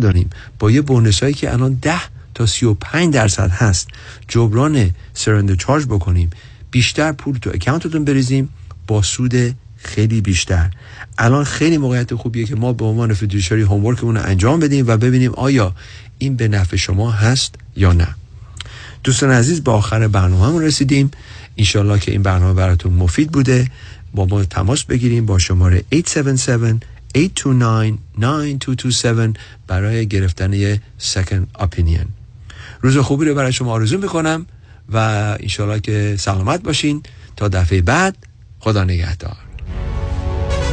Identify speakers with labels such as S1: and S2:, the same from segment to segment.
S1: داریم. با یه بونس هایی که الان 10 تا 35 درصد هست جبران سرندر چارج بکنیم بیشتر پول تو اکانتتون بریزیم با سود خیلی بیشتر. الان خیلی موقعیت خوبیه که ما به عنوان فیدوشری هومورکمون رو انجام بدیم و ببینیم آیا این به نفع شما هست یا نه. دوستان عزیز به آخر برنامه رسیدیم. انشالله که این برنامه براتون مفید بوده. با ما تماس بگیریم با شماره 877 829-9227 برای گرفتن یه second opinion. روز خوبی رو برای شما آرزو می‌کنم و انشالله که سلامت باشین. تا دفعه بعد خدا نگهدار.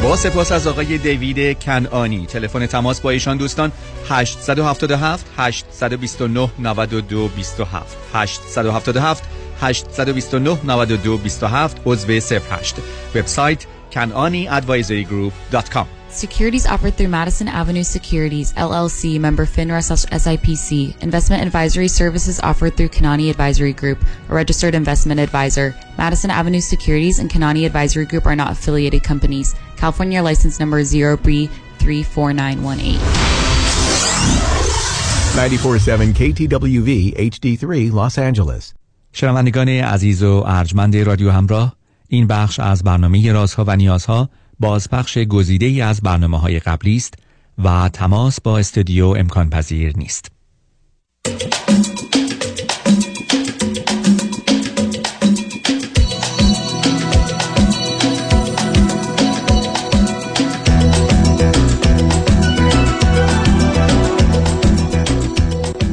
S2: با سپاس از آقای دیوید کنانی تلفن تماس با ایشان دوستان 877 829 92 27 877 829 92 27 عضو 08 وبسایت kananiadvisorygroup.com
S3: Securities offered through Madison Avenue Securities, LLC, member FINRA SIPC. Investment advisory services offered through Kanani Advisory Group, a registered investment advisor. Madison Avenue Securities and Kanani Advisory Group are not affiliated companies. California license number 0B34918.
S4: 94.7 KTWV HD3 Los Angeles.
S2: شنوندگان عزیز و ارجمند رادیو همراه این بخش از برنامه رازها و نیازها بازپخش گزیده ای از برنامه های قبلی است و تماس با استودیو امکان پذیر نیست.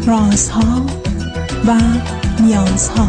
S5: رازها و نیازها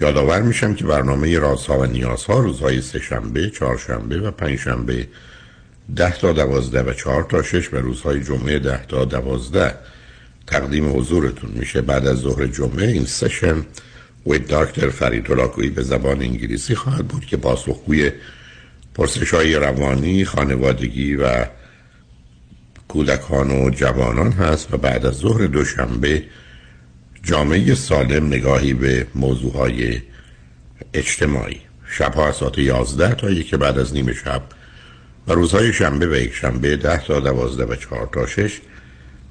S6: یادآور میشم که برنامه رازها و نیازها روزهای سهشنبه، چهارشنبه و پنجشنبه ده تا دوازده و چهار تا شش و روزهای جمعه ده تا دوازده تقدیم حضورتون میشه. بعد از ظهر جمعه این سشن و دکتر فرید به زبان انگلیسی خواهد بود که پاسخگوی پرسش های روانی، خانوادگی و کودکان و جوانان هست و بعد از ظهر دوشنبه جامعه سالم نگاهی به موضوع های اجتماعی. شبها از ساعت 11 تا یک بعد از نیم شب و روزهای شنبه و یک شنبه 10 تا 12 و 4 تا 6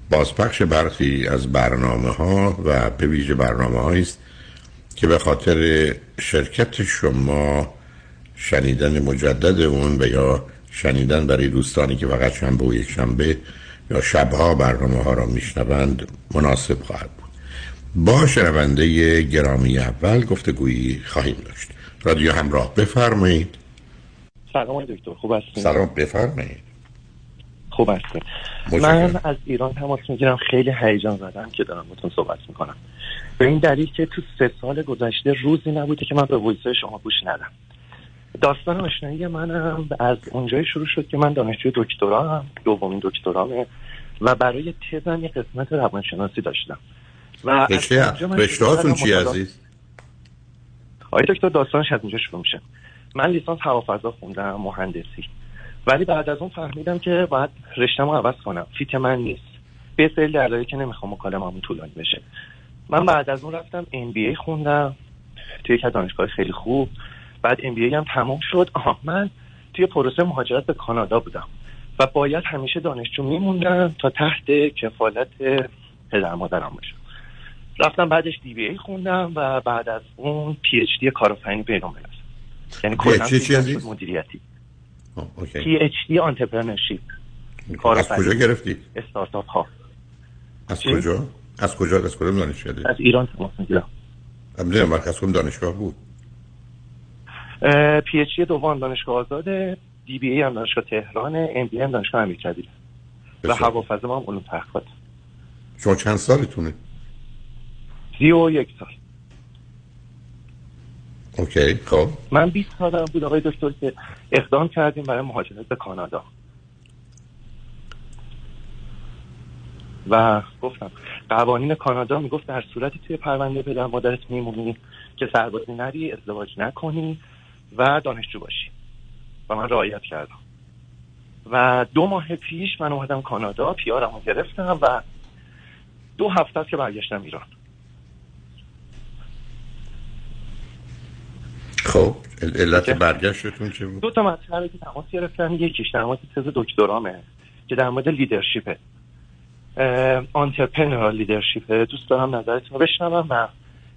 S6: بازپخش برخی از برنامه ها و به ویژه برنامه است که به خاطر شرکت شما شنیدن مجدد اون و یا شنیدن برای دوستانی که فقط شنبه و یک شنبه یا شبها برنامه ها را میشنوند مناسب خواهد بود. با شنونده گرامی اول گفتگویی خواهیم داشت. رادیو همراه بفرمایید.
S7: سلام دکتر خوب هستید
S6: سلام بفرمایید.
S7: خوب هستید من از ایران تماس می‌گیرم خیلی هیجان زدم که دارم باتون صحبت می‌کنم. به این دلیل که تو سه سال گذشته روزی نبوده که من به ویسه شما گوش ندم. داستان آشنایی منم از اونجایی شروع شد که من دانشجوی دکترا هم دومین دکترامه و برای تزم یه قسمت روانشناسی داشتم.
S6: و رشته چی عزیز؟
S7: آقای دکتر داستانش از اینجا شروع میشه. من لیسانس هوافضا خوندم مهندسی. ولی بعد از اون فهمیدم که باید رشتم رو عوض کنم. فیت من نیست. به سری دلایلی که نمی‌خوام مکالمه‌مون طولانی بشه. من بعد از اون رفتم ام خوندم. توی یک دانشگاه خیلی خوب. بعد MBA هم تمام شد. آها من توی پروسه مهاجرت به کانادا بودم. و باید همیشه دانشجو میموندم تا تحت کفالت پدر مادرم باشم. رفتم بعدش DBA خوندم و بعد از اون PhD کارآفرینی بین یعنی کلا؟ مدیریتی P HD entrepreneurship
S6: از کجا گرفتی؟
S7: استارتاپ ها
S6: از؟ کجا؟ از کجا؟ از کدوم دانشکده؟
S7: از ایران تماس می‌گیرم
S6: می‌دونم مرکز کدوم دانشگاه بود
S7: PhD دوم دانشگاه آزاده DBA هم دانشگاه تهران MBA هم دانشگاه امیرکبیر و. هوافضا هم علوم تحقیقات
S6: شما چند سالتونه؟
S7: سی و یک سال.
S6: OK خب.
S7: من 20 سالم بود آقای دکتر که اقدام کردیم برای مهاجرت به کانادا. و گفتم قوانین کانادا می‌گفت در صورتی توی پرونده پدر مادرت میمونی که سربازی نری ازدواج نکنی و دانشجو باشی. و من رعایت کردم. و دو ماه پیش من اومدم کانادا پیارم رو گرفتم و دو هفته است که برگشتم ایران.
S6: خب علت. برگشتتون چه بود؟
S7: دو تا مطلبی که تماس گرفتم یکیش در مورد تز دکترامه که در مورد لیدرشیپه آنترپرنورال لیدرشیپه دوست دارم نظرتون رو بشنوم و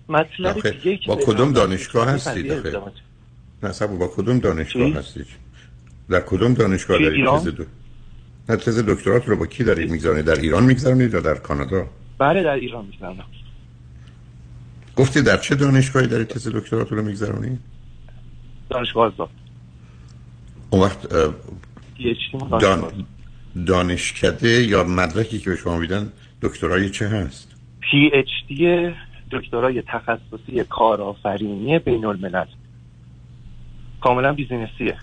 S7: مطلب
S6: با کدوم دانشگاه هستید. نه صبر با کدوم دانشگاه؟ هستید؟ در کدوم دانشگاه دارید؟ تز دو... نه تز دکترات رو با کی دارید می‌گذارید؟ در ایران می‌گذارید یا در کانادا؟
S7: بله در ایران می‌زنم
S6: گفتی در چه دانشگاهی دارید تز دکترات رو میگذرونید؟
S7: دانشگاه آزاد
S6: اون وقت. دان... دانشکده یا مدرکی که به شما میدن دکترای چه هست؟
S7: پی اچ دی دکترای تخصصی کارآفرینی بین الملل کاملا بیزینسیه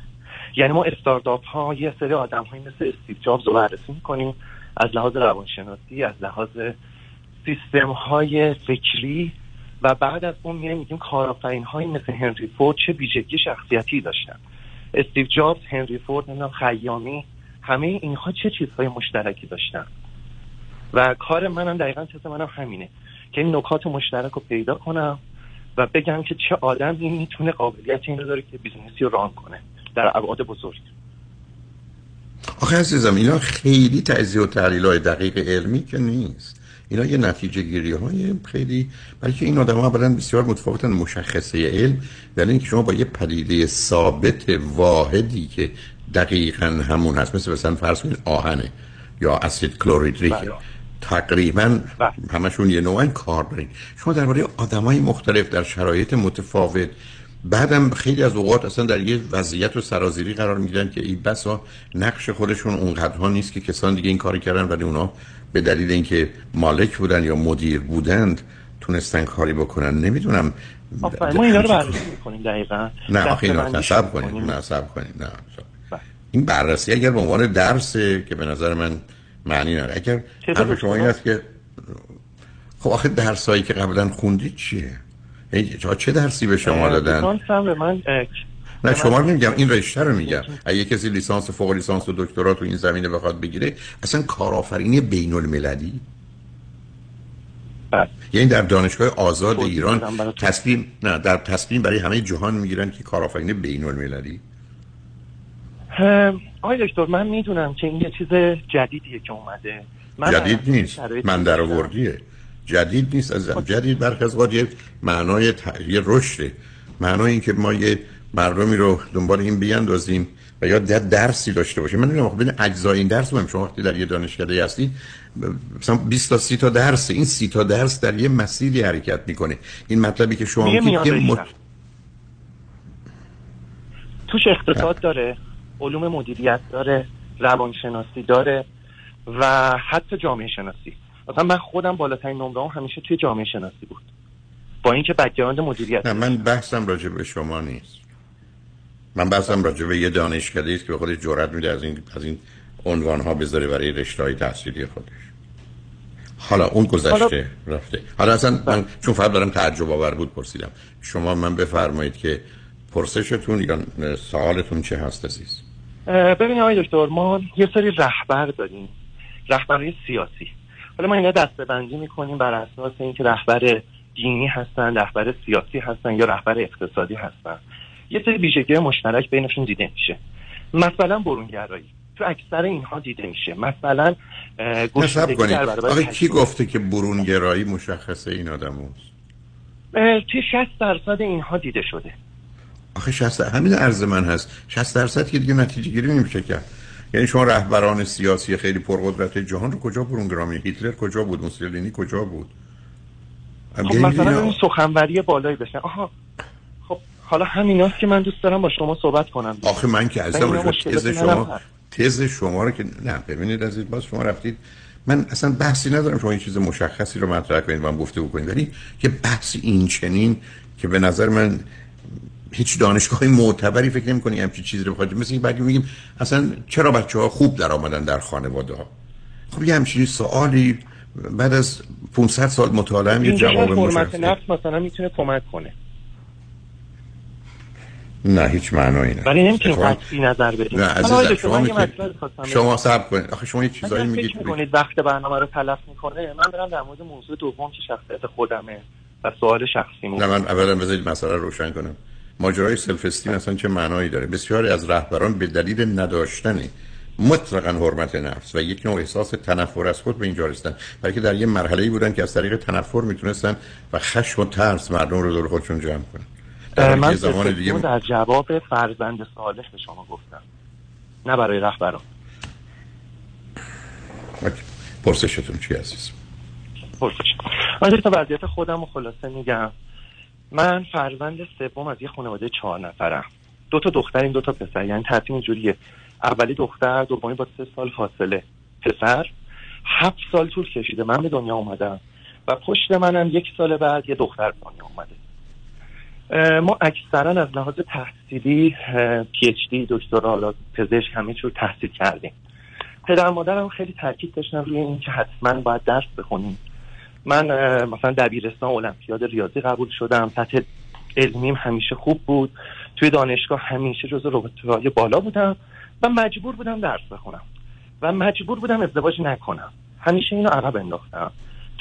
S7: یعنی ما استارتاپ ها یه سری آدم های مثل استیو جابز رو بررسی می‌کنیم از لحاظ روانشناسی از لحاظ سیستم های فکری و بعد از اون میایم میگیم کارآفرین های مثل هنری فورد چه ویژگی شخصیتی داشتن. استیو جابز هنری فورد نمی‌دونم خیامی همه اینها چه چیزهای مشترکی داشتن. و کار منم دقیقا چیز منم همینه که این نکات مشترک رو پیدا کنم و بگم که چه آدمی می‌تونه قابلیت این رو داره که business ی رو run کنه در ابعاد بزرگ.
S6: آخه عزیزم اینا خیلی تجزیه و تحلیل های دقیق علمی که نیست. اینا یه نتیجه گیری های خیلی بلکه این آدم ها اولا بسیار متفاوتن مشخصه علم در اینکه شما با یه پدیده ثابت واحدی که دقیقا همون هست مثل مثلا فرض کنید آهنه یا اسید کلوریدریک
S7: بله.
S6: تقریبا
S7: بله.
S6: همشون یه نوعن کار برین شما درباره آدمای مختلف در شرایط متفاوت بعدم خیلی از اوقات اصلا در یه وضعیت و سرازیری قرار می‌گیرن که این بسا نقش خودشون اونقدرها نیست که کسان دیگه این کاری کردن ولی اونا به دلیل اینکه مالک بودن یا مدیر بودند تونستن کاری بکنن. نمی‌دونم.
S7: ما اینا رو بررسی می‌کنیم دقیقا.
S6: نه آخه اینا نصب کنید
S7: می‌کنیم.
S6: نصب کنید نه
S7: بله.
S6: این بررسی اگر به عنوان درسه که به نظر من معنی نداره. اگر حرف شما این؟ است که خب آخه درسایی که قبلا خوندید چیه؟ چه- درسی به شما دادن؟
S7: به من
S6: نه شما رو نمیگم این رشته رو میگم. اگه کسی لیسانس فوق لیسانس و دکترا تو این زمینه بخواد بگیره اصلا کارآفرینی بین المللی
S7: بله.
S6: یعنی در دانشگاه آزاد ایران. تصمیم نه در تصمیم برای همه جهان می‌گیرن که کارآفرینی بین المللی
S7: آقای دکتر من می‌دونم که این یه چیز جدیدیه که اومده. من
S6: جدید نیست. من در. آوردیه. جدید نیست. از جدید برخی از یه معنای ت... یه رشده. معنای این که ما یه مردمی رو دنبال این بیاندازیم و یا در درسی داشته باشیم. من نمی‌دونم خب ببین اجزای این درس من شما وقتی در یه دانشکده هستید مثلا 20 تا 30 تا درس این 30 تا درس در یه مسیری حرکت می‌کنه. این مطلبی که شما میگید
S7: رشته. توش اقتصاد داره علوم مدیریت داره روانشناسی داره و حتی جامعه شناسی. مثلا من خودم بالاترین نمره هم همیشه توی جامعه شناسی بود. با اینکه بک‌گراند مدیریت
S6: نه من بحثم راجع به شما نیست. من بحثم راجع به یه دانشکده است که به خودش جرأت میده از این از این عنوان ها بذاره برای رشته های تحصیلی خودش. حالا اون گذشته رفته. حالا اصلا من چون فقط دارم تعجب آور بود پرسیدم. شما من بفرمایید که پرسشتون یا سوالتون چه هست عزیز؟
S7: ببینید آقای دکتر ما یه سری رهبر داریم. رهبرهای سیاسی. حالا ما اینا دسته بندی می‌کنیم بر اساس اینکه رهبر دینی هستن رهبر سیاسی هستن یا رهبر اقتصادی هستن. یه سری ویژگی مشترک بینشون دیده میشه. مثلا برونگرایی. تو اکثر اینها دیده میشه. مثلا
S6: نصب کنید. آخه کی. گفته که برونگرایی مشخصه این آدم هست
S7: توی 60 درصد اینها دیده شده.
S6: آخه 60 همین عرض من هست. 60 درصد که دیگه نتیجه گیری نمیشه کرد یعنی شما رهبران سیاسی خیلی پرقدرت جهان رو کجا برونگرامی؟ هیتلر کجا بود؟ موسولینی کجا بود؟
S7: خب
S6: یعنی
S7: مثلا اون سخنوری بالایی بشن. آها. حالا همیناست که من دوست دارم با شما صحبت کنم.
S6: آخه من که
S7: مشکلات
S6: تز شما. تز شما رو که نه ببینید عزیز باز شما رفتید من اصلا بحثی ندارم شما این چیز مشخصی رو مطرح کنید هم گفته بکنید ولی که بحث این چنین که به نظر من هیچ دانشگاهی معتبری فکر نمی کنی همچین چیزی رو بخواید مثل این بعد میگیم اصلا چرا بچه ها خوب در آمدن در خانواده ها؟ خب یه همچین سوالی بعد از 500 سال مطالعه هم یه جواب
S7: حرمت
S6: مشخص
S7: نفس مثلا می‌تونه کمک کنه.
S6: نه هیچ معنایی نه.
S7: ولی نمی‌تونیم قطعی نظر بدیم.
S6: نه عزیزم شما
S7: خواستم
S6: شما صبر کنید. آخه شما یه چیزایی میگید.
S7: می‌کنید وقت برنامه رو تلف می‌کنه. من برم در مورد موضوع دوم که شخصیت خودمه و سوال شخصی
S6: نه من اولا بذارید مسئله رو روشن کنم. ماجرای سلف استیم اصلا چه معنایی داره؟ بسیاری از رهبران به دلیل نداشتن مطلقا حرمت نفس و یک نوع احساس تنفر از خود به اینجا رسیدن برای که در یه مرحله ای بودن که از طریق تنفر می‌تونستن و خشم و ترس مردم رو دور خودشون جمع کنن.
S7: من
S6: زمان دیگه
S7: در جواب فرزند صالح به شما گفتم. نه برای رهبران.
S6: پرسشتون چی عزیز
S7: پرسش. من تا وضعیت خودم رو خلاصه میگم. من فرزند سوم از یه خانواده چهار نفرم. دو تا دختریم دو تا پسر. یعنی ترتیب اینجوریه. اولی دختر دومی با سه سال فاصله. پسر هفت سال طول کشیده. من به دنیا اومدم. و پشت منم یک سال بعد یه دختر به دنیا اومده. ما اکثرا از لحاظ تحصیلی پی اچ دی دکترا پزشک همه رو تحصیل کردیم. پدر مادرم خیلی تاکید داشتن روی این که حتما باید درس بخونیم. من مثلا دبیرستان المپیاد ریاضی قبول شدم. سطح علمیم همیشه خوب بود. توی دانشگاه همیشه جزو رتبه‌های بالا بودم و مجبور بودم درس بخونم و مجبور بودم ازدواج نکنم. همیشه اینو عقب انداختم.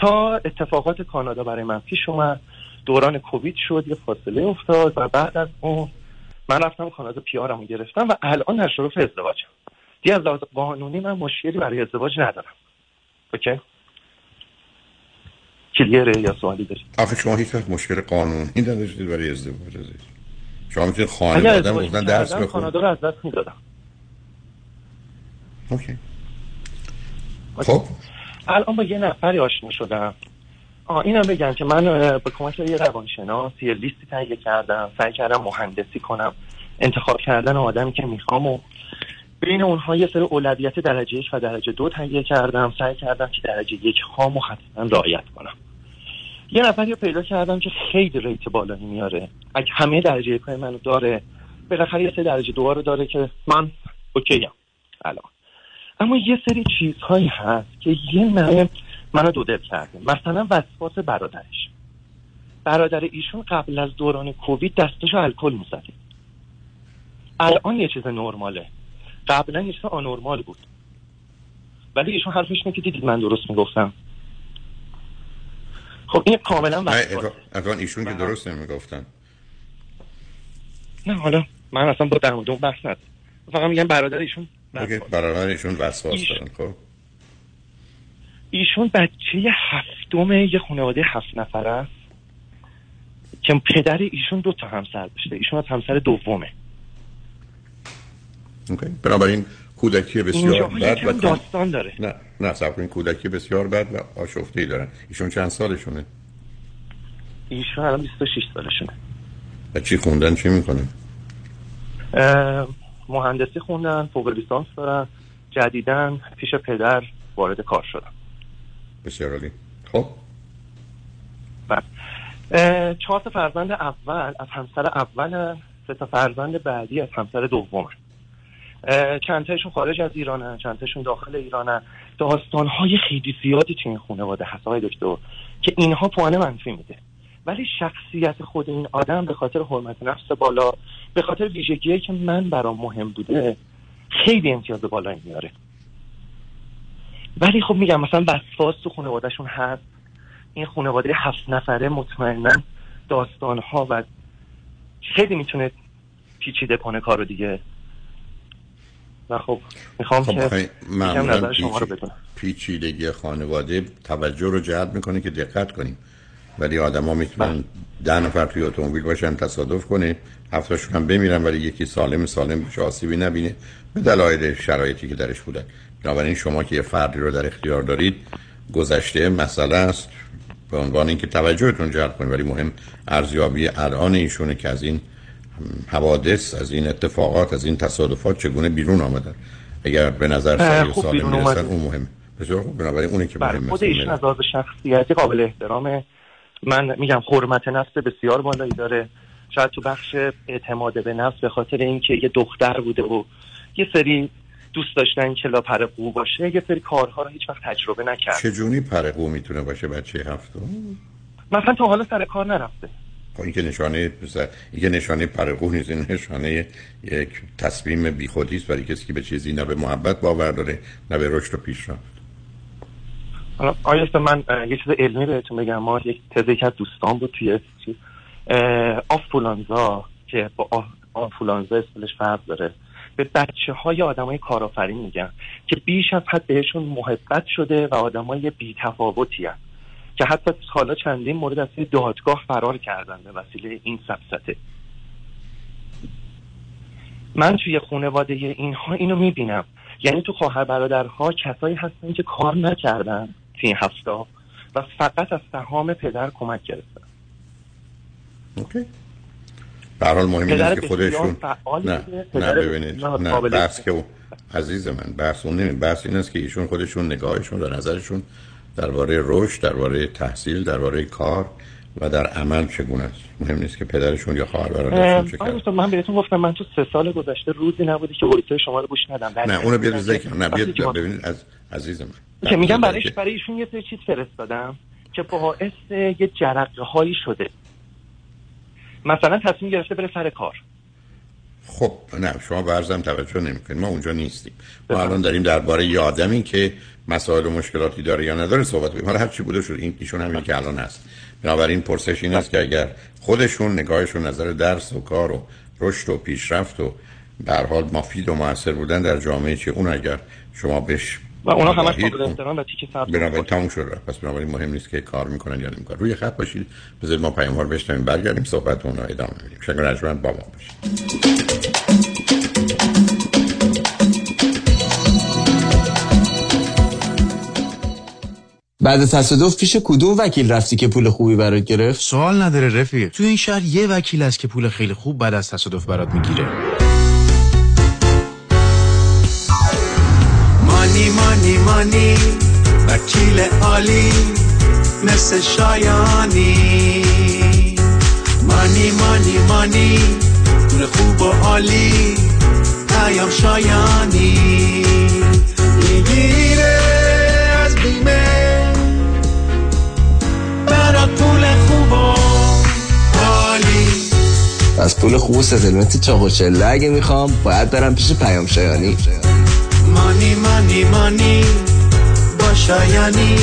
S7: تا اتفاقات کانادا برای من پیش اومد. دوران کووید شد یه فاصله افتاد و بعد از اون من رفتم کانادا پیارمو گرفتم و الان در شرف ازدواجم. دیگه از لحاظ قانونی من مشکلی برای ازدواج ندارم. اوکی؟ کلیره یا سوالی دارید؟
S6: آخه شما هیچ وقت مشکل قانونی نداشتید برای ازدواج عزیز شما می‌تونید خانواده
S7: ازدواج
S6: گفتن درس
S7: می‌کردم،
S6: بخون.
S7: کانادا رو از دست می‌دادم.
S6: اوکی. خب.
S7: الان با یه نفری آشنا شدم. آه اینم بگم که من به کمک یه روانشناس یه لیستی تهیه کردم سعی کردم مهندسی کنم. انتخاب کردن آدمی که می‌خوام و بین اونها یه سری اولویت درجه یک و درجه دو تهیه کردم. سعی کردم که درجه یک هامو حتما رعایت کنم. یه نفری رو پیدا کردم که خیلی ریت بالایی میاره. اگه همه درجه یک منو داره بالاخره یه سری درجه دو رو داره که من اوکیم الان. اما یه سری چیزهایی هست که یه نمه منو دو دل کرده مثلا وسواس برادرش. برادر ایشون قبل از دوران کووید دستشو الکل می‌زده. الان یه چیز نرماله. قبلا یه چیز آنورمال بود. ولی ایشون حرفش اینه که دیدید من درست می‌گفتم. خب این کاملا
S6: الان ایشون که درست نمی‌گفتن.
S7: نه حالا من اصلا با در مورد اون بحث ندارم. فقط میگم برادر ایشون.
S6: برادر ایشون وسواس دارن خب؟
S7: ایشون بچه هفتم یه خانواده هفت نفره است که پدر ایشون دو تا همسر داشته. ایشون از همسر دومه.
S6: اوکی. بنابراین کودکی بسیار بد و
S7: داستان داره.
S6: نه نه صبر کنین کودکی بسیار بد و آشفته دارن. ایشون چند سالشونه؟
S7: ایشون الان 26 سالشونه.
S6: و چی خوندن؟ چی می‌کنن
S7: مهندسی خوندن فوق لیسانس دارن جدیدن پیش پدر وارد کار شدن.
S6: بسیار عالی. خب.
S7: اه، چهار تا فرزند اول از همسر اول سه تا فرزند بعدی از همسر دوم. چند تاشون خارج از ایرانن چند تاشون داخل ایرانن. داستان های خیلی زیادی تو این خانواده هست آقای دکتر که اینها پوانه منفی میده. ولی شخصیت خود این آدم به خاطر حرمت نفس بالا به خاطر ویژگیهایی که من برام مهم بوده خیلی امتیاز بالایی میاره. ولی خب میگم مثلا وسواس تو خانوادهشون هست. این خانواده هفت نفره مطمئنا داستان ها و خیلی می‌تونه پیچیده کنه کارو دیگه. و خب می‌خوام
S6: خب
S7: که نظر شما رو بدونم.
S6: پیچیدگی خانواده توجه رو جلب می‌کنه که دقت کنیم. ولی آدما می‌تونن ده نفر توی اتومبیل باشن تصادف کنه هفتاشون هم بمیرن ولی یکی سالم سالم بشه آسیبی نبینه به دلایل شرایطی که درش بودن بنابراین شما که یه فردی رو در اختیار دارید گذشته مسئله است. به عنوان اینکه توجهتون جلب کنید ولی مهم ارزیابی الان ایشونه که از این حوادث از این اتفاقات از این تصادفات چگونه بیرون آمدن اگر به نظر سریع و سالم می‌رسن. اون مهمه بسیار خوب. بنابراین اونه که
S7: بله
S6: مهمه
S7: خود ایشون از لحاظ شخصیتی قابل احترامه من میگم حرمت نفس بسیار بالایی داره. شاید تو بخش اعتماد به نفس به خاطر اینکه یه دختر بوده و یه سری دوست داشتن که لاپر قو باشه یه سری کارها رو هیچ وقت تجربه نکرد.
S6: چجونی پرقو می‌تونه باشه بچه هفتم؟
S7: مثلا تا حالا سر کار نرفته.
S6: خب این که نشانه این که نشانه پرقو نیست این نشانه یک تصمیم بیخودی است برای کسی که به چیزی نه به محبت باور داره نه به رشد و پیشرفت.
S7: حالا آیا من یه چیز علمی بهتون بگم. ما یک تز یکی از دوستان بود توی آفولانزا که با آفولانزا اسمش فرق داره. به بچه های آدم های کارآفرین میگن که بیش از حد بهشون محبت شده و آدم های بی تفاوتی که حتی حالا چندین مورد از دادگاه فرار کردن به وسیله این سبسته من توی خانواده اینها اینو می‌بینم. یعنی تو خواهر برادرها کسایی هستن که کار نکردن توی این هفته و فقط از سهام پدر کمک گرفتن.
S6: اوکی. به حال مهم این
S7: پدر
S6: است که خودشون نه نه ببینید نه بحث که او- عزیز من بحث اون نمی بحث این است که ایشون خودشون نگاهشون و نظرشون درباره رشد درباره تحصیل درباره کار و در عمل چگونه است. مهم نیست که پدرشون یا خواهر برادرشون چه کرد
S7: من بهتون گفتم من تو سه سال گذشته روزی نبودی که اوریتای شما رو گوش ندم.
S6: نه اونو بیاد ذکر نه بیاد ببینید از عزیز من.
S7: که میگم
S6: در-
S7: برای برای ایشون یه سری چیز فرستادم که باعث یه جرقه هایی شده. مثلا تصمیم گرفته بره سر کار.
S6: خب نه شما برزم توجه نمی‌کنید. ما اونجا نیستیم. ما. الان داریم درباره یه آدمی که مسائل و مشکلاتی داره یا نداره صحبت کنیم حالا هر چی بوده شد این ایشون همین که الان هست. بنابراین پرسش این است که اگر خودشون نگاهشون نظر درس و کار و رشد و پیشرفت و به هر حال مفید و موثر بودن در جامعه چه اون اگر شما بهش
S7: و اونا همش قابل احترام و تیکه سبز
S6: بنابراین تموم شد رفت پس بنابراین مهم نیست که کار می‌کنن یا نمی‌کنن. روی خط باشید. بذارید ما پیام ها رو بشنویم. برگردیم صحبتمون رو ادامه میدیم. شنگ رجمند با ما باشید.
S8: بعد تصادف پیش کدوم وکیل رفتی که پول خوبی برات گرفت؟
S9: سوال نداره رفیق. تو این شهر یه وکیل هست که پول خیلی خوب بعد از تصادف برات می‌گیره.
S10: مانی مانی مانی وکیل عالی مثل شایانی. مانی مانی مانی پول خوب و عالی پیام شایانی. می‌گیره از بیمه برات پول خوب و عالی.
S8: از پول خوب و ستلمنت چاق و اگه می‌خوام باید برم پیش پیام شایانی.
S10: مانی مانی مانی. با شایانی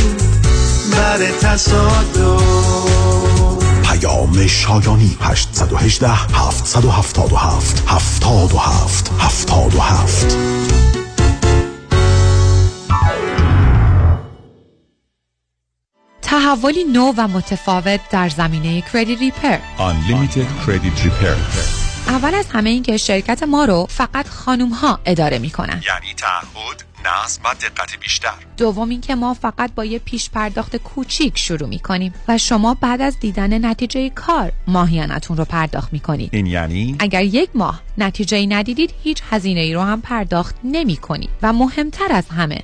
S10: بر تصادف.
S11: پیام شایانی 818 777 77 77
S12: تحولی نو و متفاوت در زمینه کردیت ریپر.
S13: Unlimited Credit Repair.
S12: اول از همه این که شرکت ما رو فقط خانوم ها اداره می کنن.
S13: یعنی تعهد نظم و دقت بیشتر
S12: دوم این که ما فقط با یه پیش پرداخت کوچیک شروع می کنیم و شما بعد از دیدن نتیجه کار ماهیانتون رو پرداخت می کنید.
S13: این یعنی
S12: اگر یک ماه نتیجه ندیدید هیچ هزینه ای رو هم پرداخت نمی کنید و مهمتر از همه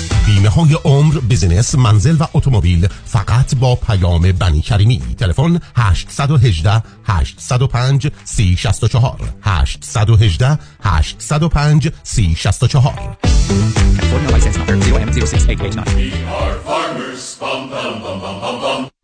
S14: بیمه های عمر business منزل و اتومبیل فقط با پیام بنی کریمی. تلفن 818 805 3064 818 805 3064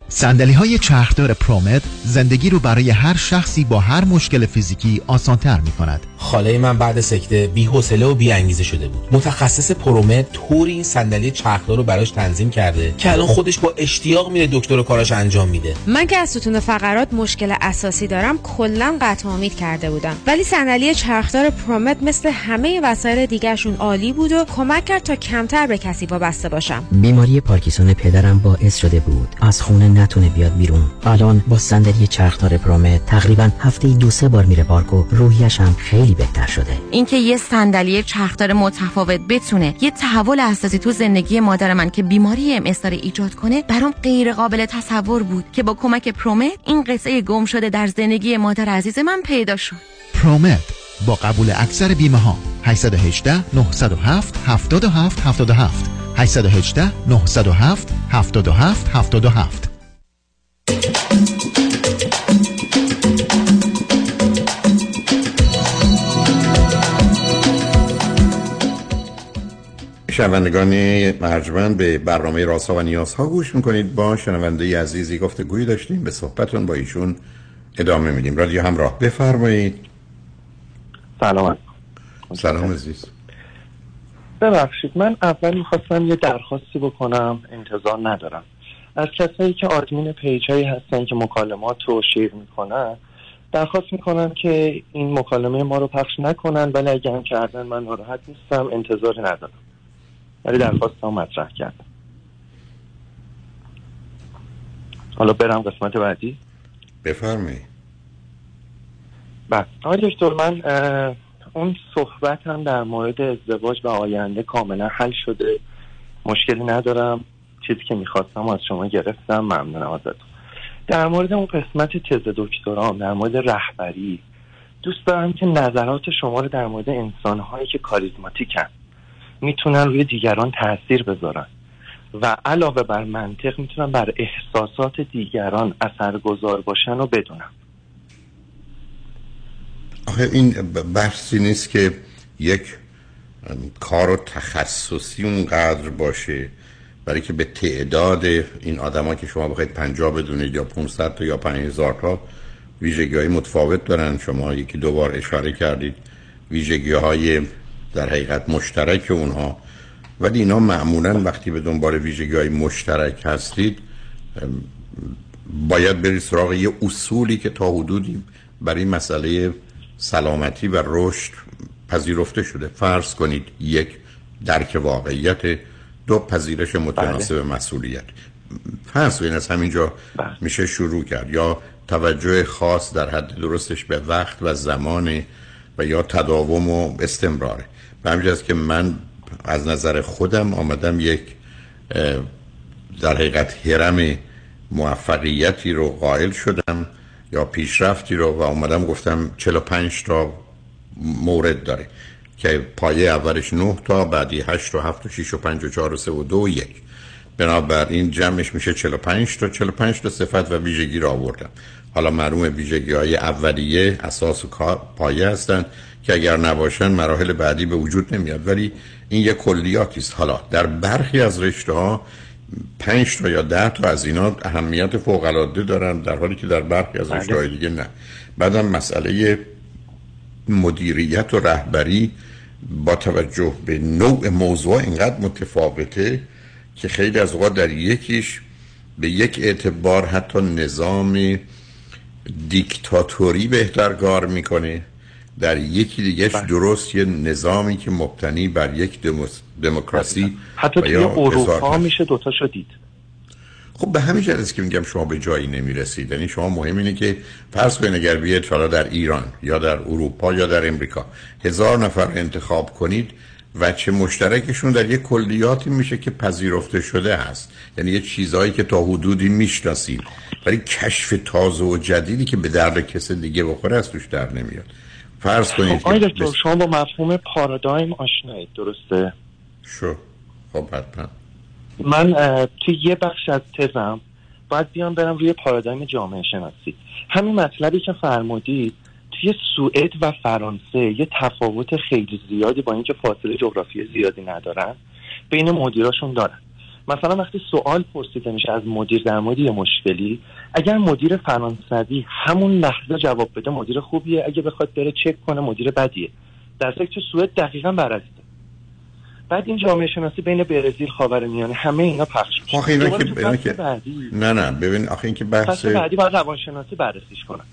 S15: صندلی های چرخدار پرومت زندگی رو برای هر شخصی با هر مشکل فیزیکی آسانتر می کند.
S16: خاله من بعد سکته بی حوصله و بی انگیزه شده بود. متخصص پرومت طوری این صندلی چرخدار رو براش تنظیم کرده که الان خودش با اشتیاق میره دکتر رو کاراش انجام میده.
S17: من که از ستون فقرات مشکل اساسی دارم کلا قطع امید کرده بودم. ولی صندلی چرخدار پرومت مثل همه وسایل دیگرشون عالی بود و کمک کرد تا کمتر به کسی وابسته باشم.
S18: بیماری پارکینسون پدرم باعث شده بود از خونه نتونه بیاد بیرون الان با صندلی چرخدار پرومت تقریبا هفته دو سه بار میره پارک و روحیش هم خیلی بهتر شده.
S19: اینکه یه صندلی چرخدار متفاوت بتونه یه تحول اساسی تو زندگی مادر من که بیماری ام ایجاد کنه برام غیر قابل تصور بود که با کمک پرومت این قصه گم شده در زندگی مادر عزیز من پیدا شد.
S15: پرومت با قبول اکثر بیمه ها 818 907 77 77 818 907 77 77
S6: شنوندگان مرجمند به برنامه راسا و نیازها گوش می‌کنید. با شنونده عزیزی گفته گویی داشتیم. به صحبتون با ایشون ادامه میدیم. رادیو همراه. بفرمایید.
S7: سلام.
S6: سلام عزیز.
S7: ببخشید من اول می‌خواستم یه درخواستی بکنم. انتظار ندارم. از کسایی که آدمین پیج هایی هستن که مکالمات رو شیر می‌کنن درخواست می‌کنم که این مکالمه ما رو پخش نکنن ولی اگه هم کردن من ناراحت نیستم. انتظاری ندارم. ولی درخواست هم مطرح کردم حالا برم قسمت بعدی.
S6: بفرمایید.
S7: بله. آقای دکتر من اون صحبت هم در مورد ازدواج و آینده کاملا حل شده. مشکلی ندارم. چیزی که می‌خواستم از شما گرفتم. ممنونم ازتون. در مورد اون قسمت تز دکترام در مورد رهبری دوست دارم که نظرات شما رو در مورد انسانهایی که کاریزماتیکن می‌تونن روی دیگران تاثیر بذارن. و علاوه بر منطق می‌تونن بر احساسات دیگران اثرگذار باشن و بدونم.
S6: آخه این بحثی نیست که یک کار و تخصصی اونقدر باشه برای که به تعداد این آدما که شما بخواید پنجاه بدونید یا 500 تا یا 5000 تا ویژگی های متفاوت دارن. شما یکی دو بار اشاره کردید. ویژگی های در حقیقت مشترک اونها. ولی اینا معمولا وقتی به دنبال ویژگی های مشترک هستید باید برید سراغ یه اصولی که تا حدودی برای مسئله سلامتی و رشد پذیرفته شده. فرض کنید یک درک واقعیت دو پذیرش متناسب مسئولیت. فرض کنید از همینجا میشه شروع کرد. یا توجه خاص در حد درستش به وقت و زمان و یا تداوم و استمراره. به همین که من از نظر خودم آمدم یک در حقیقت هرم موفقیتی رو قائل شدم یا پیشرفتی رو و اومدم گفتم 45 تا مورد داره که پایه اولش 9 تا بعدی 8 و 7 و 6 و 5 و 4 و 3 و 2 و 1 بنابراین جمعش میشه 45 تا 45 تا صفت و ویژگی رو آوردم. حالا معلوم ویژگی های اولیه اساس و پایه هستند. که اگر نباشن مراحل بعدی به وجود نمیاد. ولی این یک کلیاتی است. حالا در برخی از رشته ها پنج تا یا ده تا از اینا اهمیت فوق العاده دارن در حالی که در برخی از
S7: بله.
S6: رشته های دیگه نه. بعدم مسئله مدیریت و رهبری با توجه به نوع موضوع اینقدر متفاوته که خیلی از اوقات در یکیش به یک اعتبار حتی نظام دیکتاتوری بهتر کار می‌کنه. در یکی دیگهش درست یه نظامی که مبتنی بر یک دموکراسی
S7: حتی توی اروپا میشه دوتا شدید
S6: خب به همین است که میگم شما به جایی نمی‌رسید. یعنی شما مهم اینه که فرض کنید اگر بیاید حالا در ایران یا در اروپا یا در امریکا هزار نفر انتخاب کنید و چه مشترکشون در یک کلیاتی میشه که پذیرفته شده هست. یعنی یه چیزهایی که تا حدودی می‌شناسید ولی کشف تازه و جدیدی که به درد کس دیگه بخوره از توش در نمیاد. فرض کنید
S7: خب دکتر شما با مفهوم پارادایم آشنایید درسته؟
S6: شو. خب حتما.
S7: من توی یه بخش از تزم باید بیام برم روی پارادایم جامعه شناسی. همین مطلبی که فرمودید توی سوئد و فرانسه یه تفاوت خیلی زیادی با اینکه فاصله جغرافی زیادی ندارن بین مدیراشون دارن. مثلا وقتی سوال پرسیده میشه از مدیر در مورد یه مشکلی اگر مدیر فرانسوی همون لحظه جواب بده مدیر خوبیه. اگه بخواد بره چک کنه مدیر بدیه. در که سوئد دقیقا برعکسه. بعد این جامعه شناسی بین برزیل خاورمیانه همه اینا پخش میشه.
S6: آخه اینا که- نه نه ببین آخه این که بحث
S7: بعدی باید روانشناسی بررسیش کنن.
S6: آخه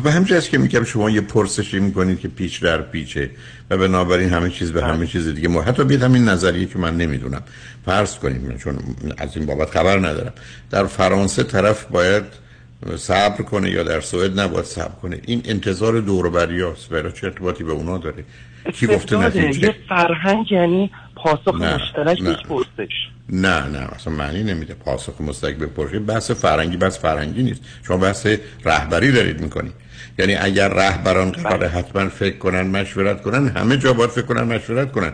S6: به همین جاست که میگم شما یه پرسشی می‌کنید که پیچ در پیچه و بنابراین همه چیز به همه چیز دیگه ما حتی بیاد همین نظریه که من نمی‌دونم. فرض کنیم چون از این بابت خبر ندارم. در فرانسه طرف باید صبر کنه یا در سوئد نباید صبر کنه. این انتظار دور بریاست برای چه ارتباطی به اونا داره؟ کی گفته. نتیجه؟
S7: یه فرهنگ یعنی پاسخ
S6: نه،
S7: مشترک
S6: نه.
S7: پرسش.
S6: نه نه. اصلا معنی نمیده. پاسخ مستقیم به پرسش. بحث فرنگی بحث فرنگی نیست. شما بحث رهبری دارید می‌کنید. یعنی اگر رهبران قرار حتما فکر کنن مشورت کنن همه جا باید فکر کنن مشورت کنن.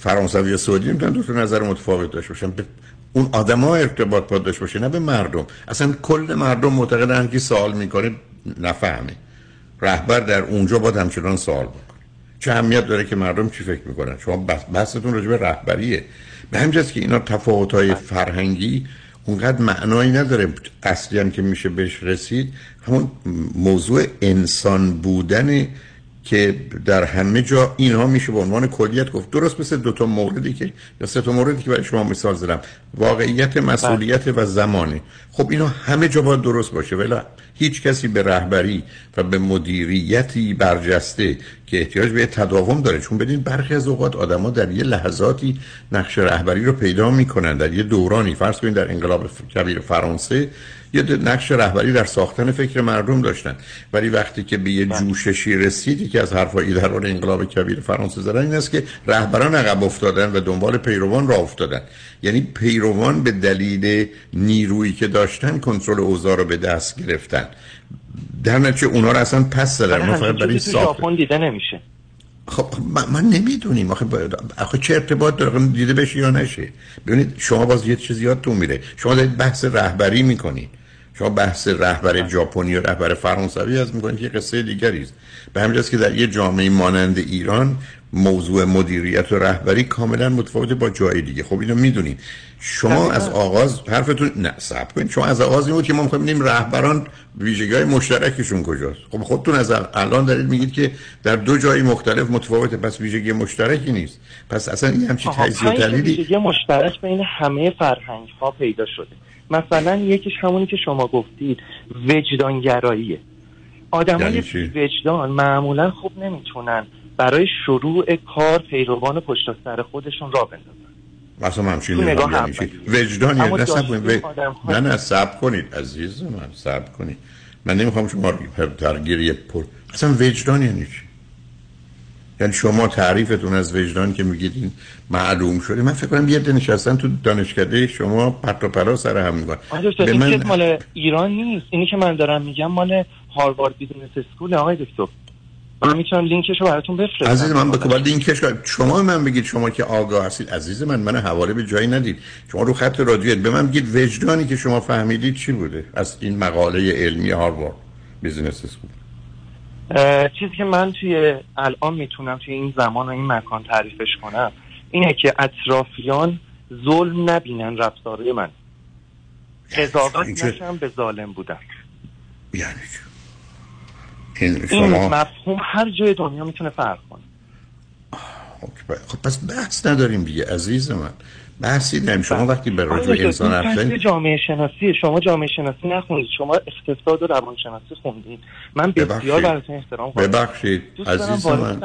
S6: فرانسوی و سعودی می‌تونن دو نظر متفاوت داشته باشن. به اون آدما ارتباط باید داشته باشه نه به مردم. اصلا کل مردم معتقدن که سوال می‌کنه نفهمه. رهبر در اونجا باید همچنان سوال بکنه. چه اهمیت داره که مردم چی فکر می‌کنن؟ شما بحث بحثتون راجع به رهبریه. به همین جاست که اینا تفاوت های فرهنگی اونقدر معنایی نداره اصلی که میشه بهش رسید. همون موضوع انسان بودن که در همه جا اینها میشه به عنوان کلیت گفت. درست مثل دو تا موردی که یا سه تا موردی که برای شما مثال زدم. واقعیت مسئولیت و زمانه. خب اینا همه جا باید درست باشه. ولی هیچ کسی به رهبری و به مدیریتی برجسته که احتیاج به تداوم داره. چون بدین برخی از اوقات آدما در یه لحظاتی نقش رهبری رو پیدا می‌کنن. در یه دورانی فرض کنید در انقلاب کبیر فرانسه یه نقش رهبری در ساختن فکر مردم داشتن. ولی وقتی که به یه جوششی رسیدی که از حرفای در حال انقلاب کبیر فرانسه زدن این است که رهبران عقب افتادن و دنبال پیروان را افتادن. یعنی پیروان به دلیل نیرویی که داشتن کنترل اوضاع رو به دست گرفتن. در نتیجه اونا رو اصلا پس زدن اونا فقط برای
S7: ژاپن دیده نمیشه.
S6: خب من, من نمی‌دونیم. آخه. آخه چه ارتباط داره؟ دیده بشه یا نشه؟ ببینید شما باز یه چیزی یادتون میره. شما دارید بحث رهبری می‌کنید. شما بحث رهبر ژاپنی و رهبر فرانسوی از می‌کنید که قصه دیگری است. به همین که در یه جامعه مانند ایران موضوع مدیریت و رهبری کاملا متفاوت با جای دیگه. خب اینو می‌دونید. شما از آغاز حرفتون نه صبر کنید. شما از آغاز این بود که ما می‌خوایم ببینیم رهبران ویژگی های مشترکشون کجاست. خب خودتون از الان دارید میگید که در دو جای مختلف متفاوته پس ویژگی مشترکی نیست. پس اصلا این همچین تجزیه و تحلیلی
S7: ویژگی مشترک بین همه فرهنگ ها پیدا شده. مثلا یکیش همونی که شما گفتید وجدانگراییه. آدمای
S6: یعنی؟
S7: وجدان معمولا خوب نمی‌تونن برای شروع کار پیروان پشت سر خودشون را بندازن.
S6: چی
S7: تو نگاه اولی.
S6: وجدان نه صبر کنید. نه نه صبر کنید عزیز من صبر کنید. من نمی‌خوام شما درگیر یه پر اصلا وجدان یعنی چی یعنی شما تعریفتون از وجدان که میگید این معلوم شده. من فکر کنم یه عده نشستن تو دانشکده شما پرت و پلا سر هم
S7: دکتر
S6: به من
S7: مال ایران نیست. اینی که من دارم میگم مال هاروارد بیزنس اسکول آقای دکتر. من می‌تونم لینکش رو براتون بفرستم.
S6: عزیز من بگو باید این کش شما من بگید شما که آگاه هستید. عزیز من من حواله به جایی ندید. شما رو خط رادیویت به من بگید وجدانی که شما فهمیدید چی بوده. از این مقاله علمی هاروارد Business
S7: School. چیزی که من توی الان می‌تونم توی این زمان و این مکان تعریفش کنم اینه که اطرافیان ظلم نبینن رفتارهای من. قضاوت
S6: اینکه-
S7: نشم به ظالم بودن.
S6: یعنی این
S7: مفهوم هر جای دنیا می‌تونه فرق کنه.
S6: خب پس بحث نداریم دیگه عزیز من. بحثی نداریم شما وقتی به راجع انسان حرف
S7: جامعه شناسی شما جامعه شناسی نخوندید. شما اقتصاد و روانشناسی خوندید. من بسیار. براتون احترام قائلم.
S6: ببخشید. عزیز من.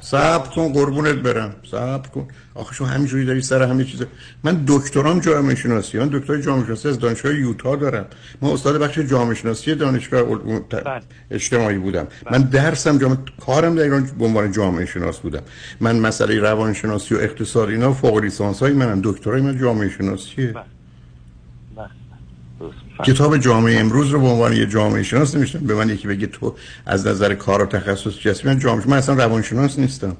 S6: صبر کن قربونت برم. صبر کن. آخه شما همینجوری داری سر همه چیز من دکترام جامعه شناسی. من دکتر جامعه شناسی از دانشگاه یوتا دارم. من استاد بخش جامعه شناسی دانشگاه ت- اجتماعی بودم. من درسم جامعه کارم در ایران به عنوان جامعه شناس بودم. من مسئله روانشناسی و اقتصاد اینا فوق لیسانس های منم. دکترای من جامعه شناسیه کتاب جامعه امروز رو به عنوان یه جامعه شناس نمیشتم به من یکی بگه تو از نظر کار و تخصص چی هستی من جامعه من اصلا روانشناس نیستم.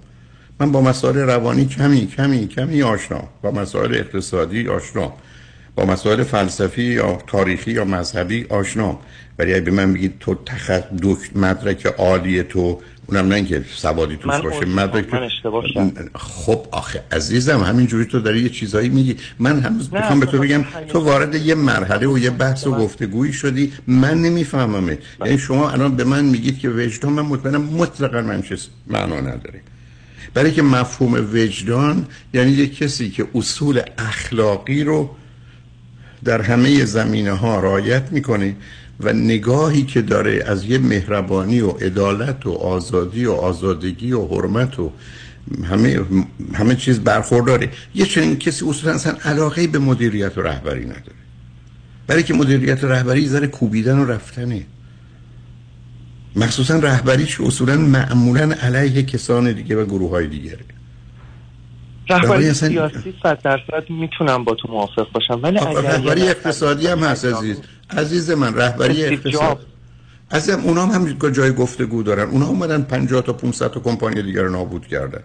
S6: من با مسائل روانی کمی کمی کمی آشنا با مسائل اقتصادی آشنا. با مسائل فلسفی یا تاریخی یا مذهبی آشنا. ولی اگه به من بگید تو تخصص دکتر مدرک عالی تو اونم نه اینکه سوادی توش
S7: من
S6: باشه مدرک
S7: من اشتباه.
S6: خب آخه عزیزم همینجوری تو داری یه چیزایی میگی. من هنوز می‌خوام به تو بگم تو وارد یه مرحله و یه بحث و گفتگویی شدی من نمیفهممه. یعنی شما الان به من میگید که وجدان من مطمئنم مطلقا من چیز معنا نداره برای که مفهوم وجدان یعنی یک کسی که اصول اخلاقی رو در همه زمینه ها رعایت می‌کنه و نگاهی که داره از یه مهربانی و عدالت و آزادی و آزادگی و حرمت و همه همه چیز برخورداره. یه چنین کسی اصولا اصلا علاقه به مدیریت و رهبری نداره. برای که مدیریت و رهبری ذره کوبیدن و رفتنه. مخصوصا رهبریش اصولا معمولا علیه کسان دیگه و گروه های دیگره.
S7: رهبری سیاسی صد درصد می‌تونم با تو موافق باشم. ولی اگر
S6: رهبری اقتصادی هم هست عزیز. عزیز من رهبری اقتصاد. عزیزم اونا هم هم جای گفتگو دارن. اونا اومدن 50 تا 500 تا کمپانی دیگر رو نابود کردن.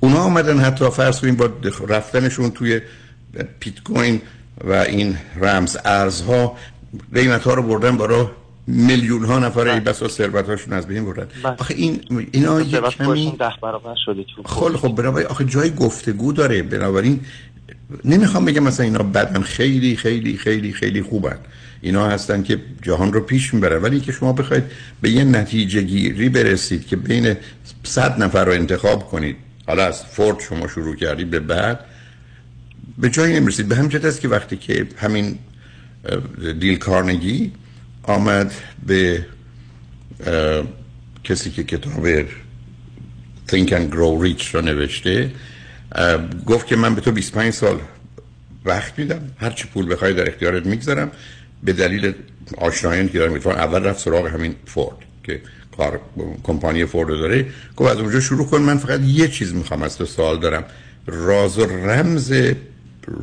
S6: اونا اومدن حتی فرض کنیم با رفتنشون توی پیت کوین و این رمز ارزها قیمت ها رو بردن برای میلیون ها نفر ای بسا ثروت هاشون از بین بردن. آخه این اینا یه
S7: ثروت
S6: کمی
S7: ده برابر شده تو
S6: خب خب بنابراین آخه جای گفتگو داره. بنابراین نمی‌خوام بگم مثلا اینا بدن خیلی خیلی خیلی خیلی خوبن. اینا هستن که جهان رو پیش می‌برن. ولی که شما بخواید به یه نتیجه گیری برسید که بین صد نفر رو انتخاب کنید حالا از فورد شما شروع کردید به بعد به جایی نمی‌رسید. به همین است که وقتی که همین دیل کارنگی آمد به کسی که کتاب Think and Grow Rich رو نوشته. گفت که من به تو 25 سال وقت میدم. هر چی پول بخوای در اختیارت می‌گذارم. به دلیل آشنایان که دارم اول رفت سراغ همین فورد که کار کمپانی فورد رو داره. گفت از اونجا شروع کن. من فقط یه چیز می‌خوام از تو سوال دارم. راز و رمز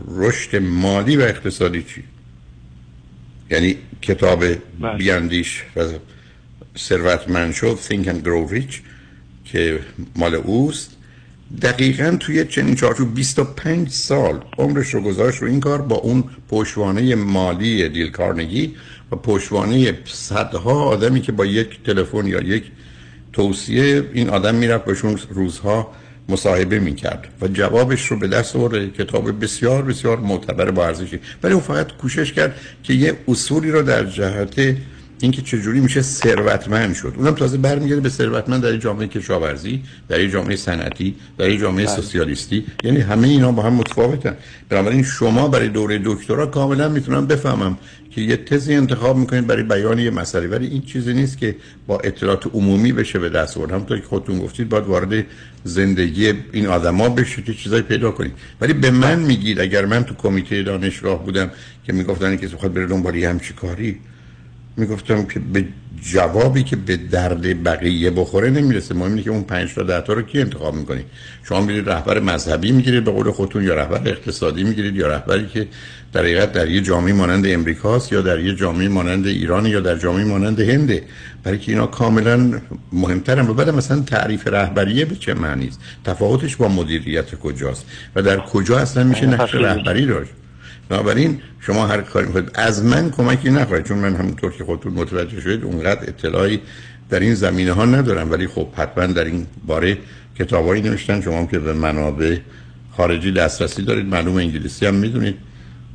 S6: رشد مالی و اقتصادی چی؟ یعنی کتاب بیاندیش و ثروتمند شو Think and Grow Rich که مال اوست. دقیقا توی چنین چارچوب 25 سال عمرش رو گذاشت رو این کار با اون پشوانه مالی دیل کارنگی و پشوانه صدها آدمی که با یک تلفن یا یک توصیه این آدم می‌رفت باشون روزها مصاحبه می‌کرد و جوابش رو به دست آورد کتاب بسیار بسیار معتبر با ارزشی. ولی اون فقط کوشش کرد که یه اصولی رو در جهت اینکه چجوری میشه ثروتمند شد. اونم تازه برمیگرده به ثروتمند در جامعه کشاورزی در جامعه صنعتی در جامعه
S7: بله.
S6: سوسیالیستی. یعنی همه اینا با هم متفاوتن. بنابراین شما برای دوره دکترا کاملا می‌تونم بفهمم که یه تزی انتخاب می‌کنید برای بیان یه مسئله. ولی این چیزی نیست که با اطلاعات عمومی بشه به دست آورد همونطور که خودتون گفتید باید وارد زندگی این آدما بشید که چیزایی پیدا کنید. ولی به من میگید اگر من تو کمیته دانشگاه بودم که می‌گفتن که بخواد بره دنبال همچی کاری می‌گفتم که به جوابی که به درد بقیه بخوره نمی‌رسه. مهم اینه که اون 5 تا 10 تا رو کی انتخاب می‌کنید شما میرید رهبر مذهبی می‌گیرید به قول خودتون یا رهبر اقتصادی می‌گیرید یا رهبری که در حقیقت در یه جامعه مانند امریکاست یا در یه جامعه مانند ایران یا در جامعه مانند هنده برای که اینا کاملا مهمترن و بعد مثلا تعریف رهبریه به چه معنی است؟ تفاوتش با مدیریت کجاست؟ و در کجا اصلا میشه نقش رهبری داشت؟ بنابراین شما هر کاری می‌کنید از من کمکی نخواهید چون من همونطور که خودتون متوجه شدید اونقدر اطلاعی در این زمینه ها ندارم. ولی خب حتما در این باره کتابایی نوشتن شما که به منابع خارجی دسترسی دارید معلوم انگلیسی هم می‌دونید.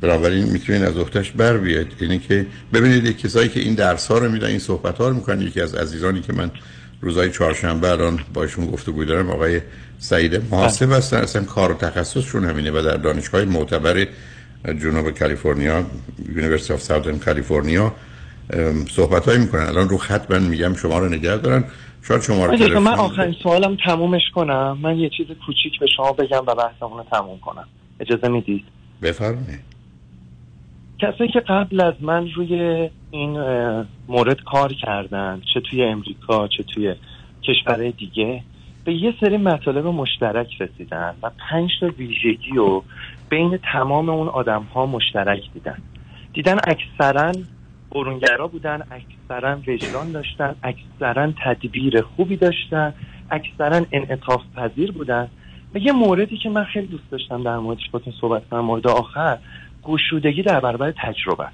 S6: بنابراین می‌تونید از اختش بر بیاید. یعنی که ببینید کسایی که این درس ها رو میدن این صحبت ها رو می‌کنن. یکی از عزیزانی که من روزهای چهارشنبه الان باشون گفتگو دارم آقای سعید محاسب هستن. اصلا کار و تخصصشون همینه و در دانشگاه معتبر جنوب کالیفرنیا University of Southern California صحبت هایی می‌کنن. الان رو خط من میگم شما رو نگه دارن. شاید شما رو تلفن
S7: من آخرین سوالم تمومش کنم. من یه چیز کوچیک به شما بگم و بحثمون رو تموم کنم. اجازه می‌دید
S6: بفرمایید.
S7: کسایی که قبل از من روی این مورد کار کردن چه توی امریکا چه توی کشورهای دیگه به یه سری مطالب مشترک رسیدن و پنج تا ویژگی رو بین تمام اون آدم ها مشترک دیدن. دیدن اکثرا برونگرا بودن اکثرا وجدان داشتن اکثرا تدبیر خوبی داشتن اکثرا انعطاف پذیر بودن. و یه موردی که من خیلی دوست داشتم در موردش باتون صحبت کنم مورد آخر گشودگی در برابر تجربه.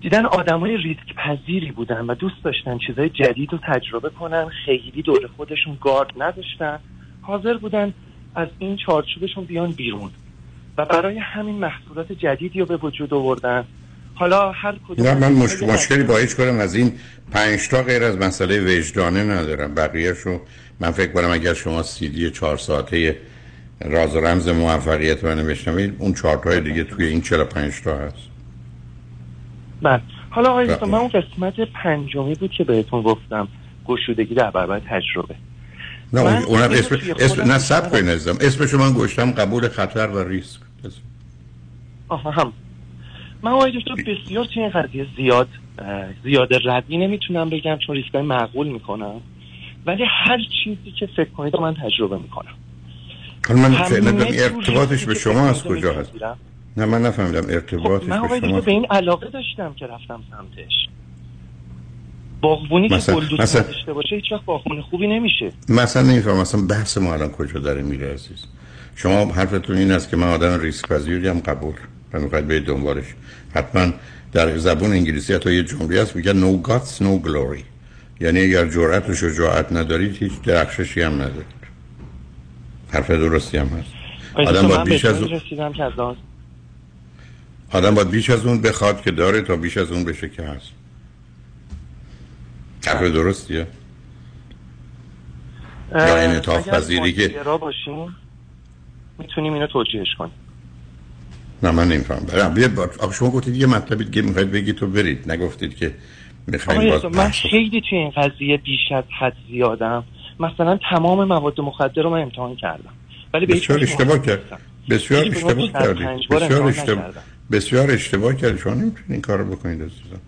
S7: دیدن آدمای ریسک پذیری بودن و دوست داشتن چیزای جدید رو تجربه کنن خیلی دور خودشون گارد نداشتن. حاضر بودن از این چارچوبشون بیان بیرون و برای همین محصولات جدیدی رو به وجود آوردن. حالا هر کدوم
S6: نه من مش... مشکلی با هیچ کدوم از این پنج تا غیر از مسئله وجدانه ندارم. بقیهشو من فکر کنم اگر شما سیدی چهار ساعته راز و رمز موفقیت من بشنوید اون چهار تای دیگه توی این 45 تا هست.
S7: بله. حالا آقای
S6: بله.
S7: من اون قسمت پنجمی بود که بهتون گفتم. گشودگی در برابر تجربه.
S6: نه
S7: من
S6: اون- اسم, اسم نه سب کنید عزیزم اسمشو من گوشتم قبول خطر و ریسک.
S7: آها هم. من آقای دکتر بسیار توی این قضیه زیاد زیاد ردی نمی‌تونم بگم چون ریسکای معقول می‌کنم. ولی هر چیزی که فکر کنید من تجربه می‌کنم.
S6: حالا من فعلا ارتباطش به شما از کجا هست. نه من نفهمیدم ارتباطش
S7: من
S6: به شما
S7: به این علاقه داشتم که رفتم سمتش. باغبونی که
S6: مثلا-
S7: گل دوست
S6: مثلا-
S7: داشته باشه هیچ وقت باغبون خوبی نمیشه.
S6: مثلا نمیفهم مثلا بحث ما الان کجا داره میره عزیز؟ شما حرفتون این است که من آدم ریسک پذیریم قبول. و می‌خواید به دنبالش. حتما در زبون انگلیسی حتی یه جمله هست میگه no guts no glory. یعنی اگر جرأت و شجاعت ندارید هیچ درخششی هم ندارید. حرف درستی هم هست. آدم باید بیش از اون آدم باید بیش از اون بخواد که داره تا بیش از اون بشه که هست. حرف درستیه؟ یا
S7: اگر
S6: پذیری که
S7: باشیم می‌تونیم اینو توجیهش کنیم.
S6: نه من نمیفهم برم. آخه شما گفتید یه مطلبی دیگه می‌خواید بگید تو برید. نگفتید که می‌خوایم
S7: آقای
S6: باز
S7: من خیلی توی این قضیه بیش از حد زیادم. مثلا تمام مواد مخدر رو من امتحان کردم. ولی به
S6: بسیار اشتباه کرد. بسیار اشتباه کردید. بسیار اشتباه. بسیار اشتباه کردید شما نمی‌تونید این کارو بکنید عزیزم.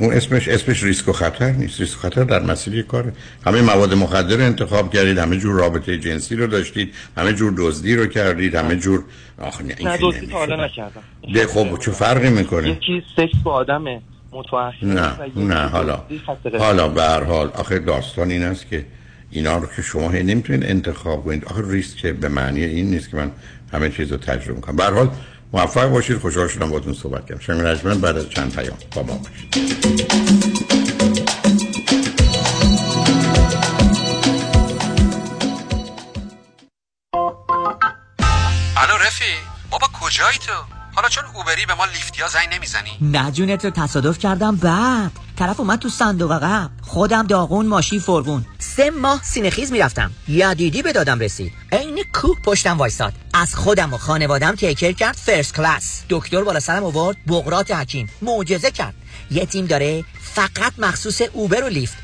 S6: اون اسمش اسمش ریسک و خطر نیست. ریسک و خطر در مسیر کاره. همه مواد مخدر انتخاب کردید همه جور رابطه جنسی رو داشتید همه جور دزدی رو کردید همه جور آخ نه این
S7: دوستی تا حالا نکردم.
S6: ده خب چه فرقی می‌کنه؟
S7: یکی سکس با آدم متوحد
S6: نه نه حالا.
S7: دزدی
S6: حالا به هر حال آخه داستان این است که اینا رو که شما نمی‌تونید انتخاب کنید. آخه ریسک به معنی این نیست که من همه چیز رو تجربه کنم به هر حال موفق باشید. خوشحال شدم باهاتون صحبت کردم. شنگ رجمن بعد از چند پیام با ما باشید.
S13: الو رفی بابا کجایی تو؟ حالا چون اوبری به ما لیفتیا زنگ نمی‌زنی؟
S20: نه جونت رو تصادف کردم. بعد طرف اومد تو صندوق عقب. خودم داغون ماشین فرغون. سه ماه سینخیز می‌رفتم. یدیدی به دادم رسید. عین کوه پشتم وایساد از خودم و خانوادم تیکر کرد فرست کلاس. دکتر بالا سرم آورد بغرات حکیم. معجزه کرد. یه تیم داره فقط مخصوص اوبر و لیفت.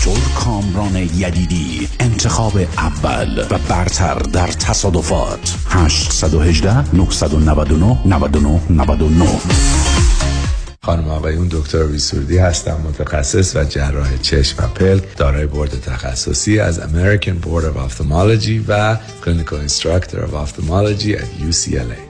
S11: دکتر کامران یدیدی انتخاب اول و برتر در تصادفات. 818 999 99 99
S21: خانم آقایون دکتر ویسرودی هستم متخصص و جراح چشم و پلک دارای بورد تخصصی از American Board of Ophthalmology و Clinical Instructor of Ophthalmology at UCLA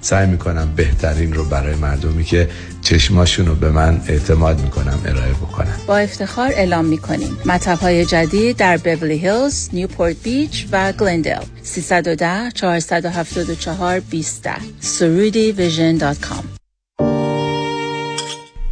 S21: سعی می‌کنم بهترین رو برای مردمی که چشماشون رو به من اعتماد می‌کنن ارائه بکنم
S22: با افتخار اعلام می‌کنیم. مطب های جدید در بورلی هیلز، نیوپورت بیچ و گلندل 310 474 20 ویسرودی vision dot com.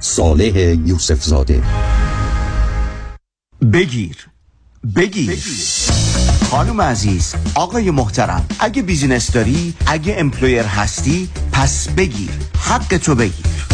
S23: صالح یوسف زاده
S24: بگیر. بگیر. خانم عزیز آقای محترم اگه business داری اگه employer هستی پس بگیر. حق تو بگیر.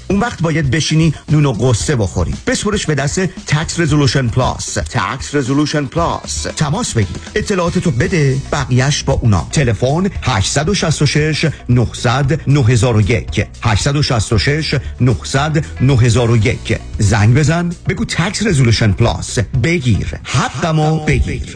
S25: اون وقت باید بشینی نون و غصه بخوری. بسپرش به دست Tax Resolution Plus Tax Resolution Plus تماس بگیر. اطلاعاتتو بده بقیهش با اونا. تلفن 866 900 9001 866 900 9001 زنگ بزن. بگو Tax Resolution Plus بگیر. حقمو بگیر.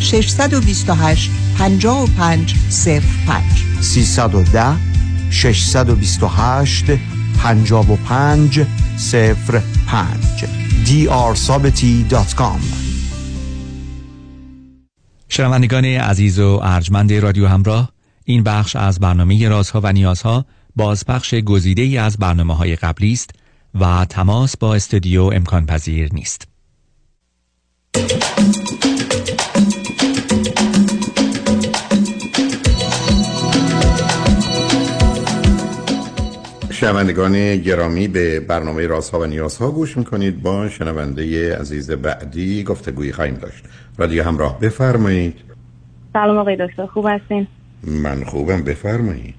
S26: 628 55 05
S24: 310 628 55 05 drsabati.com
S2: شنوندگان عزیز و ارجمند رادیو همراه این بخش از برنامه رازها و نیازها بازپخش گزیده ای از برنامه های قبلی است و تماس با استودیو امکان پذیر نیست.
S6: شنوندگان گرامی به برنامه رازها و نیازها گوش می‌کنید. با شنونده عزیز بعدی گفتگوی خواهیم داشت. رادیو همراه بفرمایید.
S27: سلام آقای دکتر خوب هستین؟
S6: من خوبم بفرمایید.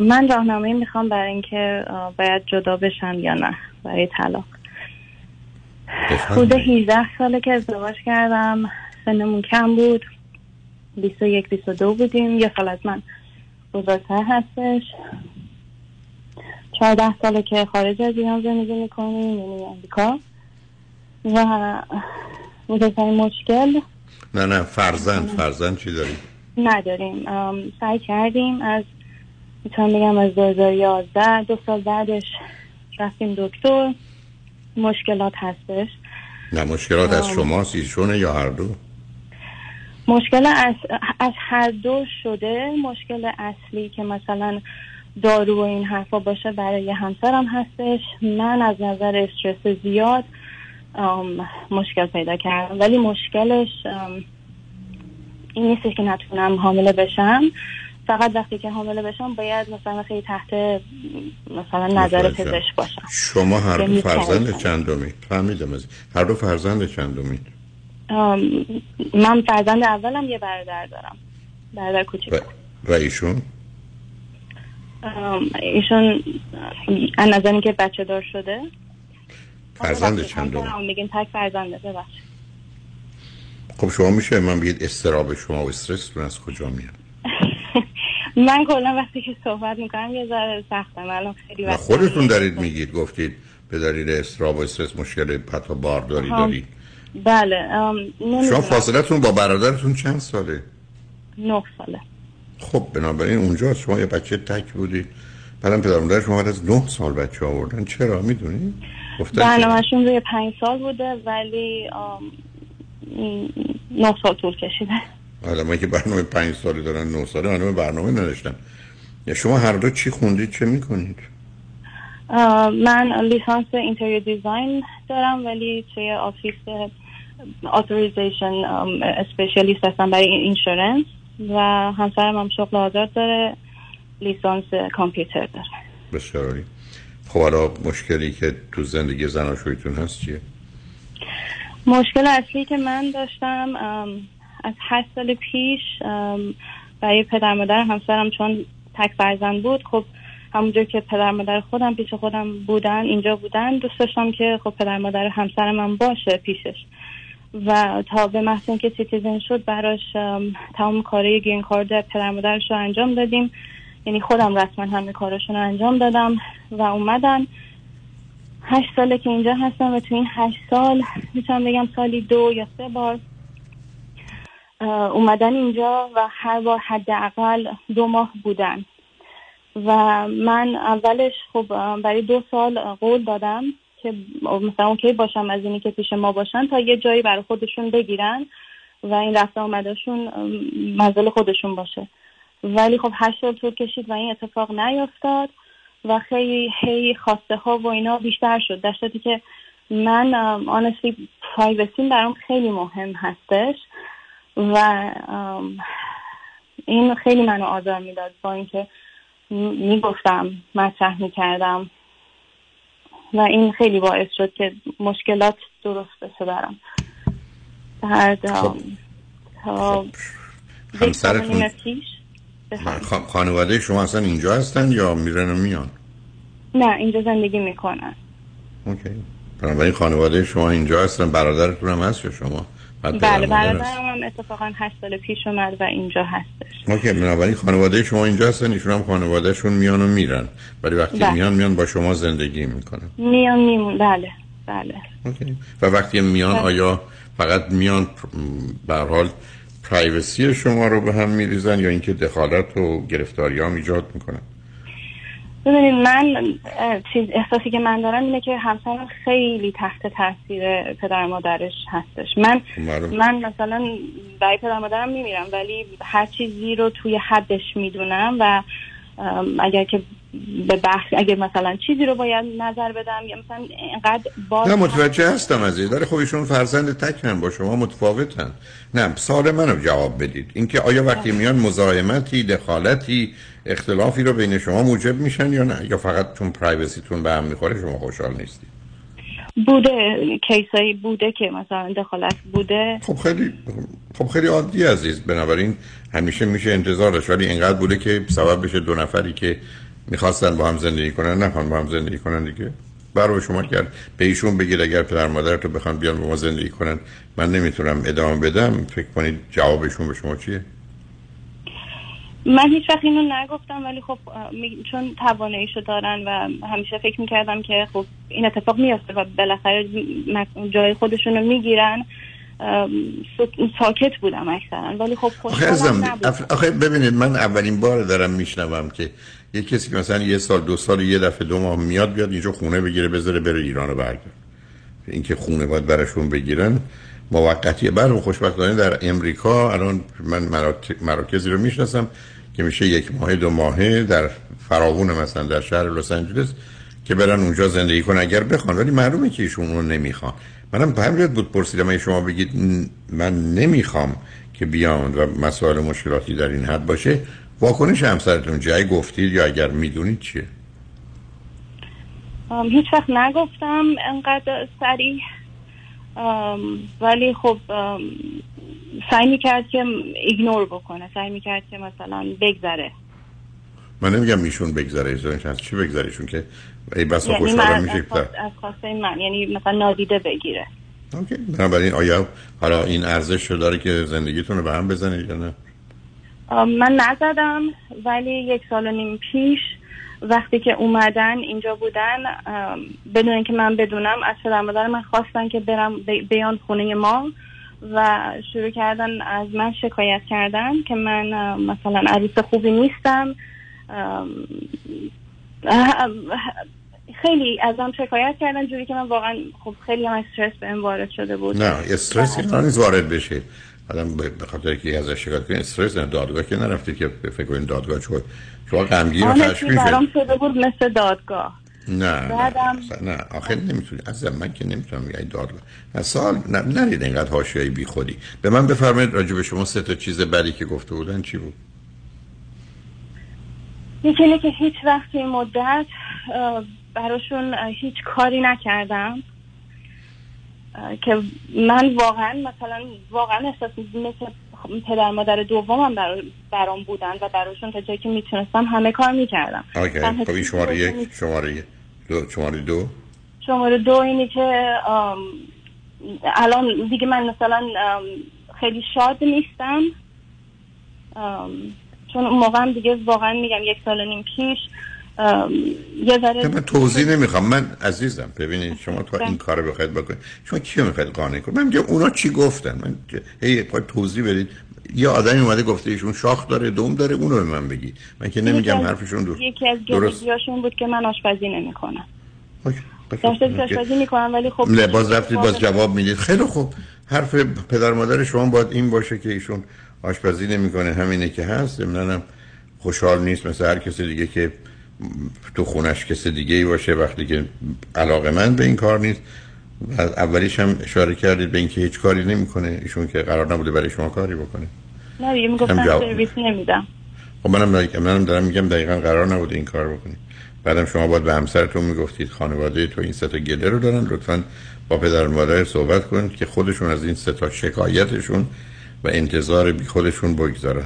S27: من راهنمایی می‌خوام برای اینکه باید جدا بشم یا نه برای طلاق. حدود 18 ساله که ازدواج کردم سنمون کم بود. 21 22 بودیم. یه سال از من بزرگتر هستش. چهارده ساله که خارج از ایران زندگی می‌کنیم یعنی امریکا و بزرگترین مشکل.
S6: نه نه فرزند فرزند چی داریم؟
S27: نداریم. سعی کردیم از می‌تونم بگم از 2011 دو سال بعدش رفتیم دکتر. مشکلات هستش.
S6: نه مشکلات از شماست ایشونه یا هر دو؟
S27: مشکل از, از هر دو شده. مشکل اصلی که مثلا دارو و این حرفا باشه برای همسرم هستش. من از نظر استرس زیاد مشکل پیدا کردم. ولی مشکلش این نیست که نتونم حامله بشم. فقط وقتی که حامله بشم باید مثلا خیلی تحت مثلا نظر پزشک باشم.
S6: شما هر دو فرزند چندمی فهمیدم از هر دو فرزند چندمی
S27: من فرزند اولم یه برادر دارم. برادر کوچیک.
S6: و ایشون؟
S27: ایشون از نظر که بچه دار شده.
S6: فرزند چندم
S27: میگین تک فرزنده ببخش
S6: خب شما میشه من بگید استراب شما و استرستون از کجا میاد؟
S27: من کلا وقتی که صحبت می‌کنم یه ذره سختم. الان خیلی وقت
S6: خودتون دارید میگید گفتید به دلیل استراب و استرس مشکل پتا بارداری دارید.
S27: بله
S6: شما فاصلتون با برادرتون چند ساله؟
S27: نه ساله.
S6: خب بنابراین اونجا شما یه بچه تک بودید. بعدم پدر مادر شما از نه سال بچه آوردن چرا؟ می‌دونی؟
S27: برنامهشون روی پنج سال بوده ولی نه سال طول کشیده.
S6: حالا ما که برنامه پنج ساله دارن نه ساله برنامه برنامه نداشتن یا شما هر دو چی خوندید چه می‌کنید؟
S27: من لیسانس interior design دارم ولی توی office authorization specialist هستم برای insurance. و همسرم هم شغل آزاد داره لیسانس کامپیوتر داره.
S6: بسیار خب حالا مشکلی که تو زندگی زناشویتون هست چیه؟
S27: مشکل اصلی که من داشتم از هشت سال پیش برای پدر مادر همسرم چون تک فرزند بود خب همونجور که پدر مادر خودم پیش خودم بودن اینجا بودن دوست داشتم که خب پدر مادر همسر من باشه پیشش. و تا به محض اینکه citizen شد براش تمام کارهای green card پدر مادرش رو انجام دادیم. یعنی خودم رسما همه کارشون رو انجام دادم و اومدن. هشت ساله که اینجا هستم و تو این هشت سال می‌تونم بگم سالی دو یا سه بار اومدن اینجا و هر بار حداقل دو ماه بودن. و من اولش خب برای دو سال قول دادم. که مثلا اوکی باشم از اینی که پیش ما باشن تا یه جایی برای خودشون بگیرن و این رفته آمدشون منزل خودشون باشه. ولی خب هشت سال طول کشید و این اتفاق نیفتاد و خیلی هی خواسته ها و اینا بیشتر شد. در که من آنستی پرایوسی برام خیلی مهم هستش و این خیلی منو آزار می‌داد با اینکه می‌گفتم مطرح می‌کردم. و این خیلی باعث شد که مشکلات درست بشه برام. بعد
S6: خب.
S27: تا
S6: همسرتون خانواده شما اصلا اینجا هستن یا میرن و میان؟
S27: نه اینجا زندگی می‌کنن.
S6: okay. بنابراین خانواده شما اینجا هستن برادرتون هم هست یا شما؟
S27: بله برادرم هم اتفاقا هشت سال پیش اومد و اینجا هستش.
S6: okay بنابراین خانواده شما اینجا هستن ایشون هم خانوادهشون میان و میرن. ولی وقتی بله. میان میان با شما زندگی می‌کنن.
S27: میان میمون. بله بله.
S6: okay. و وقتی میان بله. آیا فقط میان به حال privacy شما رو به هم میریزن یا اینکه دخالت و گرفتاری ها ایجاد می‌کنن؟
S27: ببینید من چیز احساسی که من دارم اینه که همسرم خیلی تحت تاثیر پدر مادرش هستش. من خب، من مثلا برای پدر مادرم میمیرم ولی هر چیزی رو توی حدش می‌دونم و اگر که به بحث اگه مثلا چیزی رو باید نظر بدم یا مثلا اینقدر باز
S6: نه متوجه هستم از داره خب ایشون فرزند تک هم با شما متفاوتن. نه سال منو جواب بدید. اینکه آیا وقتی میان مزاحمتی دخالتی اختلافی رو بین شما موجب میشن یا نه؟ یا فقط چون پرایوسیتون به هم می‌خوره شما خوشحال نیستید؟
S27: بوده کیسایی بوده که مثلا دخالت بوده.
S6: خب خیلی خب خیلی عادی عزیز. بنابراین همیشه میشه انتظار داشت. ولی اینقدر بوده که سبب بشه دو نفری که می‌خواستن با هم زندگی کنن نخوان با هم زندگی کنن دیگه. برای شما کرد. به ایشون بگید اگر پدر مادر تو بخوان بیان با ما زندگی کنن من نمی‌تونم ادامه بدم. فکر کنید جوابشون به شما چیه؟
S27: من هیچ وقت اینو نگفتم ولی خب چون تواناییشو دارن و همیشه فکر می‌کردم که خب این اتفاق میافته و بالاخره جای خودشون رو می‌گیرن ساکت بودم اکثرا. ولی خب خوشحالم
S6: آخه ببینید من اولین بار دارم میشنوم که یه کسی که مثلا یه سال دو سال یه دفعه دو ماه میاد بیاد اینجا خونه بگیره بذاره بره ایران و برگرد. اینکه خونه باید براشون بگیرن موقتیه. برای خوشبختانه در امریکا الان من مراکزی رو می‌شناسم که میشه یک ماه دو ماهه در فراوون مثلا در شهر لس آنجلس که برن اونجا زندگی کنن. اگر بخوان ولی معلومه که ایشون اون نمی‌خوان. منم به همین بود پرسیدم اگه شما بگید "ن- من نمی‌خوام که بیان و مسائل مشکلاتی در این حد باشه واکنش همسرتون جای گفتید یا اگر می‌دونید چیه؟
S27: هیچ وقت نگفتم. انقدر سریع ولی خب سعی می‌کرد که ایگنور بکنه سعی می‌کرد که مثلا بگذره.
S6: من نمیگم ایشون بگذره از چی بگذره؟ چون که ای بسا
S27: یعنی
S6: خوشحالم
S27: من
S6: میشه
S27: از, خواست- از خواسته من یعنی مثلا نادیده بگیره.
S6: اوکی. بنابراین آیا حالا این ارزش رو داره که زندگیتون رو به هم بزنید یا نه؟
S27: من نزدم ولی یک سال و نیم پیش وقتی که اومدن اینجا بودن بدون اینکه من بدونم از پدر مادر من خواستن که برم بیان خونه ما و شروع کردن از من شکایت کردن که من مثلا عروس خوبی نیستم. خیلی ازم شکایت کردن جوری که من واقعا خب خیلی هم استرس بهم وارد شده بود.
S6: نه استرس نیست وارد بشه. آدم به خاطر که از شکایت کنه استرس نه دادگاه که نرفتی که فکر کنید دادگاه شد شما غمگین و خشمگین
S27: برام
S6: شد
S27: شده بود مثل دادگاه.
S6: نه
S27: بعدم
S6: نه. آخه نمی‌تونی. از من که نمی‌تونم بگم دادگاه. نه سال نه نرید اینقدر حاشیه‌ای بی خودی به من بفرمایید راجع به شما سه تا چیز بدی که گفته بودن چی بود؟
S27: یکی اینه که هیچ وقت توی مدت براشون هیچ کاری نکردم. که من واقعا مثلا واقعا احساس مثل پدر مادر دومم برا- برام بودن و براشون تا جایی که می‌تونستم همه کار می‌کردم.
S6: اوکی خب این شماره یک شماره دو شماره دو؟
S27: شماره دو اینی که الان دیگه من مثلا خیلی شاد نیستم. چون اون موقع هم دیگه واقعا میگم یک سال و نیم پیش یه ذره
S6: من توضیح نمی‌خوام. من عزیزم ببینید شما تا این کار بخواید بکنید. شما کیو می‌خواید قانع کنید؟ من میگم اونا چی گفتن؟ من که- هی توضیح بدید یه آدمی اومده گفته ایشون شاخ داره دوم داره اونو به من بگی من که نمیگم حرفشون درست
S27: یکی از گرفتیاشون بود که من آشپزی نمی‌کنم. داشته آشپزی می‌کنم ولی خب
S6: باز رفتید باز جواب می‌دید. خیلی خوب. حرف پدر مادر شما باید این باشه که ایشون آشپزی نمی‌کنه. همینه که هست. ضمناً خوشحال نیست مثل هر کسی دیگه که تو خونش کسی دیگه ای باشه وقتی که علاقه من به این کار نیست. و اولیش هم اشاره کردید به اینکه هیچ کاری نمی‌کنه. ایشون که قرار نبوده برای شما کاری بکنه.
S27: نه دیگه می‌گفتن
S6: جواب
S27: سرویس نمیدم.
S6: خب منم منم دارم میگم دقیقا قرار نبوده این کار بکنید. بعدم شما باید به همسرتون می‌گفتید خانواده تو این سه تا گله رو دارن لطفا با پدر مادر صحبت کنید که خودشون از این سه تا شکایتشون و انتظار بی خودشون بگذارن.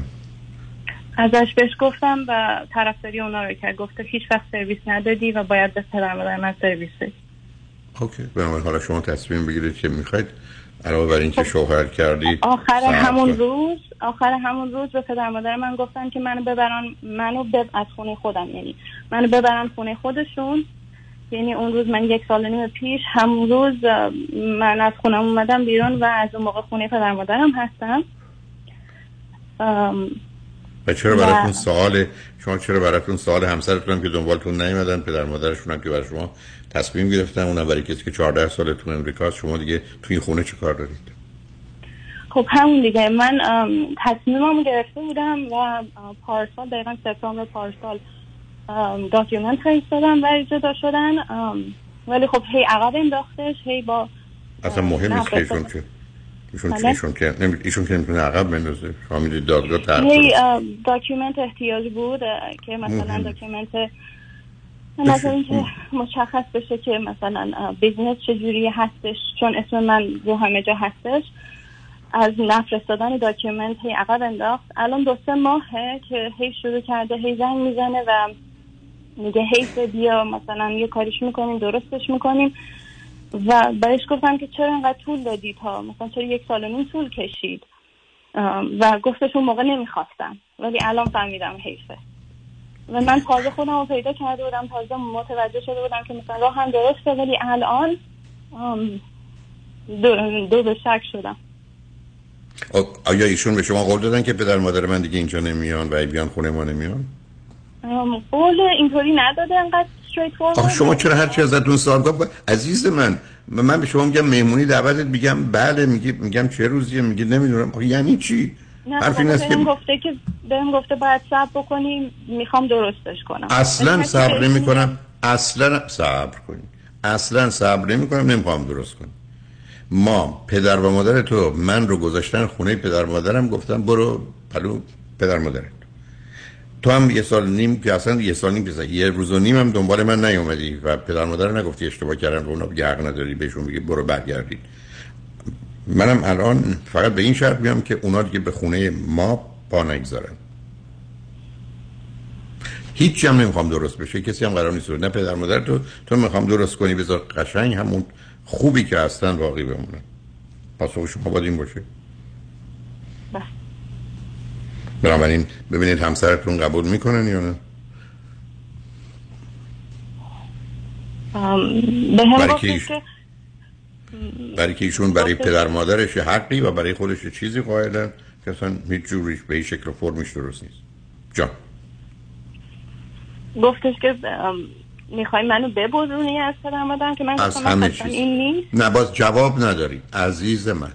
S27: ازش بهش گفتم و طرفداری اونا رو کرد. گفته هیچ وقت سرویس ندادی و باید به پدر مادر من سرویس بدی.
S6: اوکی. بنابراین حالا شما تصمیم بگیرید که می‌خواید علاوه بر اینکه شوهر کردید
S27: آخر همون. روز آخر همون روز به پدر مادر من گفتن که منو ببرن منو بب... از خونه خودم یعنی منو ببرن خونه خودشون. یعنی اون روز من یک سال و نیم پیش همون روز من از خونم اومدم بیرون و از اون موقع خونه پدر مادرم هستم. ام،
S6: و چرا
S27: و-
S6: براتون سوال شما چرا براتون سوال همسرتون هم که دنبالتون نیومدن پدر مادرشون هم که برای شما تصمیم گرفتن اونم برای کسی که 14 سالتون امریکاست. شما دیگه توی این خونه چه کار دارید؟
S27: خب همون دیگه. من ام، تصمیممو گرفته بودم و پارسال دقیقا سپتامبر پارسال document فرستادم برای جدا شدن ولی خب هی عقب انداختش هی با
S6: اصلا مهم نیست که. ایشون
S27: نفرستادم.
S6: که ایشون که
S27: بله.
S6: ایشون که نمی... ایشون که نمی‌تونه عقب بندازه شما می‌دید دادگاه
S27: هی. ام، document احتیاج بود که مثلا. document مثلا اینکه مشخص بشه که مثلا business چجوری هستش چون اسم من رو همه جا هستش از نفرستادن document هی عقب انداخت الان دو سه ماهه که هی شروع کرده هی زنگ می‌زنه و میگه حیف بیا مثلا یه کاریش می‌کنیم درستش می‌کنیم و بهش گفتم که چرا اینقدر طول دادی تا مثلا چرا یک سال و نیم طول کشید؟ و گفتش اون موقع نمی‌خواستم. ولی الان فهمیدم حیفه. و من تازه خودم رو پیدا کرده بودم تازه متوجه شده بودم که مثلا راه هم درسته ولی الان دو, دو به شک شدم.
S6: آ- آیا ایشون به شما قول دادن که پدر مادر من دیگه اینجا نمیان و ای بیان خونه ما نمیان؟
S27: قول اینطوری نداده انقدر
S6: آخه شما چرا هرچی ازتون سوال کنم؟ عزیز من من به شما میگم مهمونی دعوتت میگم بله میگی میگم چه روزیه میگی نمی‌دونم. آخه یعنی چی؟
S27: نه
S6: حرف این است که
S27: گفته که بهم گفته باید صبر بکنیم می‌خوام درستش کنم.
S6: اصلا صبر
S27: هرچی
S6: نمی
S27: بهش
S6: کنم اصلا صبر کنی. اصلا صبر نمی کنم نمی‌خوام درست کنم. ما پدر و مادر تو من رو گذاشتن خونه پدر مادرم گفتم برو پلو پدر مادرت. تو هم یه سال نیم که اصلا یه سال نیم که یه روز و نیم هم دنبال من نیومدی و پدر مادر نگفتی اشتباه کردن و اونا حق نداری بهشون بگی برو برگردید منم الان فقط به این شرط میام که اونا دیگه به خونه ما پا نگذارن. هیچی هم نمی‌خوام درست بشه. کسی هم قرار نیست. نه پدر مادر تو تو می‌خوام درست کنی. بذار قشنگ همون خوبی که هستن باقی بمونن. پاسخ شما باید این باشه. بنابراین ببینید همسرتون قبول می‌کنن یا نه؟
S27: به هم
S6: برای که برای که ایشون برای پدر مادرش حقی و برای خودش چیزی قائلن که اصلا هیچ جوریش به این شکل و فرمش درست نیست. جان.
S27: گفتش که می‌خوای منو ببرونی از پدر مادرم که من
S6: از همه چیز.
S27: این نیست؟
S6: نه باز جواب نداری. عزیز من.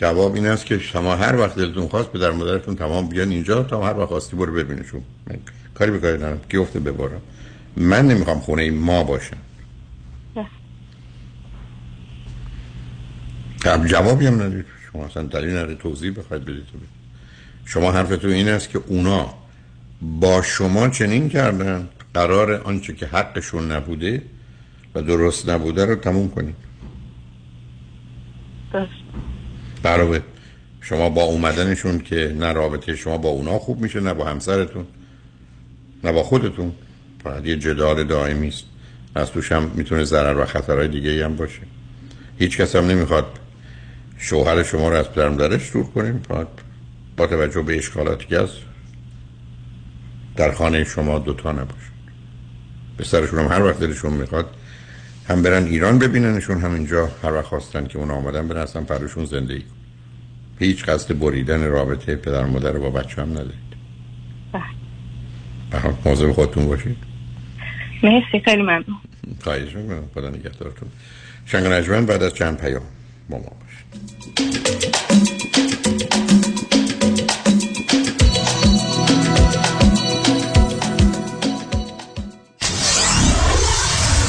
S6: جواب این است که شما هر وقت دلتون خواست پدر مادرتون تمام بیان اینجا تا هر وقت خواستی برو ببینشون. من کاری به کاری ندارم. کی ببارم من نمی‌خوام خونه ما باشم خب جوابی هم ندید. شما اصلا دلیل نداره. توضیح بخواید بدید تو. شما حرفتون این است که اونا با شما چنین کردن. قرار آنچه که حقشون نبوده و درست نبوده رو تموم کنید. برای شما با اومدنشون که نه رابطه شما با اونا خوب میشه نه با همسرتون نه با خودتون. فقط یه جدال دائمی است. از توش هم می‌تونه ضرر و خطرهای دیگه هم باشه. هیچ کس هم نمی‌خواد شوهر شما رو از پدر مادرش دور کنیم فقط با توجه به اشکالاتی که هست در خانه شما دوتا نباشه. به سرشون هم هر وقت دلشون می‌خواد هم برن ایران ببیننشون هم اینجا هر وقت خواستن که اونا آمدن برن اصلا پرشون زندگی هیچ قصد بریدن رابطه پدر و مادر رو با بچه هم ندارید. حال مواظب خودتون باشید.
S27: مرسی خیلی ممنون.
S6: خواهش می‌کنم. خدا نگهدارتون. شنگ نجمن بعد از چند پیام با ما باشید.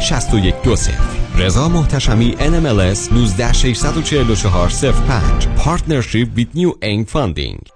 S28: 6120 رضا محتشمی NMLS 19644 05 Partnership with New Aim Funding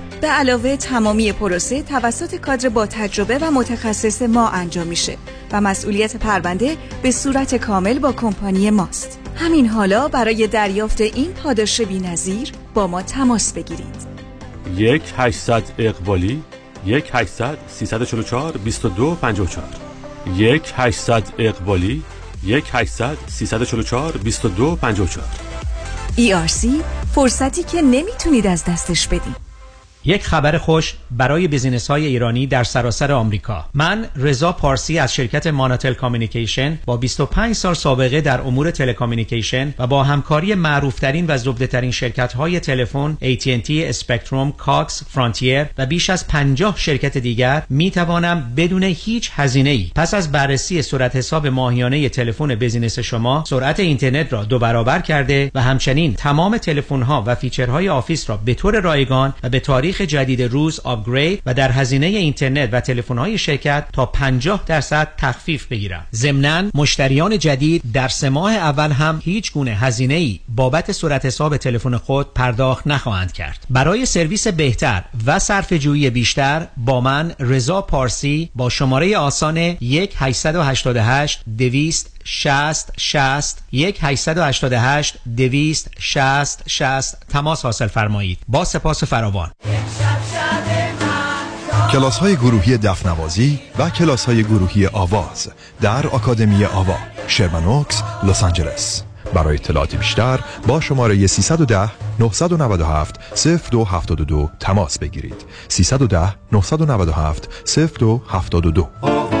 S29: به علاوه تمامی پروسه توسط کادر با تجربه و متخصص ما انجام میشه و مسئولیت پرونده به صورت کامل با کمپانی ماست. همین حالا برای دریافت این پاداش بی‌نظیر با ما تماس بگیرید.
S30: یک 800 اقبالی یک 800 344 22 54 یک 800 اقبالی یک 800 344 22 54
S29: ERC فرصتی که نمی‌تونید از دستش بدید.
S31: یک خبر خوش برای business های ایرانی در سراسر آمریکا. من رضا پارسی از شرکت Manatel Communication با 25 سال سابقه در امور telecommunication و با همکاری معروفترین و زبدهترین شرکت های تلفن AT&T، Spectrum، Cox، Frontier و بیش از 50 شرکت دیگر می توانم بدون هیچ هزینه ای پس از بررسی صورت حساب ماهیانه تلفن business شما سرعت اینترنت را دو برابر کرده و همچنین تمام تلفن ها و feature های office را به طور رایگان و به تاریخ تاریخ جدید روز upgrade و در هزینه اینترنت و تلفن‌های شرکت تا 50 درصد تخفیف بگیرم. ضمناً مشتریان جدید در سه ماه اول هم هیچ گونه هزینه ای بابت صورت حساب تلفن خود پرداخت نخواهند کرد. برای سرویس بهتر و صرف جویی بیشتر با من رضا پارسی با شماره آسان 1 888 200 60 60 1 888 200 60 60 تماس حاصل فرمایید. با سپاس فراوان.
S32: کلاس های گروهی دفنوازی و کلاس های گروهی آواز در آکادمی آوا شرمنوکس لس آنجلس. برای اطلاعات بیشتر با شماره 310 997 0272 تماس بگیرید. 310 997 0272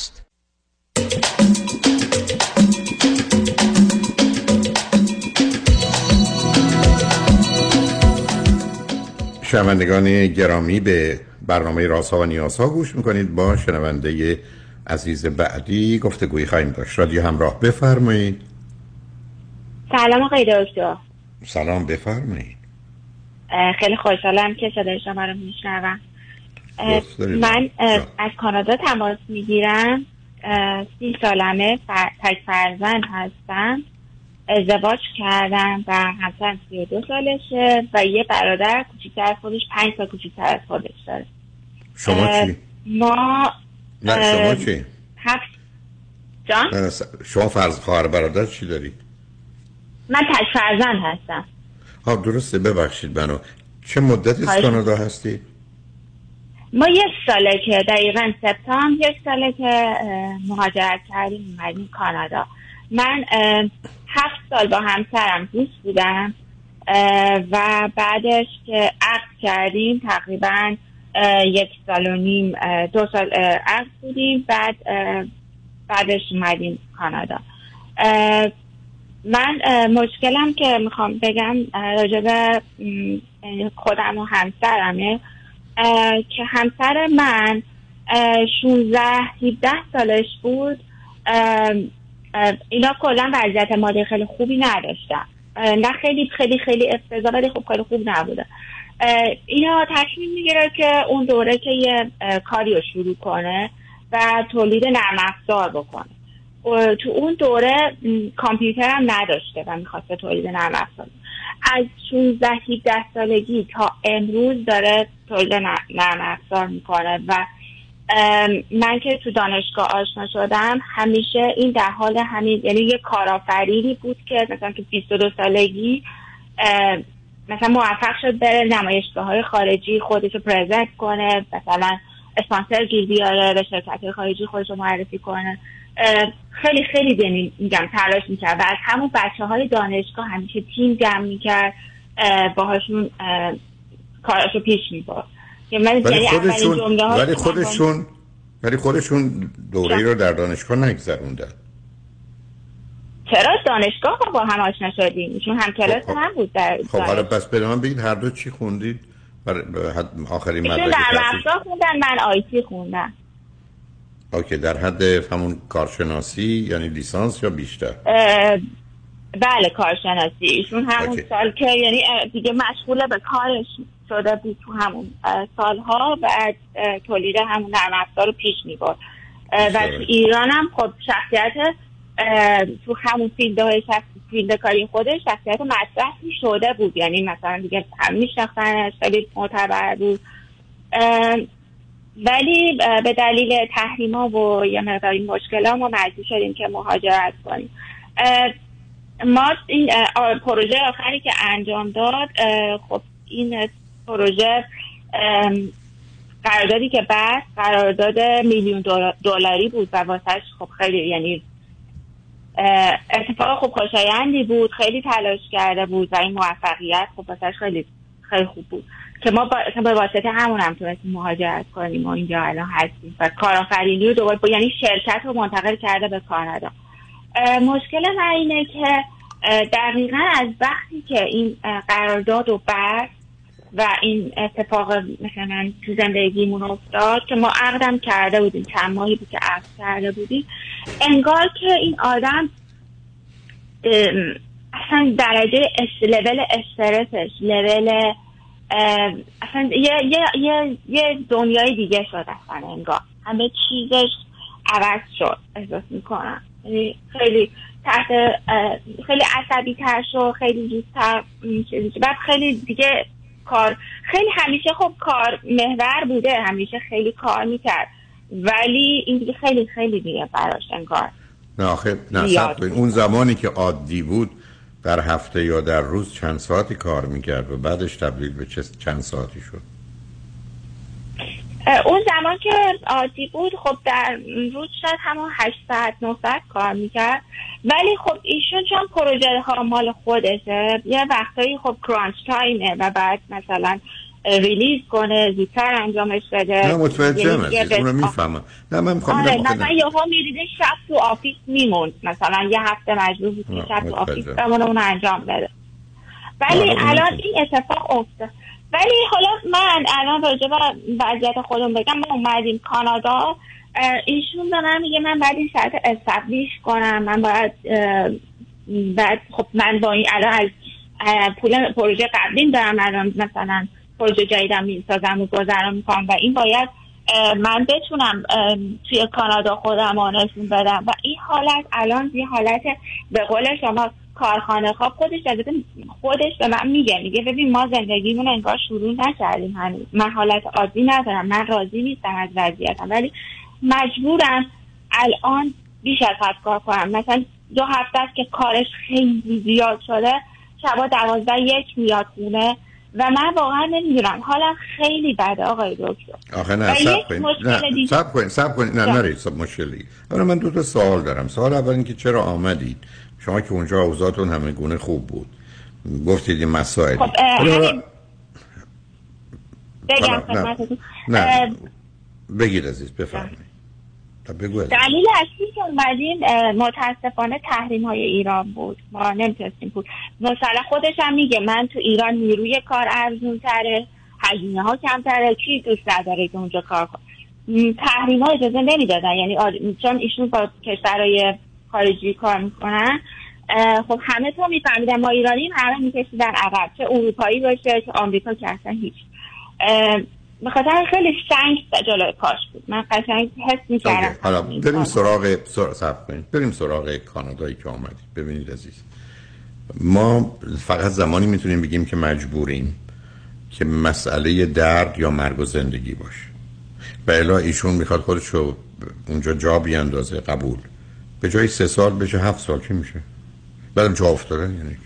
S6: شنوندگان گرامی به برنامه رازها و نیازها گوش می‌کنید. با شنونده عزیز بعدی گفتگوی خواهیم داشت. رادیو همراه بفرمایید.
S33: سلام آقای دکتر.
S6: سلام بفرمایید.
S33: خیلی خوشحالم که صدای شما رو میشنوم. من از کانادا تماس می‌گیرم. سی سالمه تک فرزند هستم ازدواج کردم و همسرم سی و دو سالشه و یه برادر کوچیکتر خودش پنج سال کوچیکتر از خودش داره
S6: شما چی؟
S33: ما
S6: نه شما چی؟
S33: هفت جان؟
S6: شما فرض خواهر برادر چی داری؟
S33: من تک فرزند هستم
S6: ها درسته ببخشید منو چه مدتی از کانادا هستی؟
S33: ما یک ساله که دقیقا سپتامبر یک ساله که مهاجرت کردیم اومدیم کانادا. من هفت سال با همسرم دوست بودم و بعدش که عقد کردیم تقریبا یک سال و نیم دو سال عقد بودیم. بعد بعدش اومدیم کانادا. من مشکلم که می‌خوام بگم راجب خودم و همسرمه. که همسر من 16 17 سالش بود. اینا کلا وضعیت مالی خیلی خوبی نداشتن. نه خیلی خیلی خیلی افتضاح ولی خب خیلی خوب نبوده. اینا تصمیم می‌گیره که اون دوره که یه کاری رو شروع کنه و تولید نرم افزار بکنه. تو اون دوره کامپیوتر هم نداشته و می‌خواسته تولید نرم افزار از 16 17 سالگی تا امروز داره تولید نرم افزار می‌کنه و من که تو دانشگاه آشنا شدم همیشه این در حال همین یعنی یه کارآفرینی بود که مثلا تو 22 سالگی مثلا موفق شد بره نمایشگاه های خارجی خودش رو پرزنت کنه مثلا اسپانسر گیر بیاره به شرکت خارجی خودش رو معرفی کنه. خیلی خیلی دنی میگم تلاش می‌کرد. و از همون بچه های دانشگاه همیشه تیم جمع می‌کرد باهاشون کاراشو پیش می‌برد.
S6: ولی یعنی خودشون ولی خودشون ولی خودشون دوره رو در دانشگاه نگذروندن.
S33: چرا دانشگاه با هم آشنا شدیم؟ چون هم کلاس خب، هم بود در
S6: خب حالا پس به من بگید هر دو چی خوندید؟ برای آخرین
S33: مدرک در خوندن من آیتی خوندم.
S6: اوکی در حد همون کارشناسی یعنی لیسانس یا بیشتر؟
S33: بله کارشناسی. ایشون همون سال که یعنی دیگه مشغول به کارش شده بود تو همون سالها و تولید همون نرم افزار رو پیش می‌برد و تو ایران هم خب شخصیت تو همون field های field کاری خودش شخصیت مطرح شده بود. یعنی مثلا دیگه هم میشناختنش خیلی معتبر بود. ولی به دلیل تحریما و یه مقداری مشکل ما مجبور شدیم که مهاجرت کنیم. ما این پروژه آخری که انجام داد خب این پروژه قراردادی که بعد قرارداد میلیون دلاری بود و واسهش خب خیلی یعنی اتفاق خوب خوشایندی بود خیلی تلاش کرده بود و این موفقیت خب واسهش خیلی خیلی خوب بود. که ما با به واسطه همون هم تونستیم مهاجرت کنیم و اینجا الان هستیم. و کارآفرینی رو دوباره یعنی شرکت رو منتقل کرده به کانادا. مشکل من اینه که دقیقا از وقتی که این قرارداد و بست و این اتفاق مثلا تو زندگیمون افتاد که ما عقدم کرده بودیم چند ماهی بود که عقد کرده بودیم انگار که این آدم اصلا درجه لول استرسش لول اصلا یه, یه, یه, یه دنیای دیگه شد اصلا انگار. همه چیزش عوض شد احساس می‌کنم. یعنی خیلی تحت خیلی عصبی تر شد خیلی زودتر بعد خیلی دیگه کار خیلی همیشه خب کار محور بوده همیشه خیلی کار می‌کرد. ولی این دیگه خیلی خیلی دیگه براش انگار
S6: نه آخه نه اون زمانی که عادی بود در هفته یا در روز چند ساعتی کار می‌کرد و بعدش تبدیل به چند ساعتی شد؟
S33: اون زمان که عادی بود خب در روز شاید همون 8 ساعت 9 ساعت کار می‌کرد. ولی خب ایشون چون پروژه ها مال خودشه یه وقتایی خب crunch time ه و بعد مثلا release کنه زودتر انجامش بده.
S6: نه متوجهم یعنی اونو می‌فهمم. نه من می‌خوام
S33: آره مثلا یه ها میریده شب تو office میموند. مثلا یه هفته مجبور بود شب تو office بمونه اون انجام بده. ولی الان این اتفاق افتاد. ولی حالا من الان راجع به وضعیت خودم بگم ما اومدیم کانادا. ایشون به من میگه من باید این شرط استبلیش کنم. من باید بعد خب من با این الان از پول پروژه قبلیم دارم الان مثلا پروژه جدیدم می‌سازم و گذرم می‌کنم و این باید من بتونم توی کانادا خودم نشون بدم. و این حالت الان یه حالت به قول شما کارخانه خواب خودش خودش به من میگه میگه ببین ما زندگیمون انگار شروع نکردیم هنوز. من حالت عادی ندارم من راضی نیستم از وضعیتم. ولی مجبورم الان بیش از حد کار کنم. مثلا دو هفته است که کارش خیلی زیاد شده شبا دوازده یک میاد خونه. و من واقعا نمی‌دونم. حالا خیلی بده آقای دکتر.
S6: آخه نه سب کنید نه سب کنید سب کنید نه نرید سب مشکلی. حالا من دو تا سوال دارم. سوال اول اینکه چرا آمدید؟ شما که اونجا اوضاعتون همه گونه خوب بود. گفتید این مسائل. خب
S33: بگم
S6: نه, نه. بگید عزیز بفرمایید.
S33: دلیل اصلی که اومدیم متاسفانه تحریم های ایران بود. ما نمی‌تونستیم بود مثلا خودش هم میگه من تو ایران نیروی کار ارزون تره هزینه ها کمتره کی دوست نداره که اونجا کار کنه؟ تحریم ها اجازه نمی‌دادن. یعنی چون ایشون با کشورهای خارجی کار می‌کنن. خب همه تو میفهمیدن ما ایرانیم همه میکشیدن عقب. چه اروپایی باشه چه آمریکا که اصلا هیچ. بخاطر خیلی سنگ جلوی پاش بود. من قشنگ حس می‌کردم
S6: حالا بریم سراغ سراغ بریم سراغ کانادایی که آمدید. ببینید عزیز. ما فقط زمانی می‌تونیم بگیم که مجبوریم که مسئله درد یا مرگ و زندگی باشه. و الا ایشون می‌خواد خودشو اونجا جا بیاندازه قبول. به جای سه سال بشه هفت سال چی میشه؟ بعدم جا افتاده یعنی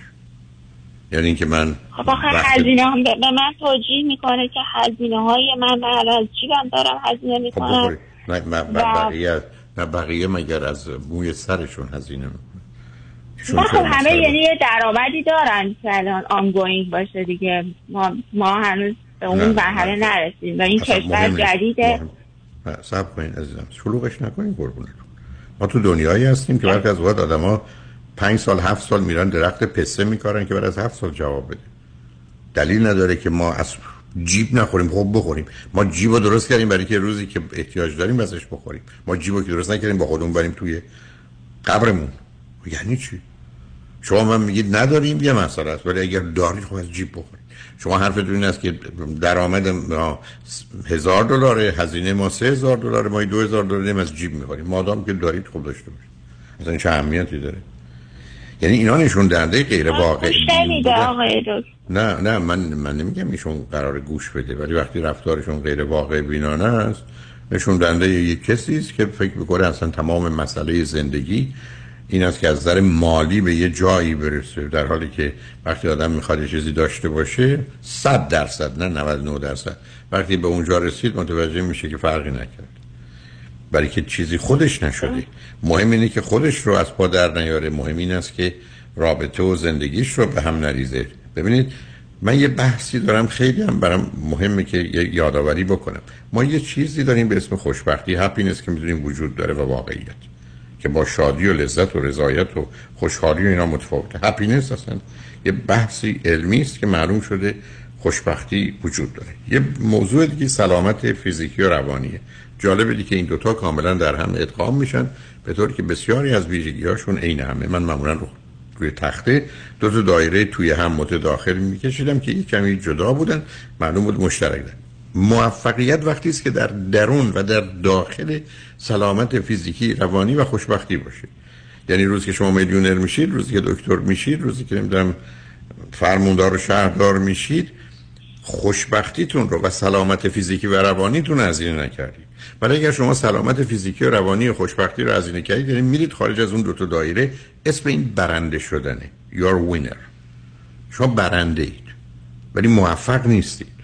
S6: یعنی اینکه من
S33: خب هزینه هم به من توجیه می‌کنه که هزینه های من من از جیبم دارم هزینه می‌کنم.
S6: خب نه بقیه نه بقیه مگر از موی سرشون هزینه
S33: می‌کنه خب همه یعنی یه درآمدی دارن که الان آنگوینگ باشه دیگه. ما, ما هنوز به اون مرحله نرسیم و این کشور جدیده
S6: سب کنین عزیزم. شلوغش نکنین قربونتون. ما تو دنیایی هستیم که برخی از وقت آدم ها پنج سال هفت سال میرن درخت پسه میکارن که بعد از هفت سال جواب بده دلیل نداره که ما از جیب نخوریم خب بخوریم. ما جیب رو درست کردیم برای که روزی که احتیاج داریم ازش بخوریم. ما جیب رو که درست نکردیم با خودمون بریم توی قبرمون. یعنی چی؟ شما من میگید نداریم یه مسئله است. ولی اگر دارید خب از جیب بخورید. شما حرفتون این است که درآمد ما هزار دلاره هزینه ما سه هزار دلاره ما دو هزار دلار از جیب می‌خوریم. مادام که دارید خوب داشته باشید. مثلا چه اهمیتی داره؟ یعنی اینا نشون دهنده غیر واقعی نه نه من من نمیگم ایشون قرار گوش بده ولی وقتی رفتارشون غیر واقع بینانه است نشون دهنده یک کسی است که فکر می‌کنه اصلا تمام مسئله زندگی این است که از نظر مالی به یه جایی برسه در حالی که وقتی آدم می‌خواد یه چیزی داشته باشه 100 درصد نه 99 درصد. وقتی به اونجا رسید متوجه میشه که فرقی نکرد برای که چیزی خودش نشده. مهم اینه که خودش رو از پا در نیاره. مهم این است که رابطه و زندگیش رو به هم نریزه. ببینید من یه بحثی دارم خیلی هم برام مهمه که یادآوری بکنم. ما یه چیزی داریم به اسم خوشبختی. هپینس که می‌دونیم وجود داره و واقعیت. که با شادی و لذت و رضایت و خوشحالی و اینا متفاوته هپینس اصلا یه بحثی علمی است که معلوم شده خوشبختی وجود داره. یه موضوع دیگه سلامت فیزیکی و روانیه. جالبه دی که این دوتا کاملا در هم ادغام میشن به طوری که بسیاری از ویژگی هاشون عین همه. من معمولا رو روی تخته دو تا دایره توی هم متداخل میکشیدم که یک کمی جدا بودن معلوم بود مشترک موفقیت وقتی است که در درون و در داخل سلامت فیزیکی روانی و خوشبختی باشه. یعنی روزی که شما میلیونر میشید روزی که دکتر میشید روزی که نمی‌دونم فرموندار و شهردار میشید خوشبختیتون رو و سلامت فیزیکی و روانیتون هزینه نکردید. ولی اگر شما سلامت فیزیکی و روانی و خوشبختی رو هزینه کردید یعنی میرید خارج از اون دو تا دایره اسم این برنده شدنه. You're winner. شما برنده اید ولی موفق نیستید.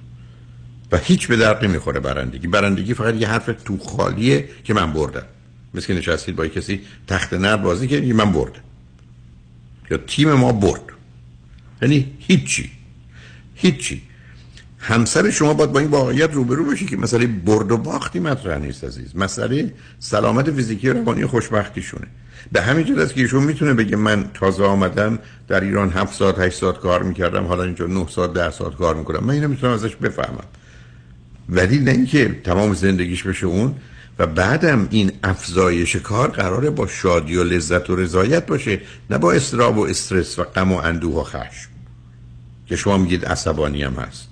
S6: و هیچ به درد نمی‌خوره برندگی. برندگی فقط یه حرف تو خالیه که من بردم. مثل که نشستید با کسی تخت نرد بازی که من بردم. یا تیم ما برد. یعنی هیچی. هیچی. همسر شما باید با این واقعیت روبرو بشی که مسئله برد و باختی مطرح نیست عزیز. مسئله سلامت فیزیکی و روانی خوشبختیشونه. به همین جهت است که ایشون می‌تونه بگه من تازه آمدم در ایران 7 ساعت 8 ساعت کار می‌کردم حالا اینجا 9 ساعت 10 ساعت کار می‌کنم. من اینو می‌تونم ازش بفهمم. ولی نه اینکه تمام زندگیش بشه اون و بعدم این افزایش کار قراره با شادی و لذت و رضایت باشه نه با استراب و استرس و غم و اندوه و خشم. که شما میگید عصبانی هم هست.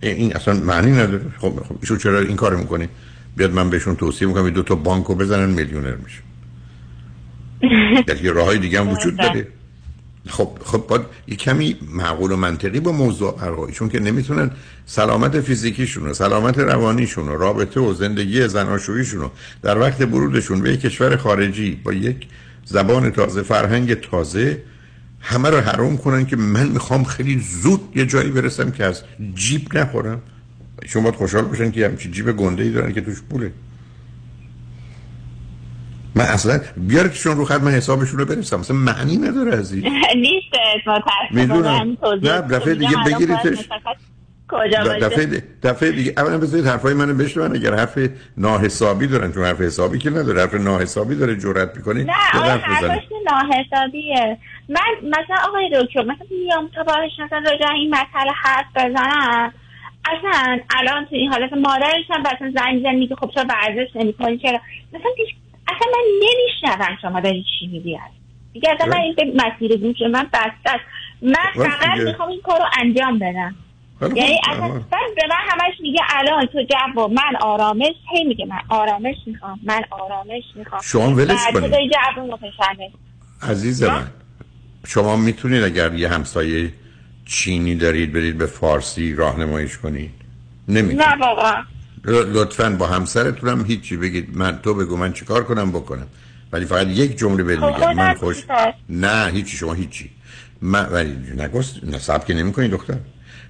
S6: این اصلا معنی نداره. خب خب چرا این کار می‌کنه؟ بیاد من بهشون توصیه می‌کنم دو تا بانکو بزنن میلیونر میشه یه راه دیگه هم وجود داره. خب خب باید یه کمی معقول و منطقی با موضوع برقایی چون که نمی‌تونن سلامت فیزیکیشون و سلامت روانیشون و رابطه و زندگی زناشوییشون رو در وقت برودشون به یک کشور خارجی با یک زبان تازه فرهنگ تازه همه رو حرام کنن که من می‌خوام خیلی زود یه جایی برسم که از جیب نخورم. شما باید خوشحال باشن که همچین جیب گنده ای دارن که توش پوله. من اصلا بیارتشون رو خط من حسابشون رو برسم. مثلا معنی نداره از این.
S33: نیست.
S6: می‌دونم. نه دفعه دیگه بگیریدش.
S33: کجا
S6: دفعه دفعه دیگه. اولا بذارید حرفای منو بشنون. اگر حرف ناحسابی دارن چون حرف حسابی که نداره. حرف ناحسابی داره جرأت می‌کنی
S33: نه حرفش ناحسابیه. من مثلا آقای دکتر مثلا میام تا باش مثلا راجع این مسئله حرف بزنم اصلا الان تو این حالت مادرش هم مثلا زنگ زن میگه خب چرا ورزش نمی‌کنی چرا؟ مثلا اصلا من نمیشنوم شما داری چی میگی؟ دیگه اصلا من این به مسیر گوش من بسته من فقط می‌خوام این کار رو انجام بدم. یعنی اصلا به من همش میگه الان تو جواب من آرامش هی میگه من آرامش می‌خوام من آرامش می‌خوام.
S6: شما ولش کنید. عزیز من. شما می‌تونید اگر یه همسایه چینی دارید برید به فارسی راهنماییش کنید؟ نمی‌تونید.
S33: نه بابا.
S6: لطفا با همسرتونم هیچی بگید. من تو بگو من چیکار کنم بکنم؟ ولی فقط یک جمله بهت میگم. من خوش نه هیچی شما هیچی. من ولی نگست نصب که نمی کنی دختر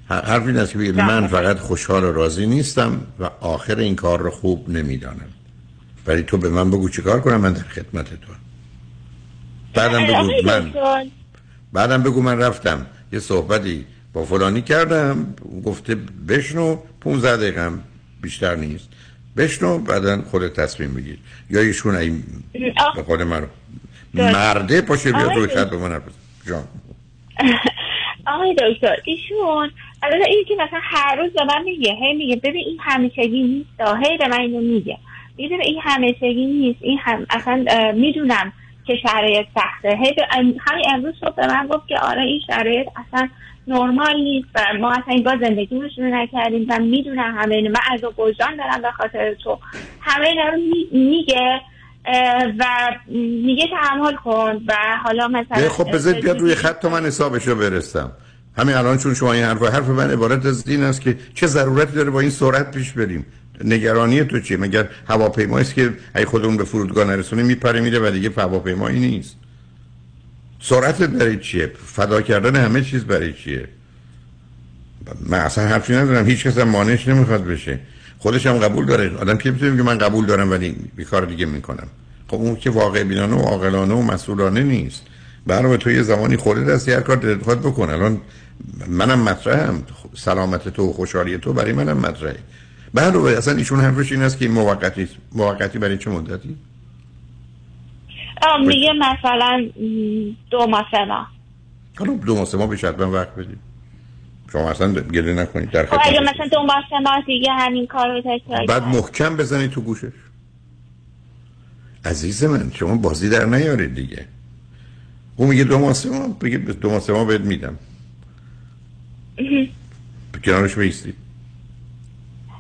S6: حرف این است که من فقط خوشحال و راضی نیستم و آخر این کار رو خوب نمی‌دانم. ولی تو به من بگو چیکار کنم من در خدمت تو بعدم بگو من بعدم بگو من رفتم. یه صحبتی با فلانی کردم. گفته بشنو 15 دقیقه بیشتر نیست. بشنو بعدا خود تصمیم بگیر. یا ایشون این به خود من مرده پاشه بیاد روی خط به من جان.
S33: آقای دکتر ایشون الان این که مثلا هر روز به من میگه هی میگه ببین این همیشگی نیست. هی به من اینو میگه. می‌دونه این همیشگی نیست. این هم اصلا می‌دونم. که شرایط سخته. همین امروز صبح به من گفت که آره این شرایط اصلا نرمال نیست و ما اصلا این با زندگی شروع نکردیم و می‌دونم همه اینو. من از وجدان دارم به خاطر تو. همه اینا رو میگه و میگه تحمل کن و حالا مثلا
S6: خب بذارید بیاد روی خط تا من حسابشو برستم همین الان چون شما این حرف حرف من عبارت از این است که چه ضرورتی داره با این سرعت پیش بریم. نگرانی تو چیه؟ مگر هواپیمایی است که ای خودمون به فرودگاه نرسونه میپره میره و دیگه هواپیمایی نیست. سرعت برای چیه؟ فدا کردن همه چیز برای چیه؟ من اصلا حرفی ندارم. هیچ کس هم مانعش نمی‌خواد بشه. خودش هم قبول داره. آدم که می‌تونه من قبول دارم ولی کار دیگه می‌کنم؟ خب اون که واقع بینانه و عاقلانه و مسئولانه نیست. برای تو یه زمانی خودت از هر کار دلت بکن. الان منم مطرحم. سلامت تو و خوشحالی تو برای منم مطرحه. برای اصلا ایشون حرفش این است که موقتی موقتی برای چه مدتی؟
S33: میگه مثلا دو ماه سه ماه.
S6: حالا دو ماه سه ماه بیش حتما وقت بدید. شما اصلا گله نکنید در
S33: خب اگه مثلا دو ماه سه ماه دیگه همین کار رو تکرار
S6: بعد محکم بزنید تو گوشش. عزیز من شما بازی در نیارید دیگه. او میگه دو ماه سه ماه بگه دو ماه سه ماه بهت میدم. کنارش بیستید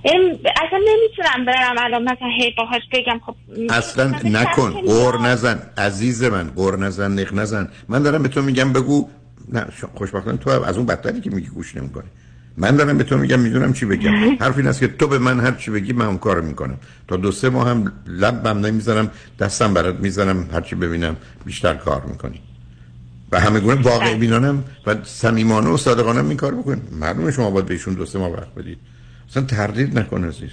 S33: اصلا نمی‌تونم برم الان مثلا هی باهاش بگم خب
S6: اصلا نکن. قور نزن. عزیز من قور نزن نق نزن. من دارم به تو میگم بگو. نه خوشبختانه تو از اون بدتری که میگی گوش نمی‌کنی. من دارم به تو میگم می‌دونم چی بگم. حرف این است که تو به من هر چی بگی من اون کارو می‌کنم. تا دو سه ماه هم لبم نمی‌زنم دستم برات می‌زنم هر چی ببینم بیشتر کار می‌کنی. و همه گونه واقع بینانم و صمیمانه و صادقانه این کار بکن. معلومه شما باید بهشون دو سه ماه وقت بدید. اصلا تردید نکن عزیز.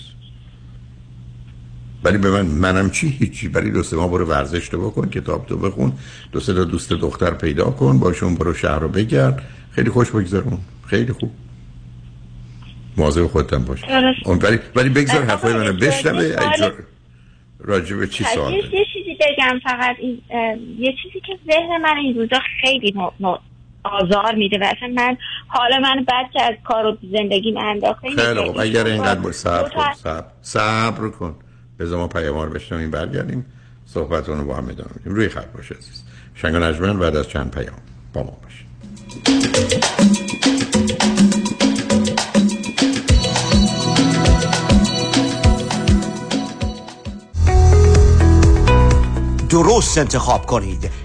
S6: ولی به من منم چی هیچی؟ برای دو سه ماه برو ورزش تو بکن کتاب تو بخون دو سه دوست دختر پیدا کن باشون برو شهر رو بگرد. خیلی خوش بگذرون خیلی خوب. مواظب خودتم باش. اون ولی ولی بگذار حرفای منو بشنوه. راجع به چی سوال
S33: یه چیزی بگم فقط این یه چیزی که ذهن من این روزا خیلی آزار میده و اصلا من حالا من بعد که از کار و زندگی انداخته
S6: خیلی خوب. اگر اینقدر باید صبر کن صبر صبر کن. بذار ما پیامار بشنویم برگردیم صحبتون رو با هم ادامه میدیم روی خط باشه عزیز. شنگ نجمن بعد از چند پیام. با ما باشیم
S24: درست انتخاب کنید.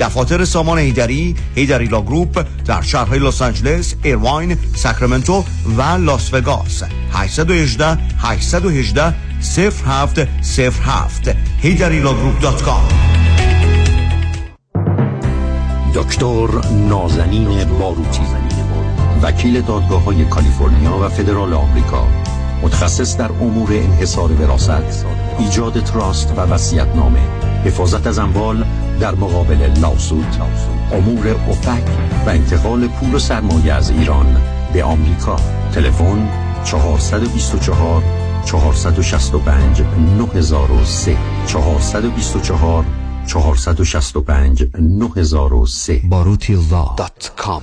S24: دفاتر سامان هیدری Heidari Law Group در شهرهای لس آنجلس ایرواین ساکرامنتو و لاس وگاس. 818 818 0707 heidarilawgroup.com
S23: دکتر نازنین باروتی وکیل دادگاه های کالیفرنیا و فدرال آمریکا. متخصص در امور انحصار وراثت ایجاد trust وصیت‌نامه حفاظت از اموال در مقابل lawsuit امور OFAC و انتقال پول و سرمایه از ایران به آمریکا. تلفن 424 465 9003 424 465 9003
S24: باروتی dot com.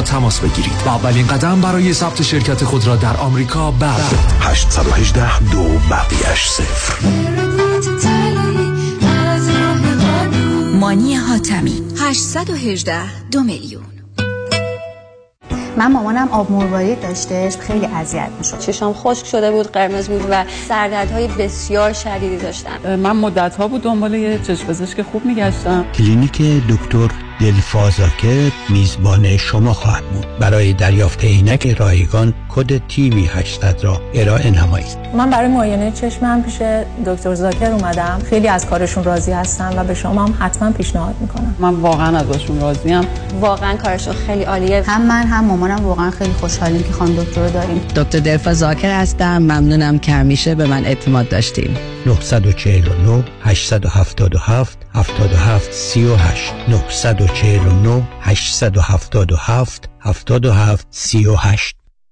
S34: تماس بگیرید. و اولین قدم برای ثبت شرکت خود را در آمریکا بردارید
S24: 818 دو بقیش صفر
S29: مانی حاتمی 818 دو میلیون.
S35: من مامانم آب مروارید داشتش خیلی اذیت می‌شد.
S36: چشام خشک شده بود قرمز بود و سردردهای بسیار شدیدی داشتم
S37: من مدت ها بود دنبال یه چشم پزشک خوب میگشتم.
S38: کلینیک دکتر دلفازاکر میزبان شما خواهد بود. برای دریافت عینک رایگان کد تیوی 800 را ارائه نمایید.
S35: من برای معاینه چشمم پیش دکتر زاکر اومدم. خیلی از کارشون راضی هستم و به شما هم حتما پیشنهاد می‌کنم.
S37: من واقعا ازشون راضیم.
S36: واقعا کارشون خیلی عالیه.
S35: هم من هم مامانم واقعا خیلی خوشحالیم که خانم دکتر رو داریم.
S39: دکتر دلفا زاکر هستم. ممنونم که همیشه به من اعتماد داشتیم.
S38: 949 877 77 38 949 877 77 38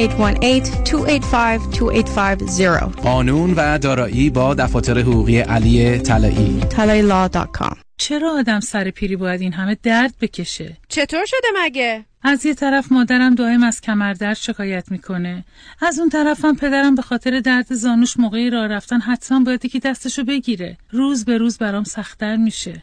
S35: 818-285-2850
S40: قانون و دارایی با دفاتر حقوقی علی طلایی.
S35: talailaw.com
S41: چرا آدم سر پیری باید این همه درد بکشه؟
S42: چطور شده مگه؟
S41: از یه طرف مادرم دائم از کمردرد شکایت می‌کنه. از اون طرفم پدرم به خاطر درد زانوش موقعی راه رفتن حتما باید یکی دستشو بگیره. روز به روز برام سختتر میشه.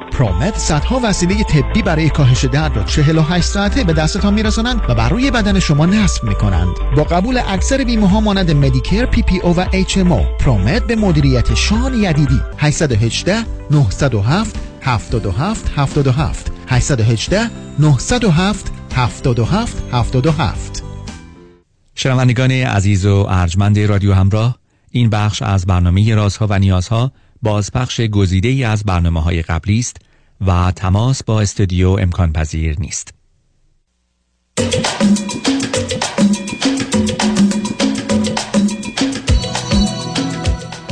S15: Promed صدها وسیله طبی برای کاهش درد را 48 ساعته به دستتان میرسانند و بر روی بدن شما نصب می‌کنند. با قبول اکثر بیمه ها مانند مدیکر پی پی او و اچ ام او پرومت به مدیریت شان یدیدی. 818 907 77 77 818 907 77 77
S2: شنوندگان عزیز و ارجمند رادیو همراه این بخش از برنامه رازها و نیازها بازپخش گزیده ای از برنامه های قبلی است و تماس با استودیو امکان پذیر نیست.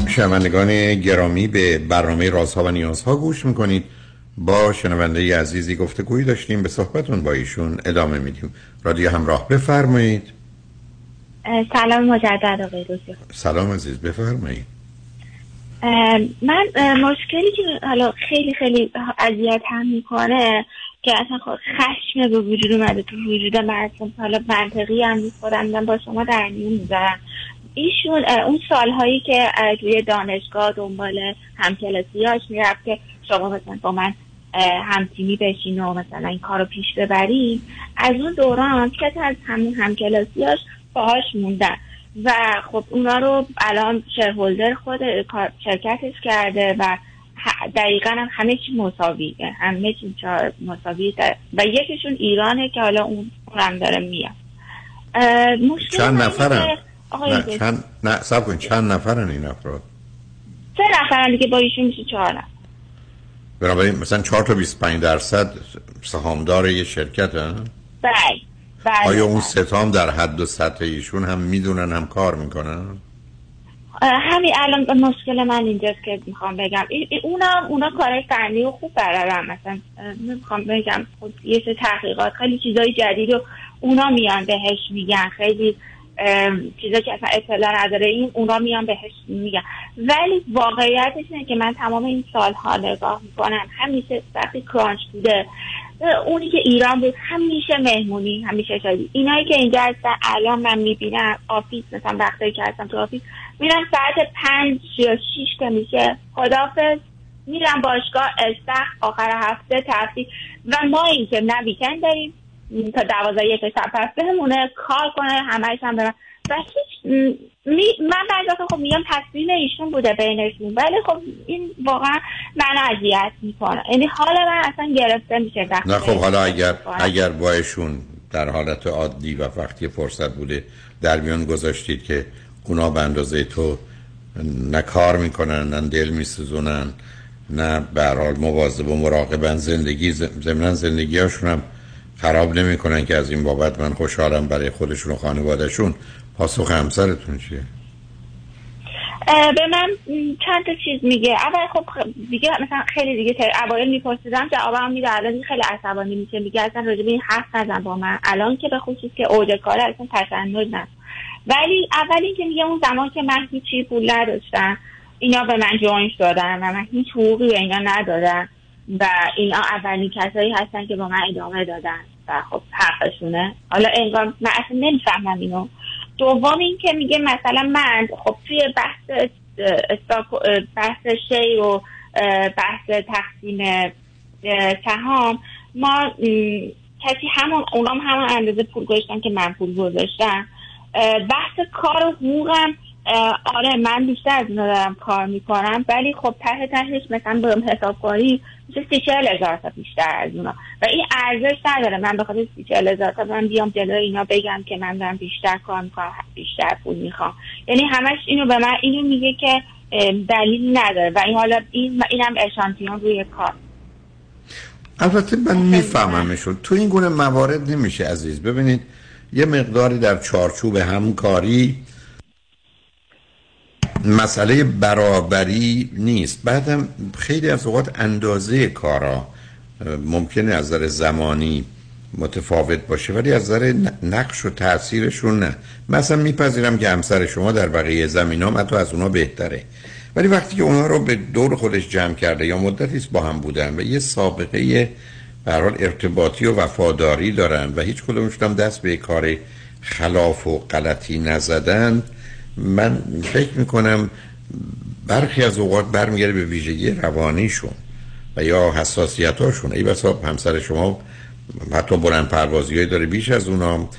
S6: شنوندگان گرامی به برنامه رازها و نیازها گوش می‌کنید. با شنونده عزیزی گفتگویی داشتیم به صحبتون با ایشون ادامه میدیم. رادیو همراه بفرمایید.
S33: سلام مجدد آقای
S6: سلام عزیز بفرمایید.
S33: من مشکلی که حالا خیلی خیلی اذیت هم می‌کنه که اصلا خشم به وجود اومده تو وجود مردم. حالا منطقی هم خودم با شما در میون می‌ذارم. ایشون اون سالهایی که توی دانشگاه دنبال همکلاسیاش می‌رفت که شما مثلا با من همتیمی بشین و مثلا این کار رو پیش ببرید از اون دوران که از همون همکلاسیاش باهاش موندن. و خب اونا رو الان شرهولدر خود شرکتش کرده و دقیقا هم همه چی مساویه همه چی مساوی و یکیشون ایرانه که حالا اون هم داره میاد.
S6: چند نفرن؟ نه چند نه سب کن چند نفرن این افراد؟
S33: سه نفرن دیگه با ایشون میشه چهار نفر.
S6: بنابراین مثلا چهار تا 25 درصد سهامدار یه شرکت هن؟
S33: بله. بله.
S6: آیا اون ستام در حد و سطح ایشون هم می‌دونن هم کار می‌کنن؟
S33: همین الان مشکل من اینجاست که می‌خوام بگم. اونا اونا کار فنی و خوب برارم مثلا می‌خوام بگم. خود یه سه تحقیقات خیلی چیزای جدید و اونا میان بهش میگن. خیلی چیزا که اصلا اطلاع نداره این اونا میان بهش میگن. ولی واقعیتش اینه که من تمام این سالها نگاه می‌کنم. همیشه وقتی crunch بوده اونی که ایران بود همیشه مهمونی همیشه شدی اینایی که اینجا هستن الان من می‌بینم office مثلا وقتی که هستم تو office میرم ساعت پنج یا شیش که میشه. خدافظ میرم باشگاه استخر آخر هفته تفریح. و ما این که نه ویکند داریم تا دوازه یک شب پس بهمونه کار کنه همهش هم برم و هیچ می من بعضی خب میگم تصمیم ایشون بوده بینشون ولی خب این واقعا من اذیت می‌کنه یعنی حال من اصلا گرفته میشه
S6: نه خب حالا اگر اگر با ایشون در حالت عادی و وقتی فرصت بوده در میان گذاشتید که اونا به اندازه تو نه کار می‌کنن نه دل میسوزونن نه به حال مواظب و مراقبن زندگی زمینن زندگی هاشون خراب نمی‌کنن که از این بابت من خوشحالم برای خودشون و خانوادهشون. پاسخ همسرتون چیه؟
S33: به من چند تا چیز میگه. اول خب دیگه مثلا خیلی دیگه اوایل میپرسیدم جوابم میده الان خیلی عصبانی میشه. میگه اصلا راجع به این حرف نزن با من. الان که به خصوص که اوج کار اصلا تشنج نه. ولی اول اینکه میگه اون زمان که من هیچی پول نداشتم اینا به من جوین شدن و من هیچ حقوقی به اینا ندادم و اینا اولین کسایی هستن که با من ادامه دادن. و خب حقشونه. حالا انگار من اصلا نمی‌فهمم اینو. دوم این که میگه مثلا من خب توی بحث بحث شی و بحث تقسیم سهام ما کسی همون اونام همون اندازه پول گذاشتن که من پول گذاشتم. بحث کار و حقوقم آره من بیشتر از اینا دارم کار می‌کنم ولی خب ته تهش مثلا به حساب کاری میشه سی چهل هزار تا بیشتر از اونا و این ارزش نداره. من به خاطر سی چهل هزار تا من بیام جلو اینا بگم که من دارم بیشتر کار می‌کنم بیشتر پول می‌خوام. یعنی همش اینو به من اینو میگه که دلیل نداره. و این حالا این اینم اشانتیون روی کار.
S6: البته من میفهممشون. تو این گونه موارد نمیشه عزیز. ببینید یه مقداری در چارچوب همکاری مسئله برابری نیست. بعدم خیلی از اوقات اندازه کارا ممکنه از نظر زمانی متفاوت باشه ولی از نظر نقش و تاثیرشون نه. مثلا میپذیرم که همسر شما در بقیه زمین هم حتی از اونا بهتره. ولی وقتی که اونا رو به دور خودش جمع کرده یا مدتی با هم بودن و یه سابقه برحال ارتباطی و وفاداری دارن و هیچ کدومشون دست به کار خلاف و غلطی نزدن من فکر می‌کنم برخی از اوقات برمیگرده به ویژگی روانیشون و یا حساسیتاشون ای بسا همسر شما حتی بلند پروازی داره بیش از اونا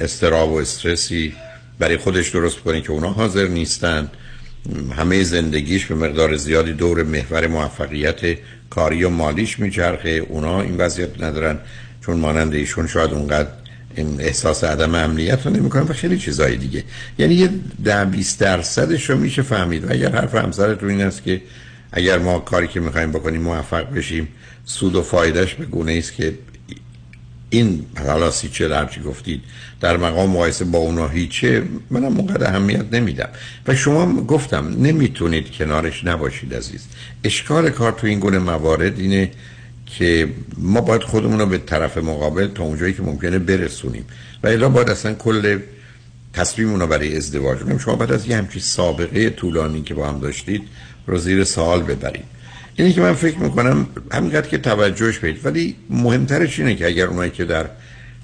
S6: استراب و استرسی برای خودش درست کنه که اونا حاضر نیستن. همه زندگیش به مقدار زیادی دور محور موفقیت کاری و مالیش میچرخه. اونا این وضعیت ندارن چون مانند ایشون شاید اونقدر این احساس عدم امنیت رو نمی‌کنن و خیلی چیزای دیگه. یعنی یه ده 20 درصدش رو میشه فهمید. و اگر حرف همسرت رو این است که اگر ما کاری که می‌خوایم بکنیم موفق بشیم سود و فایدهش به گونه است که این حالا سی چه هرچی گفتید در مقام مقایسه با اونا هیچه منم اونقدر اهمیت نمیدم. و شما گفتم نمی‌تونید کنارش نباشید عزیز. اشکال کار تو این گونه موارد اینه که ما باید خودمون رو به طرف مقابل تا اونجایی که ممکنه برسونیم. و الا باید اصلا کل تصمیم رو برای ازدواج کنیم. شما باید از یه همچی سابقه طولانی که با هم داشتید رو زیر سوال ببرید. اینی که من فکر می‌کنم همینقدر که توجهش بید ولی مهمترش اینه که اگر اونایی که در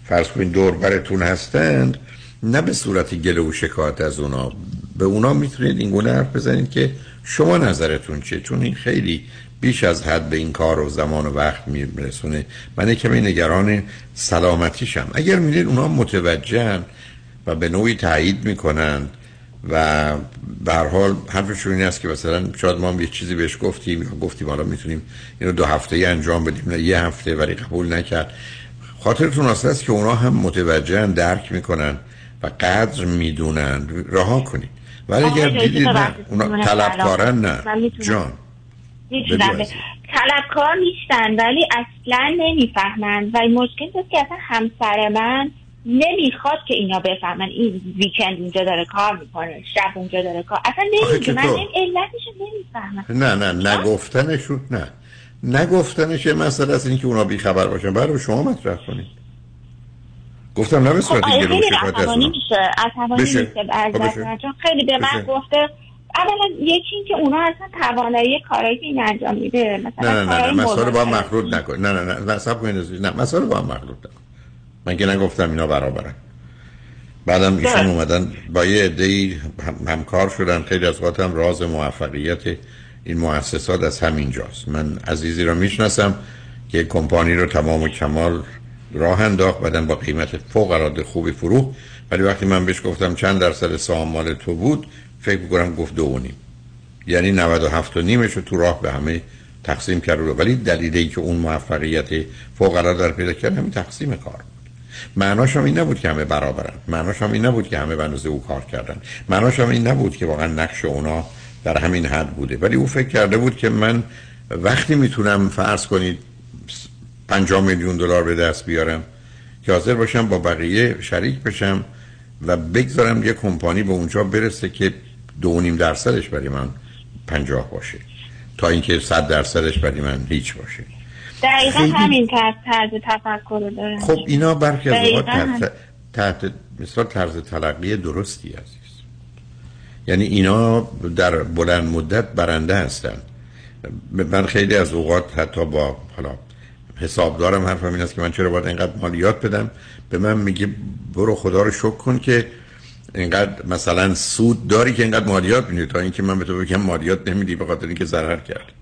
S6: فرض کنید دور براتون هستند نه به صورت گله و شکایت از اونا. به اونا می‌تونید این گونه حرف بزنید که شما نظرتون چیه؟ چون این خیلی بیش از حد به این کار و زمان و وقت میرسونه. من کمی نگران سلامتیشم. اگر می‌دید اونا متوجهن و به نوعی تایید می‌کنند و به هر حال حرفشون این است که مثلا شاید ما هم یه چیزی بهش گفتیم یا گفتیم حالا می‌تونیم اینو دو هفته ای انجام بدیم نه یه هفته ولی قبول نکرد. خاطرتون اصلا است که اونا هم متوجهن درک می‌کنن و قدر می‌دونن. رها کنید. ولی اگر دیدید نه اونا طلبکارن نه. جان.
S33: طلبکار نیستن ولی اصلا نمی‌فهمن. و مشکل که اصلا همسر من نمی‌خواد که اینا بفهمن. این ویکند اونجا داره کار می‌کنه شب اونجا داره کار. اصلا نمیگه من علتش نمی‌فهمم
S6: نه نه نگفتنشون نه. نگفتنش یه مسئله است اینکه اونا بیخبر باشن. برای شما مطرح کنید. گفتم نه به صورت
S33: خب خیلی عصبانی میشه. عصبانی میشه. خب چون خیلی به من گفته اولا یکی این که اونا اصلا توانایی کارایی که این انجام میده مثلا
S6: نه نه نه مسئله با هم مخلوط نکن. نه نه نه نه سب کنید نه مسئله با هم مخلوط نکن. من که نگفتم اینا برابرن. بعدم ایشون اومدن با یه عده هم همکار شدن. خیلی از هم راز موفقیت این مؤسسات از همین جاست. من عزیزی رو می‌شناسم که کمپانی رو تمام و کمال راه انداخت بعدم با قیمت فوق العاده خوبی فروخت. ولی وقتی من بهش گفتم چند درصد سهام مال تو بود فکر می‌کنم گفت دو و نیم. یعنی 97 و نیمش رو تو راه به همه تقسیم کرد ولی دلیلی که اون موفقیت فوق العاده در پیدا کرد همین تقسیم کار معناش هم این نبود که همه برابرن. معناش هم این نبود که همه به او کار کردن. معناش هم این نبود که واقعا نقش اونا در همین حد بوده. ولی او فکر کرده بود که من وقتی می‌تونم فرض کنید 5 میلیون دلار به دست بیارم که حاضر باشم با بقیه شریک بشم و بگذارم یه کمپانی به اونجا برسه که دو نیم درصدش برای من پنجاه باشه. تا اینکه صد درصدش برای من هیچ باشه.
S33: دقیقا همین طرز طرز تفکر داره.
S6: خب اینا برخی از اوقات تحت مثال طرز تلقی درستی عزیز. یعنی اینا در بلند مدت برنده هستن. من خیلی از اوقات حتی با حالا حسابدارم حرفم این است که من چرا باید اینقدر مالیات بدم؟ به من میگه برو خدا رو شکر کن که اینقدر مثلا سود داری که اینقدر مالیات میدی؟ تا اینکه من به تو بگم مالیات نمیدی به خاطر اینکه ضرر کرد.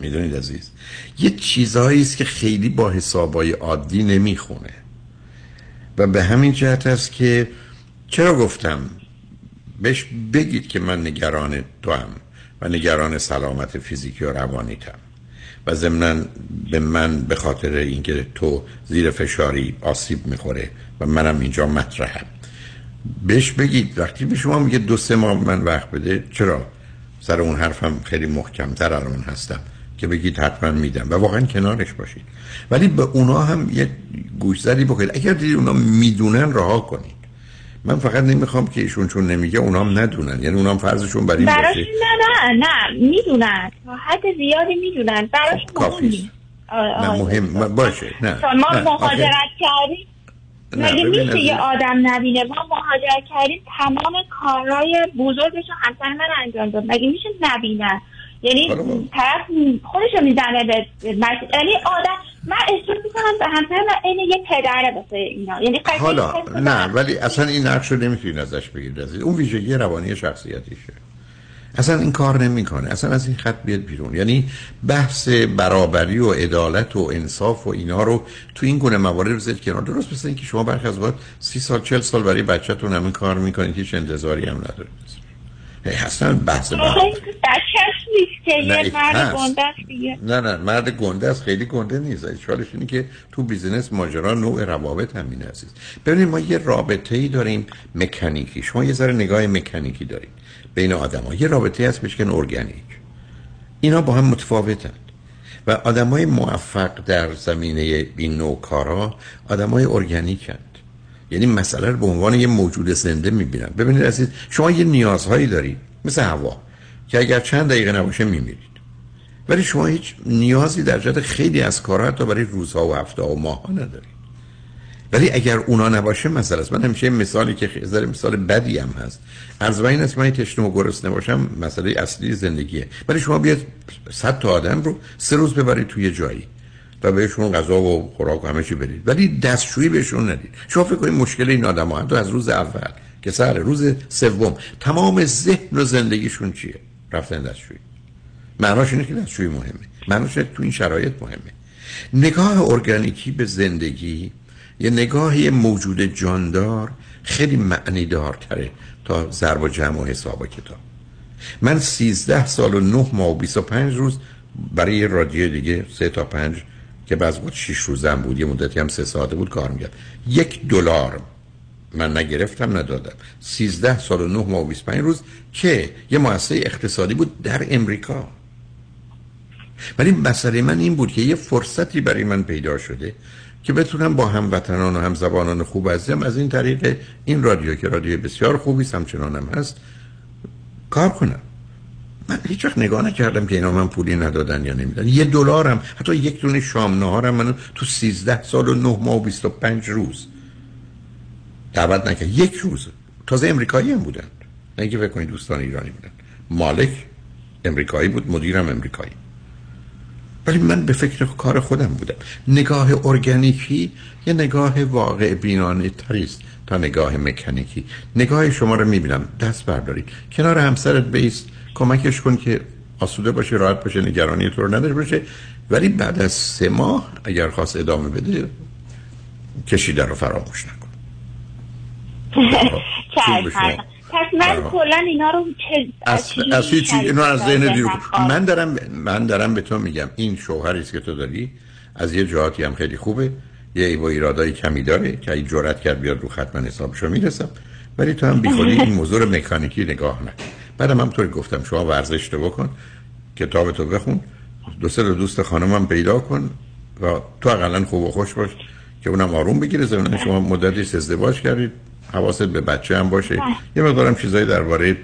S6: می‌دونید عزیز؟ یه چیزهایی است که خیلی با حسابای عادی نمی‌خونه. و به همین جهت است که چرا گفتم؟ بهش بگید که من نگران تو هم و نگران سلامت فیزیکی و روانیتم. و ضمنا به من به خاطر اینکه تو زیر فشاری آسیب می‌خوره و منم اینجا مطرحم. بهش بگید. وقتی به شما میگه دو سه ماه من وقت بده چرا؟ سر اون حرفم خیلی محکمتر الان هستم که بگید حتما میدم و واقعا کنارش باشید. ولی به اونا هم یه گوشزدی بکنید. اگر دیدید اونا می‌دونن رها کنید. من فقط نمی‌خوام که ایشون چون نمیگه اونا هم ندونن. یعنی اونا هم فرضشون بر این باشه.
S33: نه نه نه می‌دونن. حد زیادی می‌دونن. براشون
S6: کافی نه مهم. باشه. نه
S33: ما مهاجرت کردیم. مگه میشه یه آدم نبینه؟ ما مهاجرت کردیم تمام کارهای بزرگش رو همسر من انجام داد. مگه میشه نبینن یعنی طرف خودشو می‌زنه به یعنی آدم من احساس می‌کنم به همسر من این یه پدره واسه اینا. یعنی
S6: حالا نه ولی اصلا این نقش رو نمی‌تونید ازش بگیرید اون ویژگی روانی شخصیتیشه. اصلا این کار نمی‌کنه. اصلا از این خط بیاد بیرون. یعنی بحث برابری و عدالت و انصاف و اینا رو تو این گونه موارد بذارید کنار. درست مثل اینکه شما برخی از وقت سی سال چل سال برای بچه‌تون همین کار می‌کنید هیچ انتظاری هم ندارید. اصلا بحث نه نه مرد گنده است خیلی گنده نیست. اشکالش اینه که تو بیزینس ماجرا نوع روابط همین عزیز. ببینید ما یه رابطه ای داریم مکانیکی. شما یه ذره نگاه مکانیکی دارید. بین آدم یه رابطه هست بشکن ارگانیک اینا با هم متفاوتند و آدمای موفق در زمینه این نوع کارا آدمای ارگانیکند یعنی مسئله رو به عنوان یه موجود زنده می‌بینن. ببینید عزیز شما یه نیازهایی دارید مثل هوا که اگر چند دقیقه نباشه میمیرید. ولی شما هیچ نیازی در جهت خیلی از کارها حتی برای روزها و هفته و ماهها ندارید. ولی اگر اونا نباشه مثلا من همیشه مثالی که خیلی مثال بدی هم هست. از این است من تشنه و گرسنه باشم مسئله اصلی زندگیه. ولی شما بیاد صد تا آدم رو سه روز ببرید توی جایی و بهشون غذا و خوراک و همه چی بدید. ولی دستشویی بهشون ندید. شما فکر کنید مشکل این آدم ها. از روز اول که سر روز سوم تمام ذهن و زندگیشون چیه؟ رفتن دستشویی. معناش اینه که دستشویی مهمه. معناش تو این شرایط مهمه. نگاه ارگانیکی به زندگی یه نگاه موجود جاندار خیلی معنی دارتره تا ضرب و جمع و حساب و کتاب. من 13 سال و 9 ماه و 25 روز برای رادیو دیگه سه تا پنج که بعض بود 6 روزم بود یه مدتی هم سه ساعته بود کار می‌کرد یک دلار من نگرفتم ندادم. 13 سال و 9 ماه و 25 روز که یه مؤسسه اقتصادی بود در امریکا. ولی مسئله من این بود که یه فرصتی برای من پیدا شده که بتونم با هموطنان و همزبانان خوب عزیزم از این طریق این رادیو که رادیو بسیار خوبی همچنانم هست کار کنم من هیچ وقت نگاه نکردم که اینا من پولی ندادن یا نمیدن یه دلارم حتی یک دونه شام نهارم من تو 13 سال و 9 ماه و 25 روز دعوت نکرد. یک روز. تازه امریکایی هم بودن. نه اینکه فکر کنید دوستان ایرانی بودن. مالک امریکایی بود مدیرم امریکایی. ولی من به فکر کار خودم بودم. نگاه ارگانیکی یه نگاه واقع بینانه تریست تا نگاه مکانیکی. نگاه شما رو می‌بینم. دست بردارید. کنار همسرت بیست. کمکش کن که آسوده باشه راحت باشه نگرانی تو رو نداره باشه. ولی بعد از سه ماه اگر خواست ادامه بده کشیده رو فراموش نکن.
S33: پس من کلا اینا رو
S6: از, از هیچ اینا از ذهن دیرو من دارم من دارم به تو میگم این شوهری است که تو داری از یه جهاتی هم خیلی خوبه یه ایوا ایرادای کمی داره که این جرأت کرد بیاد رو ختم حسابشو می‌رسم ولی تو هم بیخودی این موضوع مکانیکی نگاه نکن. بعدم هم طوری گفتم شما ورزش تو بکن کتاب تو بخون دو سه دوست خانمم پیدا کن و تو اقلا خوب و خوش باش که اونم آروم بگیره زمین شما مدتی ازدواج کردید. حواست به بچه هم باشه. یه مقدارم چیزایی درباره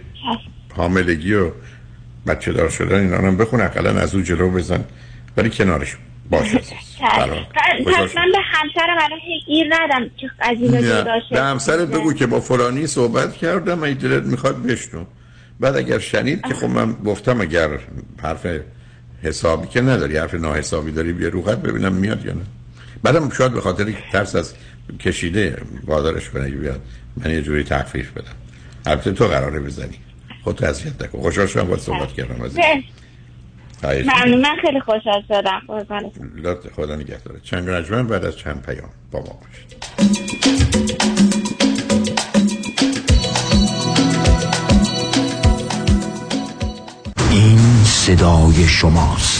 S6: حاملگی و بچه دار شدن اینا هم بخون اقلا از اون جلو بزن. ولی کنارش باشه. پس
S33: من به همسرم الان گیر ندم که از این
S6: به همسرت بگو که با فلانی صحبت کردم ای دلت می‌خواد بشنو. بعد اگر شنید که خب من گفتم اگر حرف حسابی که نداری حرف ناحسابی داری بیا رو ببینم میاد یا نه. بعدم شاید به خاطر ترس از کشیده وادارش کنه بیاد. من یه جوری تخفیف بدم. البته تو قراره بزنی. خود اذیت نکن. خوشحال شدم باید صحبت کردم از
S33: ممنون. من خیلی خوشحال شدم.
S6: خدا نگهداره چند رجمن بعد از چند پیام با ما باشید.
S43: این صدای شماست.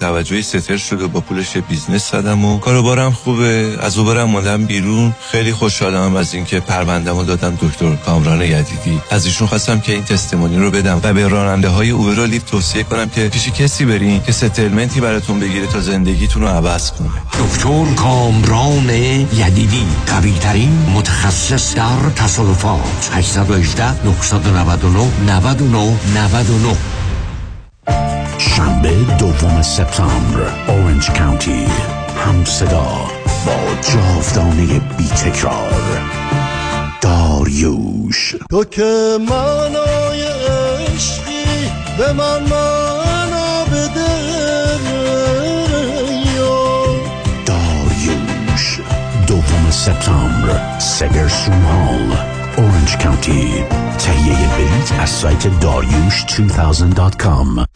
S44: توجهی settle شده با پولش business زدم و کاروبارم خوبه. از Uber م موندم بیرون. خیلی خوشحالم از اینکه پروندهمو دادم دکتر کامران یدیدی. از ایشون خواستم که این testimony رو بدم و به راننده های Uber و توصیه کنم که پیش کسی برین که settlement ی براتون بگیره تا زندگیتون رو عوض کنه.
S43: دکتر کامران یدیدی قوی ترین متخصص در تصادفات. 818 999 99 99 شنبه دوم سپتامبر اورنج کانتی هم صدا با جاودانه بی تکرار داریوش.
S45: تو که منای عشقی به من معنا بده
S43: داریوش. دوم سپتامبر سگرسون هال اورنج کانتی تهیه بلیت از سایت داریوش 2000.com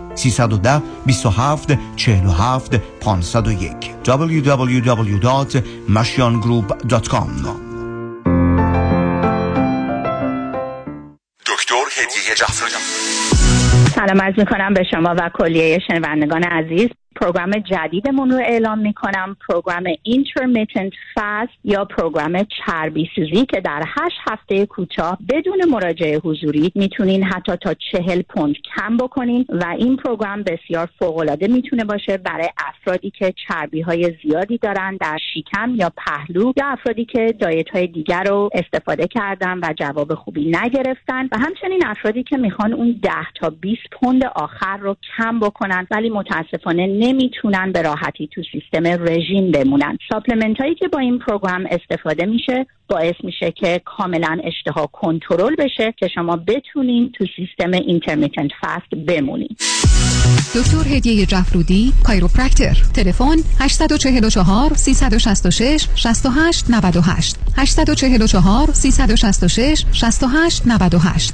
S24: 310 27 47 501 www.mashiangroup.com
S46: دکتر هدیه جعفری
S47: سلام عرض می کنم به شما و کلیه شنوندگان عزیز. program جدیدمون رو اعلام می کنم program intermittent fast یا program چربی سوزی که در هشت هفته کوتاه بدون مراجعه حضوری می‌تونین حتی تا چهل پوند کم بکنین و این program بسیار فوق العاده می‌تونه باشه برای افرادی که چربی های زیادی دارن در شکم یا پهلو یا افرادی که diet های دیگر رو استفاده کردن و جواب خوبی نگرفتن و همچنین افرادی که می‌خوان اون 10 تا 20 پوند آخر رو کم بکنن. ولی متاسفانه نمی‌تونن به راحتی تو سیستم رژیم بمونن. supplement هایی که با این program استفاده میشه باعث میشه که کاملا اشتها کنترل بشه که شما بتونین تو سیستم intermittent fast بمونین.
S48: دکتر هدیه جفرودی chiropractor تلفن 844 366 68 98 844 366 68 98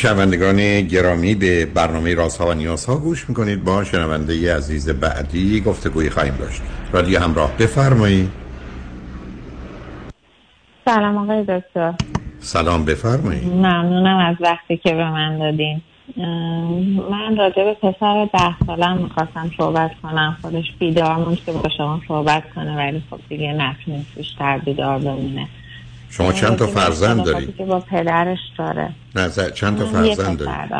S6: شنوندگان گرامی به برنامه رازها و نیازها گوش می‌کنید. با شنونده عزیز بعدی گفتگوی خواهیم داشت. رادیو همراه بفرمایید.
S49: سلام آقای دکتر.
S6: سلام بفرمایید.
S49: ممنونم از وقتی که به من دادین. من راجع به پسر ده سالم می‌خواستم صحبت کنم. خودش بیدار که با شما صحبت کنه ولی خب دیگه نتونید بیشتر بیدار بمونه.
S6: شما چند تا فرزند دارید؟
S49: که با پدرش داره
S6: نه چند تا فرزند دارید؟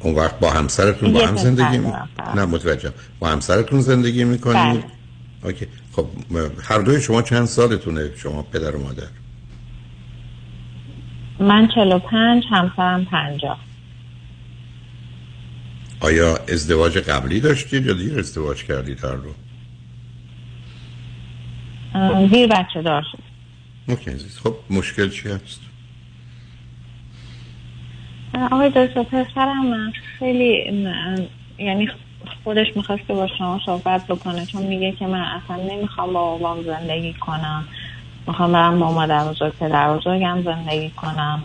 S6: اون وقت با همسرتون با هم زندگی می... نه متوجه با همسرتون زندگی می‌کنید؟
S49: بله.
S6: اوکی خب هر دوی شما چند سالتونه شما پدر و مادر؟
S49: من 45 همسرم 50
S6: آیا ازدواج قبلی داشتید یا دیر ازدواج کردید هر رو؟
S49: دیر بچه دار
S6: اوکی عزیز. خب مشکل چی هست؟
S49: آقای دکتر پسرم خیلی یعنی خودش می‌خواست که با شما صحبت بکنه چون میگه که من اصلا نمی‌خوام با بابام زندگی کنم. می‌خوام برم با مادر بزرگ پدر بزرگم زندگی کنم.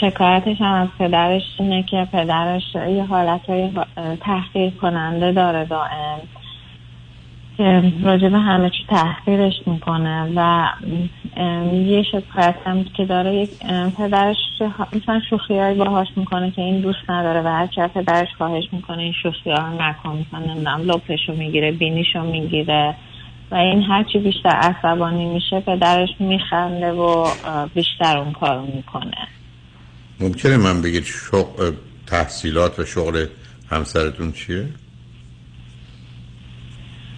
S49: شکایتش هم از پدرش اینه که پدرش یه حالت های تحقیر کننده داره دائم. که راجب همه چی تحقیرش می‌کنه و یه شکایت هم که داره یک پدرش مثلا شوخی های باهاش می‌کنه که این دوست نداره و هرچه پدرش خواهش می‌کنه این شوخی ها رو نکن مثلا نمی‌دونم لپش رو می‌گیره بینیش رو می‌گیره و این هرچی بیشتر عصبانی میشه پدرش میخنده و بیشتر اون کارو می‌کنه
S6: ممکنه من بگید شغل تحصیلات و شغل همسرتون چیه؟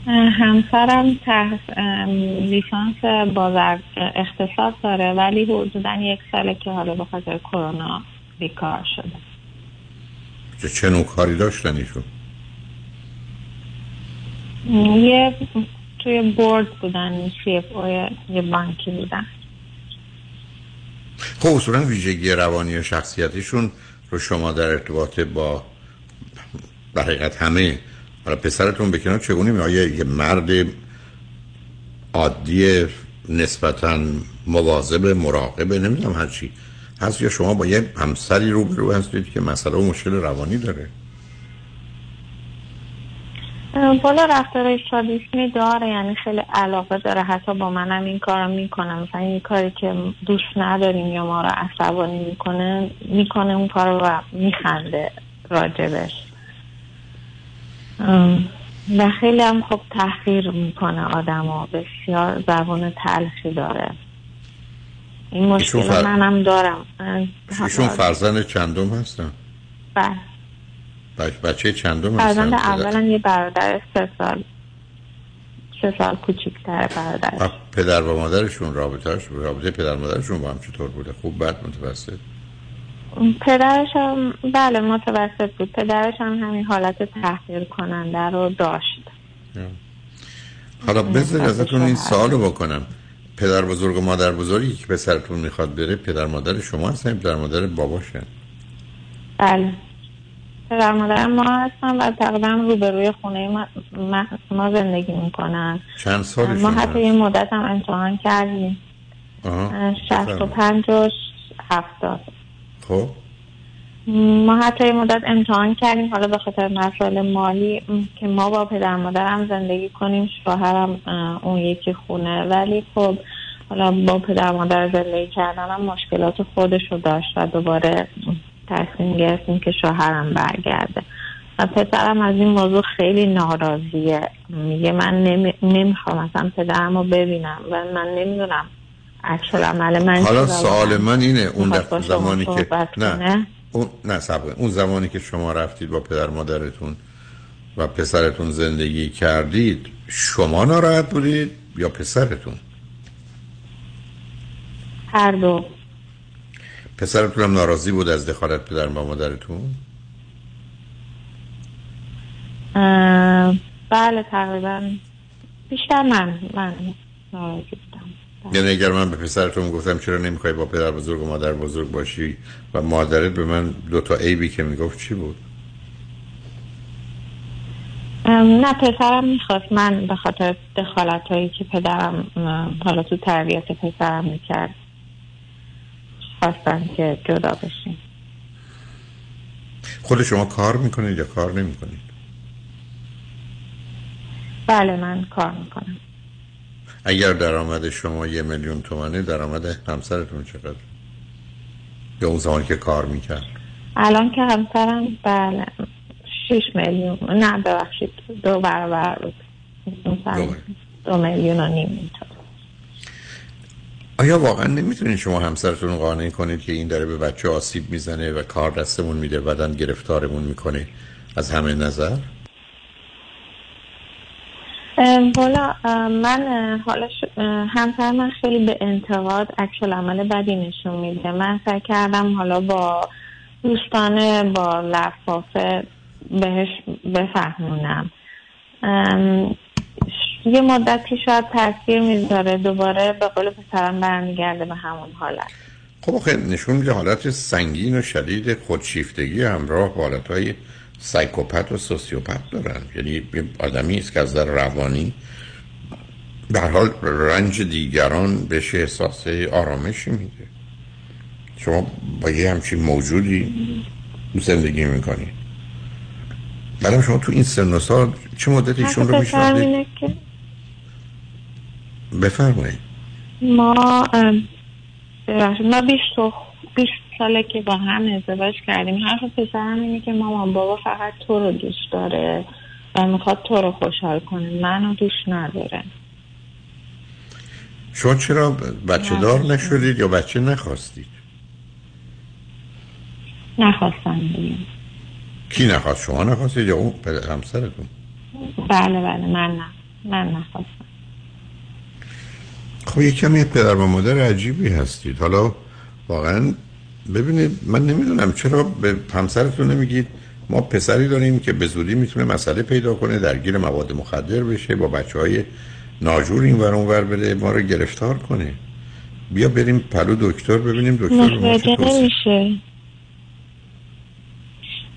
S49: همسرم تحت لیسانس بازر اقتصاد داره ولی حدودا یک ساله که حالا به خاطر کرونا بیکار شده.
S6: چه چه نوع کاری داشتن ایشون؟
S49: یه توی بورد بودن سی اف یه بانکی بودن.
S6: خب اصولا ویژگی روانی و شخصیتیشون رو شما در ارتباط با در حقیقت همه حالا پسرتون بکنار چگونه می یه مرد عادی نسبتا مواظب مراقبه نمی‌دونم هرچی هست یا شما با یه همسری روبرو هستید که مسئله و مشکل روانی داره؟
S49: بالا رفتار شادیسمی داره یعنی خیلی علاقه داره. حتی با منم این کارو می‌کنه. مثلا این کاری که دوست نداریم یا ما رو عصبانی می‌کنه می‌کنه اون کارو و میخنده راجبش. و خیلی هم خب تحقیر می‌کنه آدم ها بسیار زبان تلخی داره. این مشکل فر... منم دارم.
S6: ایشون فرزند چندم هستن؟
S49: بله.
S6: بچه چندم
S49: فرزند اولا یه برادر سه سال سه سال کوچیکتر برادر
S6: پدر و مادرشون رابطهش رابطه پدر مادرشون با هم چطور بوده؟ خوب بد متوسط؟
S49: پدرش هم بله متوسط بود. پدرش هم همین حالت تحقیر کننده رو داشت.
S6: حالا بذار ازتون این سوال رو بکنم. پدر بزرگ و مادر بزرگی که پسرتون می‌خواد بره پدر مادر شما هستن پدر مادر باباشن؟
S49: بله. پدر مادر ما هستن و تقریبا روبروی خونه ما, ما زندگی می‌کنن.
S6: چند سال
S49: ما حتی یه مدت هم امتحان کردیم. شست و پنج و هفتاد.
S6: خب.
S49: ما حتی یه مدت امتحان کردیم حالا به خاطر مسائل مالی که ما با پدر مادرم زندگی کنیم شوهرم اون یکی خونه. ولی خب حالا با پدر مادر زندگی کردنم مشکلات خودش رو داشت و دوباره تصمیم گرفتیم که شوهرم برگرده. و پسرم از این موضوع خیلی ناراضیه. میگه من نمی‌خوام اصلا پدرم رو ببینم و من نمی‌دونم عمل من
S6: حالا سوال من اینه اون زمانی که نه. اون نه اون زمانی که شما رفتید با پدر مادرتون و پسرتون زندگی کردید شما ناراحت بودید یا پسرتون؟
S49: هر دو.
S6: پسرتون هم ناراضی بود از دخالت پدر و مادرتون؟
S49: بله تقریبا. بیشتر من من ناراضی بودم.
S6: یعنی اگر من به پسرتون گفتم چرا نمی‌خوای با پدر بزرگ و مادر بزرگ باشی و مادرت به من دو تا عیبی که می‌گفت چی بود؟
S49: نه پسرم می‌خواست. من به خاطر دخالت هایی که پدرم حالا تو تربیت پسرم می‌کرد خواستن که جدا بشیم.
S6: خود شما کار می‌کنید یا کار نمی‌کنید؟
S49: بله من کار می‌کنم.
S6: اگر درآمد شما یه میلیون تومنه درآمد همسرتون چقدر؟ یا اون زمانی که کار می‌کرد؟
S49: الان که همسرم بله شیش میلیون نه ببخشید دو برابر دو, دو میلیون و نیم
S6: آیا واقعا نمی‌تونید شما همسرتون قانع کنید که این داره به بچه آسیب می‌زنه و کار دستمون میده بعدن گرفتارمون می‌کنه از همه نظر؟
S49: والا من حالا همسر من خیلی به انتقاد اکشل عمل بدی نشون میده. من سعی کردم حالا با دوستانه با لفافه بهش بفهمونم. یه مدتی شاید تاثیر می‌ذاره. دوباره به قول پسرم برمیگرده به همون حالت.
S6: خب خیلی نشون میده حالت سنگین و شدید خودشیفتگی همراه حالت های سایکوپت و سوسیوپت دارن. یعنی آدمی است که از در روانی به حال رنج دیگران بهش احساس آرامشی میده. شما با یه همچین موجودی زندگی می‌کنید بعدم شما تو این سن و سال چه مدت ایشون رو میشنید بفرمایید.
S49: ما ما بیست بیست ساله که با هم ازدواج کردیم. حرف پسرم اینه که مامان بابا فقط تو رو دوست داره و می‌خواد تو رو خوشحال کنه. منو دوست نداره.
S6: شما چرا بچه دار نشدید یا بچه نخواستید؟
S49: نخواستم بیم.
S6: کی نخواست؟ شما نخواستید یا اون همسرتون؟
S49: بله بله. من نه. من نخواستم.
S6: خب یه کمی پدر و مادر عجیبی هستید. حالا واقعا ببینید من نمی‌دونم چرا به همسرتون نمیگید؟ ما پسری داریم که به زودی می‌تونه مسئله پیدا کنه درگیر مواد مخدر بشه با بچه های ناجور این ور ور بره ما رو گرفتار کنه. بیا بریم پلو دکتر ببینیم دکتر
S49: نمیشه.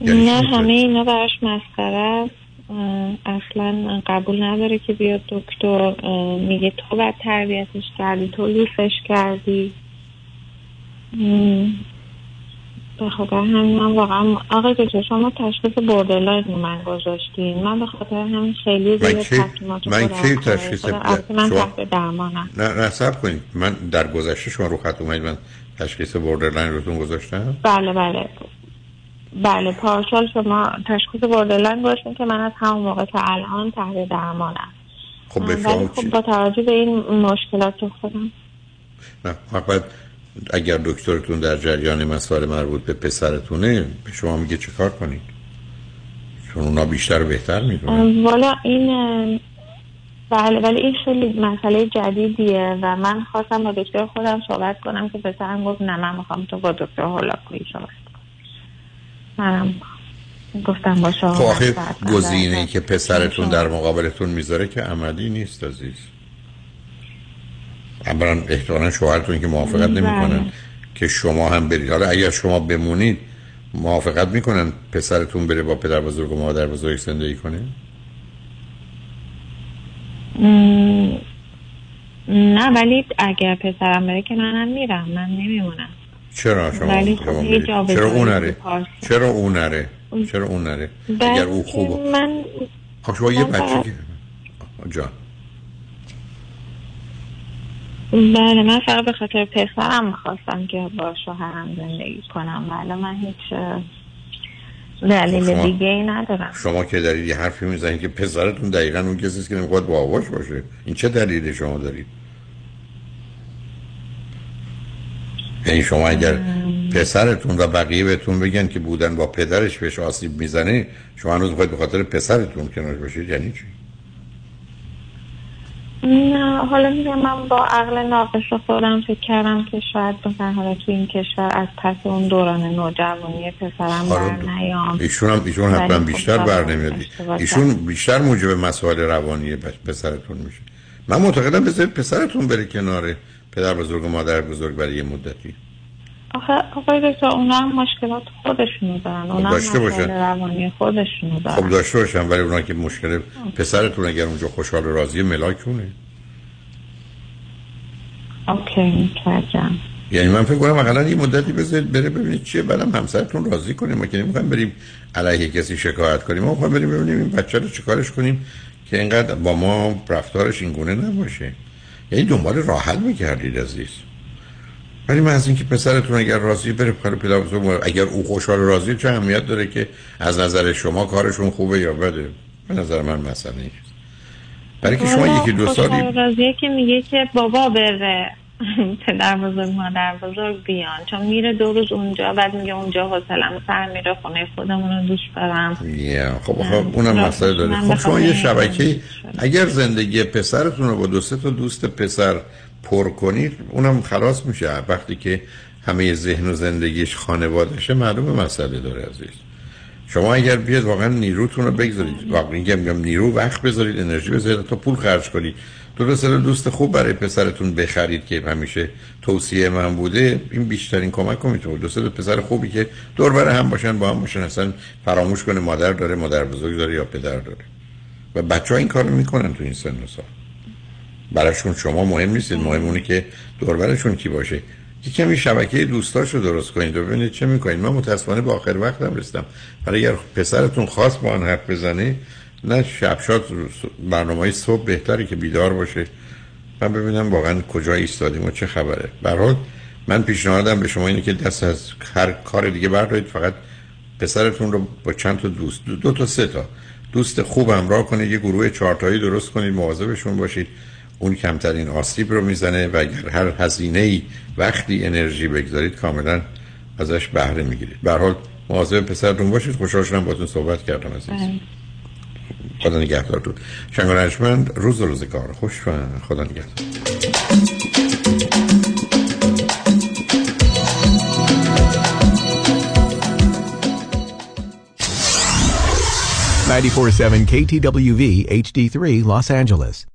S6: یعنی
S49: نه همه اینا براش مسخره است. اصلا قبول نداره که بیاد دکتر. میگه تو باید تربیتش کردی تو لوسش کردی. به خاطر همین من واقعا آقای دکتر شما تشخیص borderline من گذاشتین. من به خاطر همین خیلی
S6: من کی من کی تشخیص
S49: من تحت درمانم.
S6: نه نه صبر کنید. من در گذشته شما رو خط اومد من تشخیص borderline روتون گذاشتم؟
S49: بله بله. بله پارسال شما تشخیص borderline گذاشتین که من از همون موقع تا الان تحت درمانم.
S6: خب به
S49: خب با توجه به این مشکلات خودم.
S6: نه فقط اگر دکترتون در جریان مسائل مربوط به پسرتونه به شما میگه چه کار کنید؟ چون اونا بیشتر و بهتر می‌دونن.
S49: والا این بله ولی این خیلی مسئله جدیدیه و من خواستم با دکتر خودم صحبت کنم که پسرم گفت نه من می‌خوام تو با دکتر هولاکویی صحبت منم گفتم با شما
S6: خب گزینه ای که پسرتون در مقابلتون می‌ذاره که عملی نیست عزیز. اولا احتمالا شوهرتون که موافقت نمی‌کنن که شما هم برید. حالا اگر شما بمونید موافقت می‌کنن پسرتون بره با پدر بزرگ و مادر بزرگ زندگی کنه؟
S49: نه ولی اگر پسرم بره که منم میرم. من نمیمونم.
S6: چرا شما
S49: ولی خب
S6: چرا اون نره؟ چرا اون نره؟ چرا اون نره؟ اگر او خوبه
S49: من
S6: خب شما یه بچه که جان.
S49: بله من فقط به خاطر پسرم می‌خواستم که با شوهرم زندگی کنم. بله من هیچ دلیل
S6: شما-
S49: دیگه ای ندارم.
S6: شما که دارید یه حرفی می‌زنید که پسرتون دقیقا اون کسی که نمی‌خواد با آواش باشه. این چه دلیلی شما دارید؟ یعنی شما اگر پسرتون و بقیه بهتون بگن که بودن با پدرش بهش آسیب می‌زنه شما هنوز می‌خواید به خاطر پسرتون کنار باشید یعنی چی؟
S49: نه حالا میگم من با عقل ناقص خودم فکر کردم که شاید مثلا حالا تو این کشور از پس اون دوران نوجوانی پسرم بر نیام.
S6: ایشون هم ایشون حتما
S49: خب
S6: بیشتر بر نمیاد ایشون بیشتر موجب مسائل روانی پسرتون میشه. من معتقدم بذارید پسرتون بره کنار پدر بزرگ و مادر بزرگ برای یه مدتی.
S49: آخه آقای دکتر اونا هم مشکلات خودشونو دارن. اونا هم
S6: داشته باشن.
S49: روانی خودشونو دارن.
S6: خب داشته باشم ولی اونا که مشکل پسرتون اگر اونجا خوشحال و راضی ملاکونه.
S49: اوکی متوجهم
S6: یعنی من فکر کنم اقلا یه مدتی بذارید بره ببینید چیه. بعدم همسرتون راضی کنیم. ما که نمی‌خوایم بریم علیه کسی شکایت کنیم. ما می‌خوایم بریم ببینیم این بچه رو چیکارش کنیم که اینقدر با ما رفتارش این گونه نباشه. یعنی دنبال راه حل می‌کردید عزیز. ولی من از اینکه پسرتون اگر راضی بره کار پدر بزرگ اگر او خوشحال و راضی چه اهمیت داره که از نظر شما کارشون خوبه یا بده؟ به نظر من مسئله نیست برای که شما یکی دو سالی
S49: راضیه که میگه که بابا بره. پدر بزرگ مادر بزرگ بیان. چون میره دو روز اونجا بعد میگه اونجا حوصلم سر میره خونه خودمون رو دارم.
S6: یا خب خب اونم مسئله داره. خب شما یه شبکه اگر زندگی پسرتون رو با دو سه تا دوست پسر پر کنید اونم خلاص میشه. وقتی که همه ذهن و زندگیش خانوادشه معلومه مسئله داره عزیز. شما اگر بیاد واقعا نیروتون رو بگذارید. واقعا میگم نیرو وقت بذارید انرژی بذارید تا پول خرج کنید. دو سه دوست خوب برای پسرتون بخرید که همیشه توصیه من بوده این بیشترین کمک رو می‌تونه. دو سه تا پسر خوبی که دور بر هم باشن با هم باشن اصلا فراموش کنه مادر داره مادر بزرگ داره یا پدر داره. و بچه ها این کار رو می‌کنن تو این سن و سال. براشون شما مهم نیستید. مهم. اونه که دور برشون کی باشه. یه کمی شبکه دوستاشو درست کنید. و ببینید چه می‌کنید. من متاسفانه به آخر وقتم رسیدم. ولی اگر پسرتون خواست با آن حرف بزنه نه شب شاد برنامه های صبح بهتره که بیدار باشه. من ببینم واقعا کجا ایستادیم و چه خبره. به هر حال من پیشنهادم به شما اینه که دست از هر کار دیگه بردارید. فقط پسرتون رو با چند تا دوست دو, دو تا سه تا دوست خوب همراه کنید. یه گروه چهارتایی درست کنید. مواظبشون باشید. اون کمترین آسیب رو می‌زنه و اگر هر هزینه ای وقتی انرژی بگذارید کاملا ازش بهره می‌گیرید. به هر حال مواظب پسرتون باشید. خوشحال شدم باهاتون صحبت کردم عزیز. خدا نگهدارتون. شنگ و روز روز کار. خوش و خدا نگهدار.
S50: 947 KTWV HD3 Los Angeles.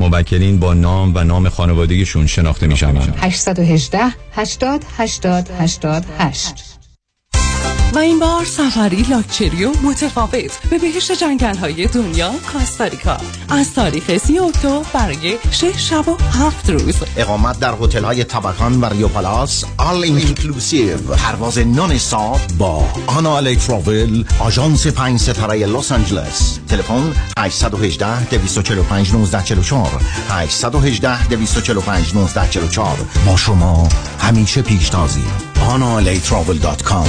S51: موکلین با نام و نام خانوادگیشون شناخته می شوند
S48: 818 80 80 88
S17: و این بار سفری لاکچری و متفاوت به بهشت جنگل های دنیا کاستاریکا. از تاریخ سی اکتبر برای 6 شب و 7 روز.
S43: اقامت در هتل های تبکان و ریو پلاس آل اینکلوسیو پرواز نان با آنا الی تراول آژانس 5 ستاره لس آنجلس. تلفن 818 245 1944 818 245 1944 با شما همیشه پیشتازی. آنالیتراول.com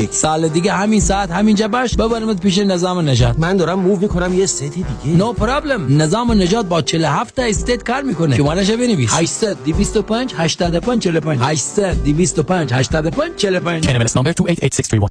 S52: یک. سال دیگه همین ساعت همینجا باش. ببرمت پیش نظام نجات
S53: من دارم move می‌کنم یه state دیگه.
S52: no no problem نظام نجات با 47 تا state کار می‌کنه. شمارهش بنویس. 800 225 85 45 800 225 85 45
S54: NMLS number 288631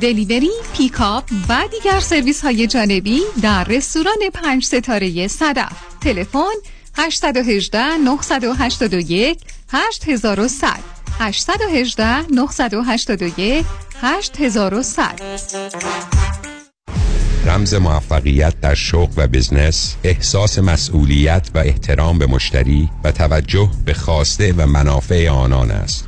S48: delivery، pickup و دیگر سرویس های جانبی در رستوران پنج ستاره صدف. تلفن 818 981 8100 818 981 8100
S23: رمز موفقیت در شغل و business احساس مسئولیت و احترام به مشتری و توجه به خواسته و منافع آنان است.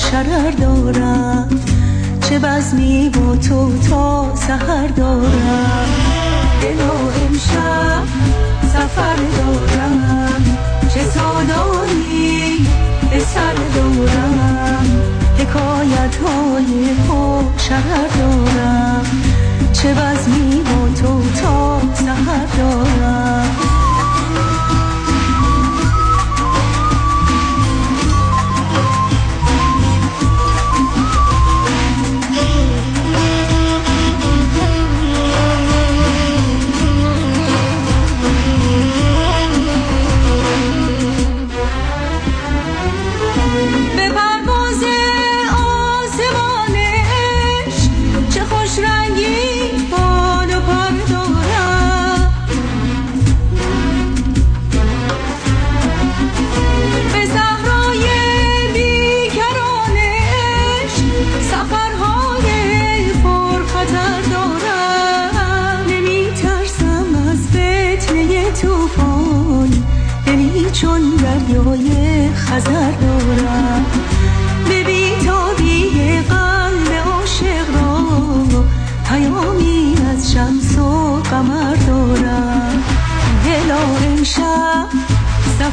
S55: شرر دارم. چه بزمی با تو تا سهر دارم. دلا امشب سفر دارم. چه سادایی به سر دارم. حکایت های شرر دارم. چه بزمی با تو تا سهر دارم.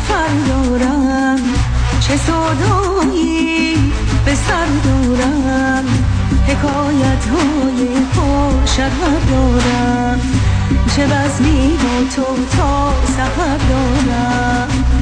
S55: سفر دارم؟ چه صدایی به سر دارم؟ حکایت های شهر دارم. چه بزمی با تو تا سفر دارم؟